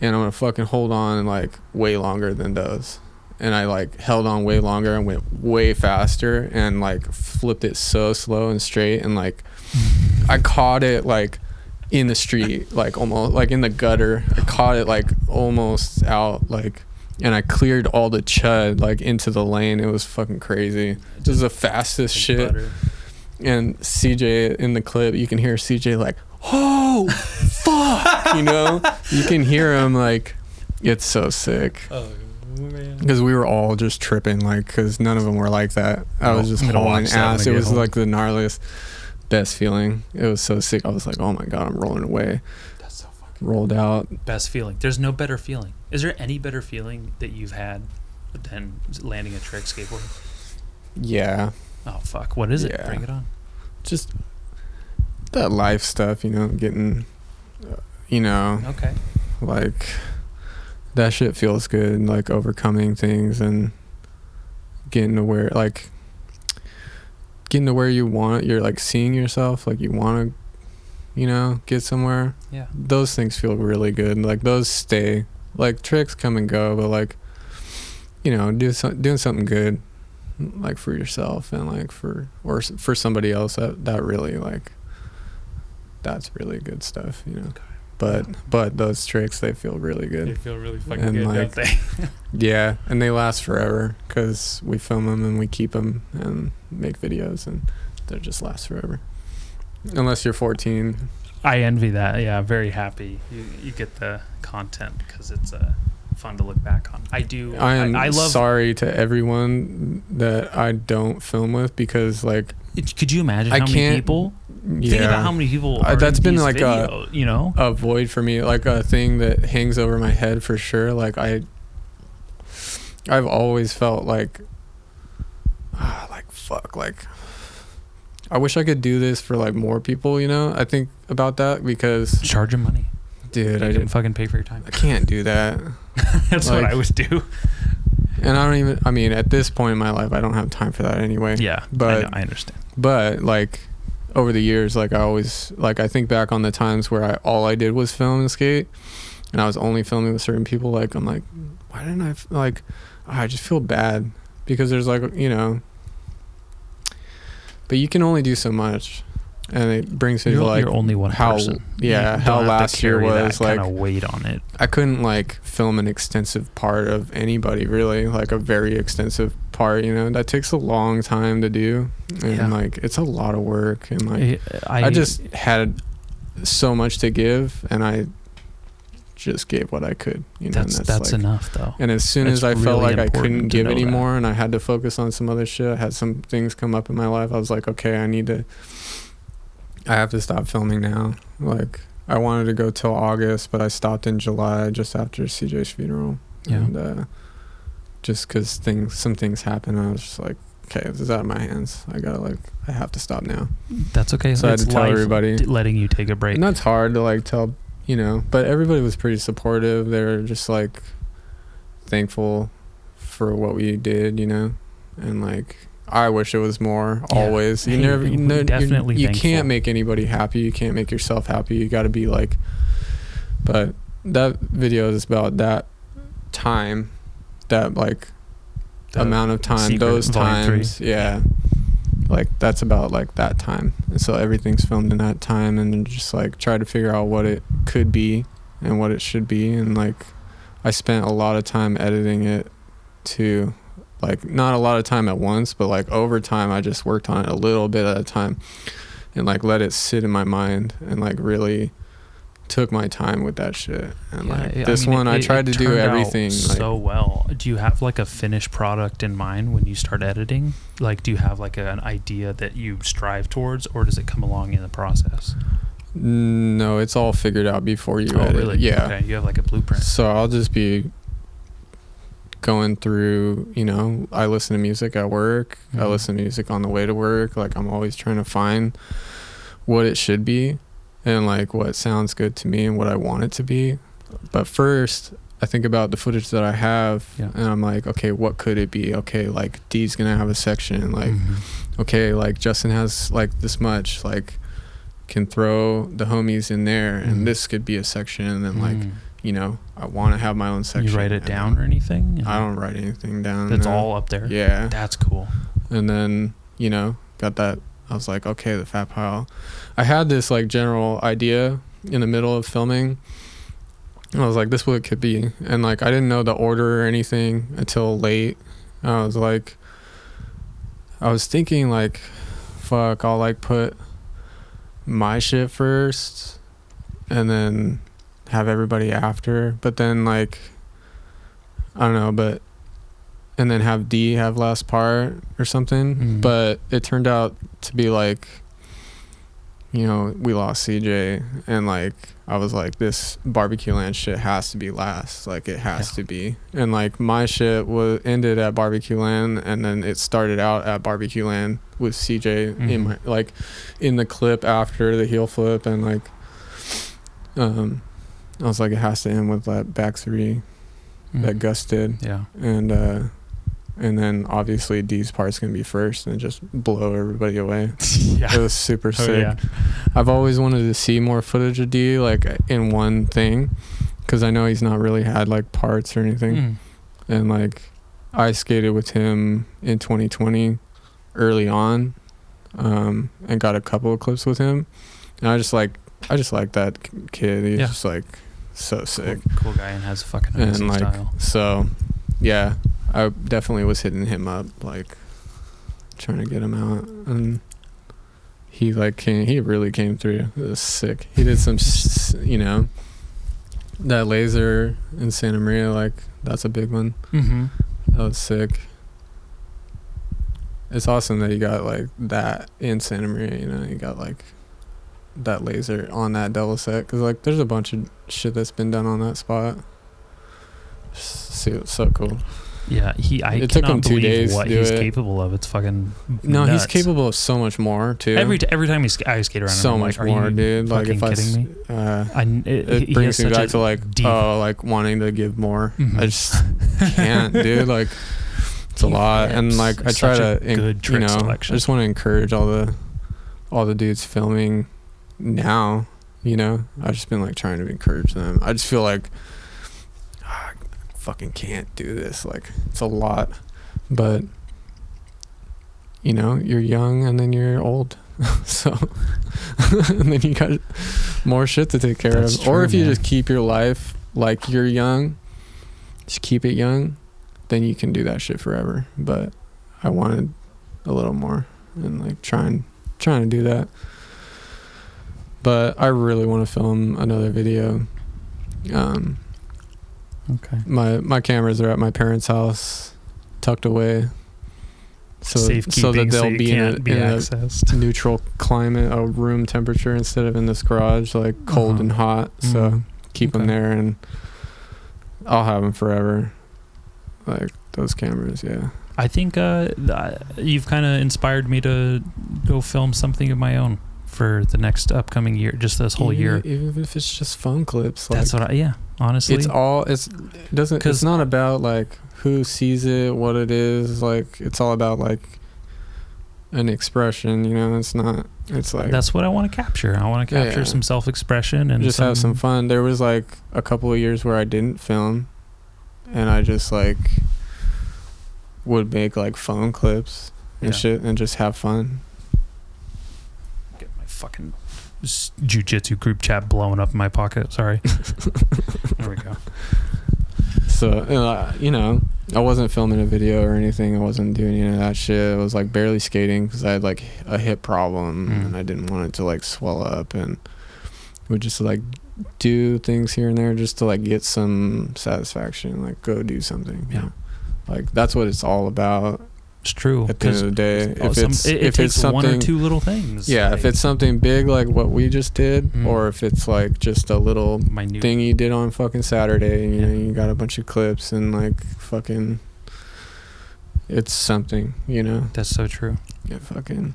and I'm gonna fucking hold on like way longer than those. And I like held on way longer and went way faster and like flipped it so slow and straight and like I caught it like in the street, like almost like in the gutter. I caught it like almost out like and I cleared all the chud like into the lane. It was fucking crazy. This is the fastest shit
butter.
and CJ in the clip, you can hear CJ like, "Oh, fuck!" You know, you can hear him like, it's so sick
Oh man.
because we were all just tripping, like, because none of them were like that. I was just hauling
watch that when I
ass. It was
home.
like the gnarliest, best feeling. It was so sick. I was like, "Oh my god, I'm rolling away."
That's so fucking
Rolled out.
best feeling. There's no better feeling. Is there any better feeling that you've had than landing a trick skateboard?
Yeah,
Oh fuck! What is it?
Yeah.
Bring it on.
just that life stuff, you know, getting, uh, you know,
Okay.
like that shit feels good like overcoming things and getting aware, like getting to where you want you're like seeing yourself like you want to you know get somewhere
Yeah.
those things feel really good like those stay like tricks come and go but like you know, do some, doing something good, like for yourself and like for or for somebody else. That that really like, that's really good stuff, you know. But but those tricks they feel really good.
They feel really fucking
And,
good,
like,
don't they?
Yeah, and they last forever because we film them and we keep them and make videos and they just last forever. Unless you're 14,
I envy that. Yeah, very happy. You you get the content because it's uh, fun to look back on. I do.
I am
I, love.
sorry to everyone that I don't film with because like
Could you imagine
I
how many
can't-
people?
yeah,
Think about how many people.
Uh,
Are
that's
in
been
these
like a-
video, you know.
a void for me, like a thing that hangs over my head for sure. Like I, I've always felt like, ah, like fuck, like I wish I could do this for like more people. You know, I think about that because,
Charge them money.
dude, I
can
didn't.
fucking pay for your time.
I can't do that.
That's what
Like-
I would do.
And I don't even, I mean, at this point in my life, I don't have time for that anyway.
Yeah,
But-
I, know, I understand.
But like over the years, like I always, like I think back on the times where I, all I did was film and skate and I was only filming with certain people. Like, I'm like, why didn't I like, I just feel bad because there's like, you know, but you can only do so much. And it brings me
You're,
to like
you're only one
how-
person.
yeah,
You
how
don't have to
last year was, like-
weight on it.
I couldn't like film an extensive part of anybody really, like a very extensive part, you know. That takes a long time to do. And
Yeah.
like it's a lot of work and like
I,
I, just had so much to give and I just gave what I could, you know.
that's
and
that's,
like,
enough though.
and as soon
That's
as I felt like I couldn't give
know that.
anymore and I had to focus on some other shit, I had some things come up in my life. I was like, okay, I need to I have to stop filming now. Like I wanted to go till August, but I stopped in July just after CJ's funeral.
Yeah.
And uh just cuz things some things happened I was just like, okay, this is out of my hands. I got to like I have to stop now.
That's okay.
So I had to tell everybody.
d- letting you take a break.
And that's hard to like tell, you know, but everybody was pretty supportive. They were just like thankful for what we did, you know, and like I wish it was more
Yeah.
always. You
Hey,
never, you know,
definitely
you,
thankful.
can't make anybody happy. You can't make yourself happy. You got to be like, but that video is about that time, that like
The
amount of time, those
Volume three.
times, yeah. Like that's about like that time, and so everything's filmed in that time, and just like try to figure out what it could be and what it should be, and like I spent a lot of time editing it to like not a lot of time at once, but like over time I just worked on it a little bit at a time, and like let it sit in my mind and like really took my time with that shit, and
Yeah,
like
I
this
mean,
one
it-
I tried to do everything like
so well. Do you have like a finished product in mind when you start editing? Like, do you have like an idea that you strive towards, or does it come along in the process?
No, it's all figured out before you
oh,
edit.
really?
Yeah.
Okay, you have like a blueprint.
So I'll just be going through, you know, I listen to music at work. I
Mhm.
listen to music on the way to work. Like I'm always trying to find what it should be and like what sounds good to me and what I want it to be. But first, I think about the footage that I have
Yeah.
and I'm like, okay, what could it be? Okay, like D's going to have a section like
Mhm.
okay, like Justin has like this much, like can throw the homies in there, and this could be a section, and then like
Mm.
You know, I want to have my own section.
you write it down or anything?
I don't write anything down.
That's
no.
all up there.
Yeah,
That's cool.
and then you know, got that. I was like, okay, the fat pile. I had this like general idea in the middle of filming. I was like, this is what it could be, and like I didn't know the order or anything until late. I was like, I was thinking like, fuck, I'll like put my shit first, and then have everybody after. But then like, I don't know, but and then have D have last part or something.
Mm.
But it turned out to be like, you know, we lost CJ, and like I was like, this barbecue land shit has to be last. Like it has
Yeah.
to be. And like my shit was ended at barbecue land, and then it started out at barbecue land with CJ in
Mhm.
my like in the clip after the heel flip, and like, um, I was like, it has to end with that back three that
Mhm.
Gus did
Yeah.
and uh and then obviously D's part's gonna be first and just blow everybody away.
yeah.
It was super
Oh,
sick.
yeah.
I've always wanted to see more footage of D like in one thing, because I know he's not really had like parts or anything,
Mm.
and like I skated with him in 2020 early on um, and got a couple of clips with him. And I just like I just like that kid. He's
Yeah.
just like so sick.
Cool guy and has a fucking
And
amazing
like
style.
so yeah, I definitely was hitting him up like trying to get him out and he like came he really came through. It was sick. He did some you know that laser in Santa Maria like that's a big one.
Mm-hmm.
That was sick. It's awesome that you got like that in Santa Maria. You know, you got like that laser on that double set because like there's a bunch of shit that's been done on that spot. See, it's so cool.
Yeah, he. I
It took him two days to
what he's
it.
capable of. It's fucking.
No, he's capable of so much more too.
Every t- every time he sk- I skate around,
so
I'm
much
like,
more, dude. Like if I, s-
kidding me?
uh,
I, it,
it
he
brings me back to like
deep-
oh, like wanting to give more.
Mhm.
I just can't, dude. Like it's a
He
lot, and like I try to,
good
you know,
selection.
I just want to encourage all the, all the dudes filming, now. You know, I've just been like trying to encourage them. I just feel like, ah, I fucking can't do this. Like it's a lot, but. You know, you're young and then you're old, so and then you got more shit to take care
That's
of. or
true,
if you just keep your life like you're young, just keep it young, then you can do that shit forever. But I wanted a little more and like trying trying to do that. But I really want to film another video. Um,
Okay.
my my cameras are at my parents' house, tucked away. So so that they'll
you
be in a,
be
in a
accessed.
neutral climate, a room temperature instead of in this garage, like cold
Uh-huh.
and hot. So
Mhm.
keep them there, and I'll have them forever. Like those cameras, yeah.
I think uh, you've kind of inspired me to go film something of my own for the next upcoming year, just this whole
even,
year.
even if it's just phone clips. Like,
That's what I. Yeah, honestly.
it's all. It's it doesn't.
'Cause-
It's not about like who sees it, what it is. Like it's all about like an expression. You know, it's not. It's like
That's what I want to capture. I want to capture
yeah.
some self-expression and
just have some fun. There was like a couple of years where I didn't film, and I just like would make like phone clips and
Yeah.
shit, and just have fun.
Fucking jujitsu group chat blowing up in my pocket. Sorry. there we go.
So uh, you know, I wasn't filming a video or anything. I wasn't doing any of that shit. I was like barely skating because I had like a hip problem
Mm.
and I didn't want it to like swell up, and would just like do things here and there just to like get some satisfaction. Like go do something. you
Yeah.
know? Like that's what it's all about.
It's true.
at the end of the day. If
some-
it's
it, it
if
takes
it's
one or
something,
two little things.
yeah, if it's something big like what we just did,
Mm.
or if it's like just a little
minute.
thing you did on fucking Saturday, and you know you got a bunch of clips and like fucking, it's something, you know,
That's so true.
yeah, fucking,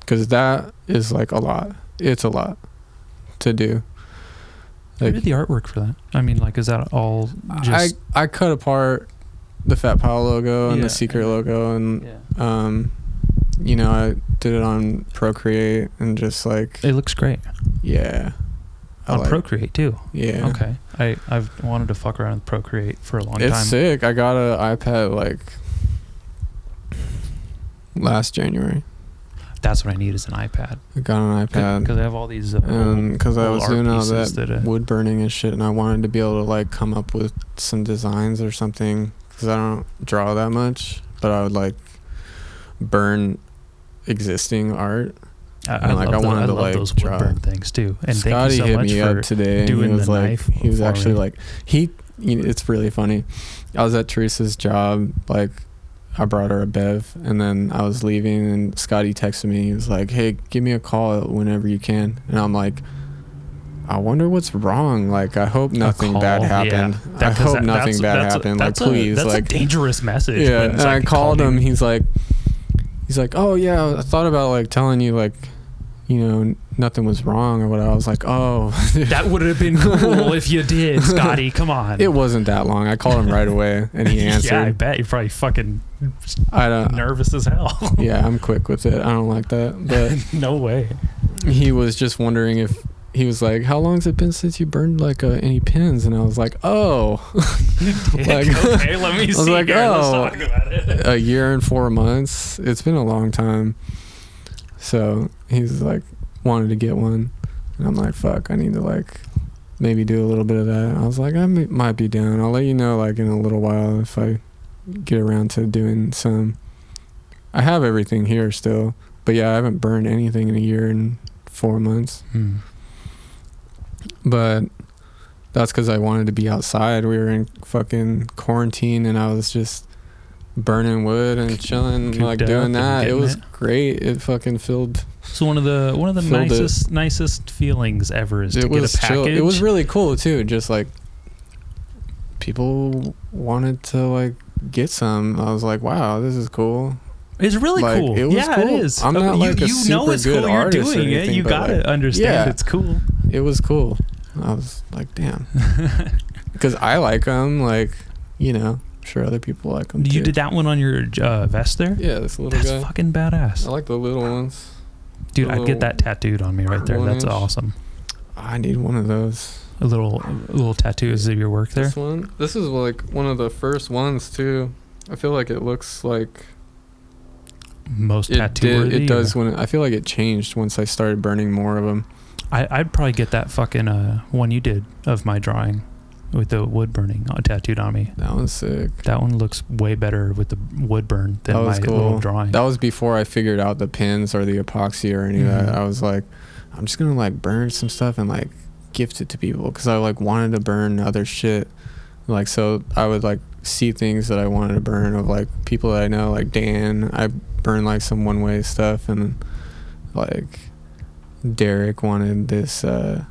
because that is like a lot. It's a lot to do.
Who did the artwork for that? I mean, like, is that all just?
I I cut apart the Fat Pile logo and
Yeah,
the Secret
and-
logo and
yeah.
um, you know I did it on Procreate and just like
It looks great
Yeah. I
on
like-
Procreate too.
Yeah.
Okay, I I've wanted to fuck around with Procreate for a long
It's
time.
sick. I got an iPad like last January.
That's what I need is an iPad
I got an iPad.
because I have all these. Uh,
And because I was doing all that,
that, uh,
wood burning and shit, and I wanted to be able to like come up with some designs or something because I don't draw that much, but I would like burn existing art.
I,
like, I
the-
wanted
I
to, like,
those
draw.
burn things too. And
Scotty
thank you so
hit
much
me
for
up today. And he was like, he was actually
me.
like, he. You know, it's really funny. I was at Teresa's job, like. I brought her a bev, and then I was leaving, and Scotty texted me. He was like, "Hey, give me a call whenever you can." And I'm like, "I wonder what's wrong. Like, I hope nothing bad
yeah.
happened.
That-
I hope
that-
nothing
that's-
bad
that's a-
happened. Like,
a-
please,
that's
like,
a dangerous message.
yeah." And I called
called
him. He's like, he's like, "Oh yeah, I thought about like telling you like, you know, nothing was wrong or what." I was like, "Oh."
That would have been cool if you did, Scotty. Come on.
It wasn't that long. I called him right away, and he answered.
yeah, I bet you're probably fucking
I don't.
nervous as hell.
Yeah, I'm quick with it. I don't like that. But
no way.
he was just wondering if he was like, "How long has it been since you burned like uh, any pins?" And I was like, "Oh, Like-
okay, let me
was
see
like,
here. Let's
oh.
talk about it.
a year and four months. It's been a long time." So he's like, wanted to get one, and I'm like, "Fuck, I need to like." Maybe do a little bit of that. I was like, I may, might be down. I'll let you know, like in a little while, if I get around to doing some. I have everything here still, but yeah, I haven't burned anything in a year and four months.
Hmm.
But that's because I wanted to be outside. We were in fucking quarantine, and I was just burning wood and chilling, like doing that. It was
it.
great. It fucking filled.
So one of the one of the
Filled it.
nicest nicest feelings ever is to
It
get a package.
chill. It was really cool too. Just like people wanted to like get some. I was like, wow, this is cool.
It's really
Like,
cool.
it was
yeah,
cool.
it is.
I'm
Uh,
not
you,
like a
you know
super
it's
good
cool. You're
artist
doing it. You gotta
like,
understand
yeah.
it's cool.
It was cool. I was like, damn, because I like them. Like, you know, I'm sure other people like them. Too.
You did that one on your uh, vest there.
Yeah, this little
That's
guy.
fucking badass,
I like the little ones.
dude. I'd get that tattooed on me right there. That's
inch.
awesome.
I need one of those.
A little a little tattoos of your work there.
This one. This is like one of the first ones too. I feel like it looks like
Most
it
tattoo
did.
worthy.
It does
or-
when I feel like it changed once I started burning more of them.
I, I'd probably get that fucking uh, one you did of my drawing with the wood burning uh, tattooed on me.
That one's sick.
That one looks way better with the wood burn than
That
my
cool.
little drawing.
That was before I figured out the pins or the epoxy or any of
Mhm.
that. I was like, I'm just gonna like burn some stuff and like gift it to people because I like wanted to burn other shit. Like so, I would like see things that I wanted to burn of like people that I know, like Dan. I burned like some one way stuff and like Derek wanted this uh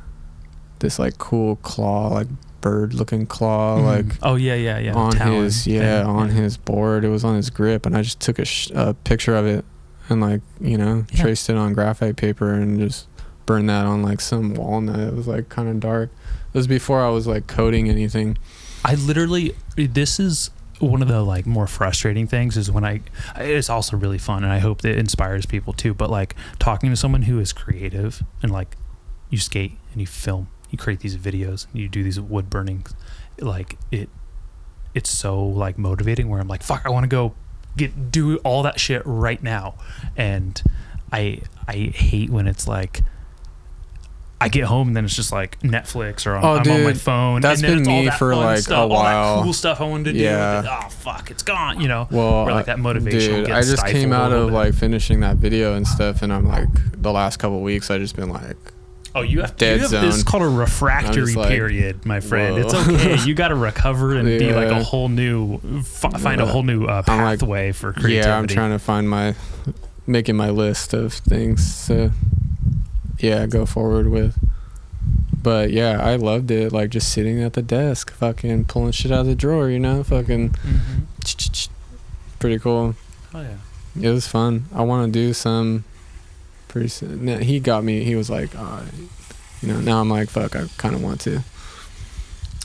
this like cool claw, like bird looking claw,
Mhm.
like
oh yeah, yeah, yeah.
on
talon
his yeah
thing.
on his board. It was on his grip, and I just took a, sh- a picture of it and like you know
Yeah.
traced it on graphite paper and just burned that on like some walnut. It was like kind of dark. It was before I was like coding anything.
I literally this is one of the like more frustrating things is when I it's also really fun and I hope that inspires people too but like talking to someone who is creative and like you skate and you film you create these videos and you do these wood burnings like it it's so like motivating where I'm like fuck I want to go get do all that shit right now. And I I hate when it's like I get home and then it's just like Netflix or I'm,
Oh,
I'm on my phone.
that's
and
been
all
me
that
for, like, a
stuff, All
while.
that cool stuff I wanted to
Yeah.
do. Oh fuck, it's gone. You know.
Well,
Or, like, that motivation
Dude, I just came out of
bit.
like finishing that video and stuff, and I'm like the last couple weeks I just been like,
Oh, you have,
Dead
you have this is called a refractory
like,
period, my friend. It's okay. You got to recover and be like a whole new, f- find a whole new uh,
I'm like,
pathway for creativity.
yeah, I'm trying to find my making my list of things to yeah go forward with. But yeah, I loved it. Like just sitting at the desk, fucking pulling shit out of the drawer, you know, fucking
Mhm.
pretty cool.
Oh yeah.
It was fun. I want to do some pretty soon. He got me. He was like, uh, you know, now I'm like, fuck, I kind of want to.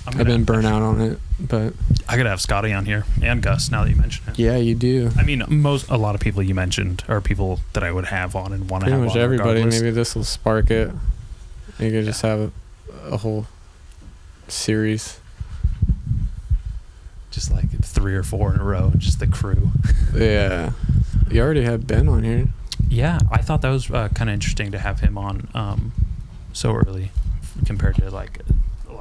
I'm
I've been burnt out on it, but
I gotta have Scotty on here and Gus. Now that you mention it.
yeah, you do.
I mean, most a lot of people you mentioned are people that I would have on and want to
Pretty
have
much
on
everybody.
regardless.
Maybe this will spark it. You could just have a, a whole series.
Just like three or four in a row, just the crew.
Yeah. You already had Ben on here.
Yeah, I thought that was uh, kind of interesting to have him on um, so early compared to like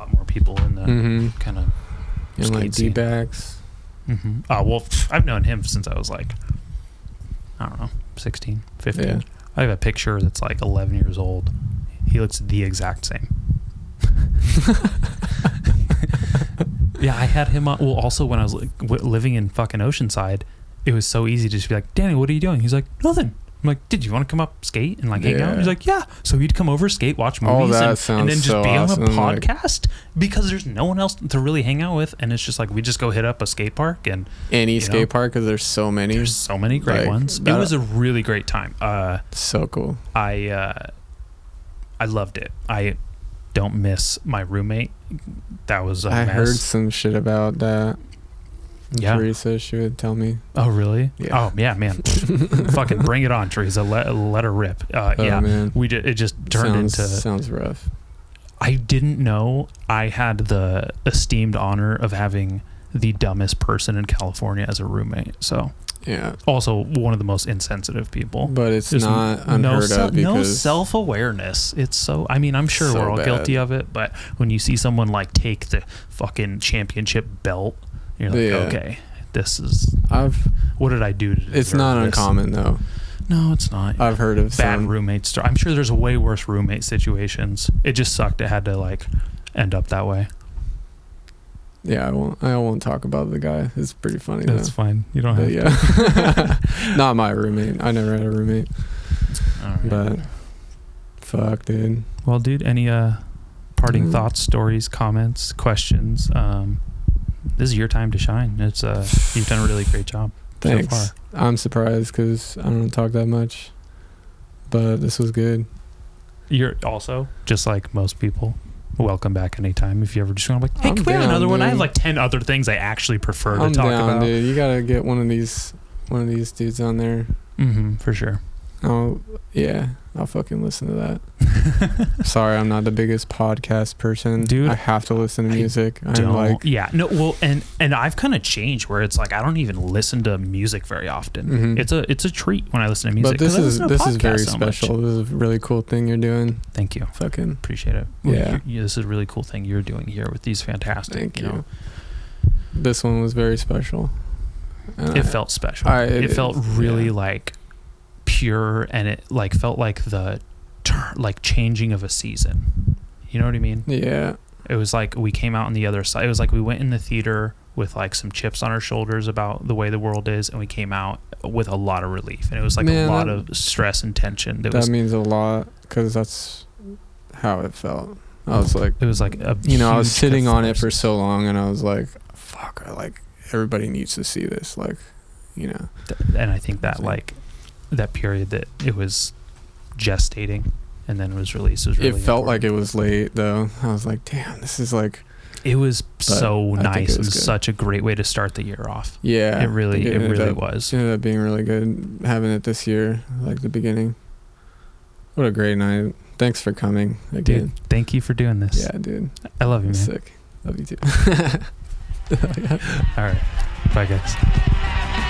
lot more people in the
Mm-hmm.
kind of.
And like
scene.
D-backs.
Mm-hmm. Oh well, pff, I've known him since I was like, I don't know, 16, 15.
Yeah.
I have a picture that's like 11 years old. He looks the exact same. yeah, I had him on. Well, also when I was like, w- living in fucking Oceanside, it was so easy to just be like, Danny, what are you doing? He's like, nothing. I'm like, did you want to come up skate and like hang out?
Yeah.
He's like, yeah. So he'd come over, skate, watch
Oh,
movies,
that
and,
sounds
and then just
so
be on a
like-
podcast because there's no one else to really hang out with, and it's just like we just go hit up a skate park and
Any
You
skate park because there's so many.
there's so many great
Like,
ones. It
that-
was a really great time. Uh,
so cool.
I uh, I loved it. I don't miss my roommate. That was a
I
mess.
heard some shit about that.
Yeah.
Teresa, she would tell me.
Oh really?
Yeah.
Oh yeah, man. Fucking bring it on, Teresa. Let let her rip. Uh,
Oh,
yeah.
man.
We just it just turned
sounds,
into
sounds rough.
I didn't know I had the esteemed honor of having the dumbest person in California as a roommate. So
Yeah,
also one of the most insensitive people.
but it's
There's
not
no,
unheard
se-
of because
no self awareness. It's so. I mean, I'm sure
So
we're all
bad.
guilty of it, but when you see someone like take the fucking championship belt, you're like,
Yeah.
okay, this is
I've.
what did I do to?
It's not
this?
uncommon though.
No, it's not.
I've heard of
Bad
some.
roommate story. I'm sure there's way worse roommate situations. It just sucked. It had to like end up that way.
Yeah, I won't. I won't talk about the guy. It's pretty funny.
That's
though.
fine. You don't have
But
to.
yeah, not my roommate. I never had a roommate.
All right.
But fuck, dude.
Well, dude, any uh parting
Mm.
thoughts, stories, comments, questions? Um this is your time to shine. It's uh you've done a really great job
Thanks.
so far.
I'm surprised because I don't talk that much, but this was good.
You're also just like most people. Welcome back anytime. If you ever just want to like, hey,
I'm
can we have
down,
another one? I have like ten other things I actually prefer
I'm
to talk
down,
about.
dude. You gotta get one of these, one of these dudes on there.
Mm-hmm, for sure.
Oh yeah, I'll fucking listen to that. Sorry, I'm not the biggest podcast person,
Dude,
I have to listen to music. I'm
Don't
like,
yeah no well and and I've kind of changed where it's like I don't even listen to music very often.
Mhm.
It's a it's a treat when I listen to music.
but this is this is very
so much.
special. This is a really cool thing you're doing.
Thank you.
Fucking
Appreciate it.
Yeah.
This is a really cool thing you're doing here with these fantastic.
thank you.
know,
This one was very special. And
it
I-
felt special.
I-
it,
it
felt really
yeah.
like pure, and it like felt like the tur like changing of a season. You know what I mean?
Yeah,
It was like we came out on the other side. It was like we went in the theater with like some chips on our shoulders about the way the world is, and we came out with a lot of relief. And it was like
Man,
a lot
that-
of stress and tension. That
that
was
means a lot because that's how it felt. I was like,
it was like a
you know, I was sitting on it for so long, and I was like, fuck, I like everybody needs to see this. Like, you know,
Th- and I think that like that period that it was gestating and then it was released was really
it felt like it was late though. I was like, damn, this is like,
it was so
I
nice
it
and
good.
such a great way to start the year off.
yeah,
it really
think
it really
up-
was.
It ended up being really good having it this year, like the beginning. What a great night! Thanks for coming again.
Dude, thank you for doing this.
Yeah, dude,
I love you, man.
sick. Love you too.
All right. Bye guys.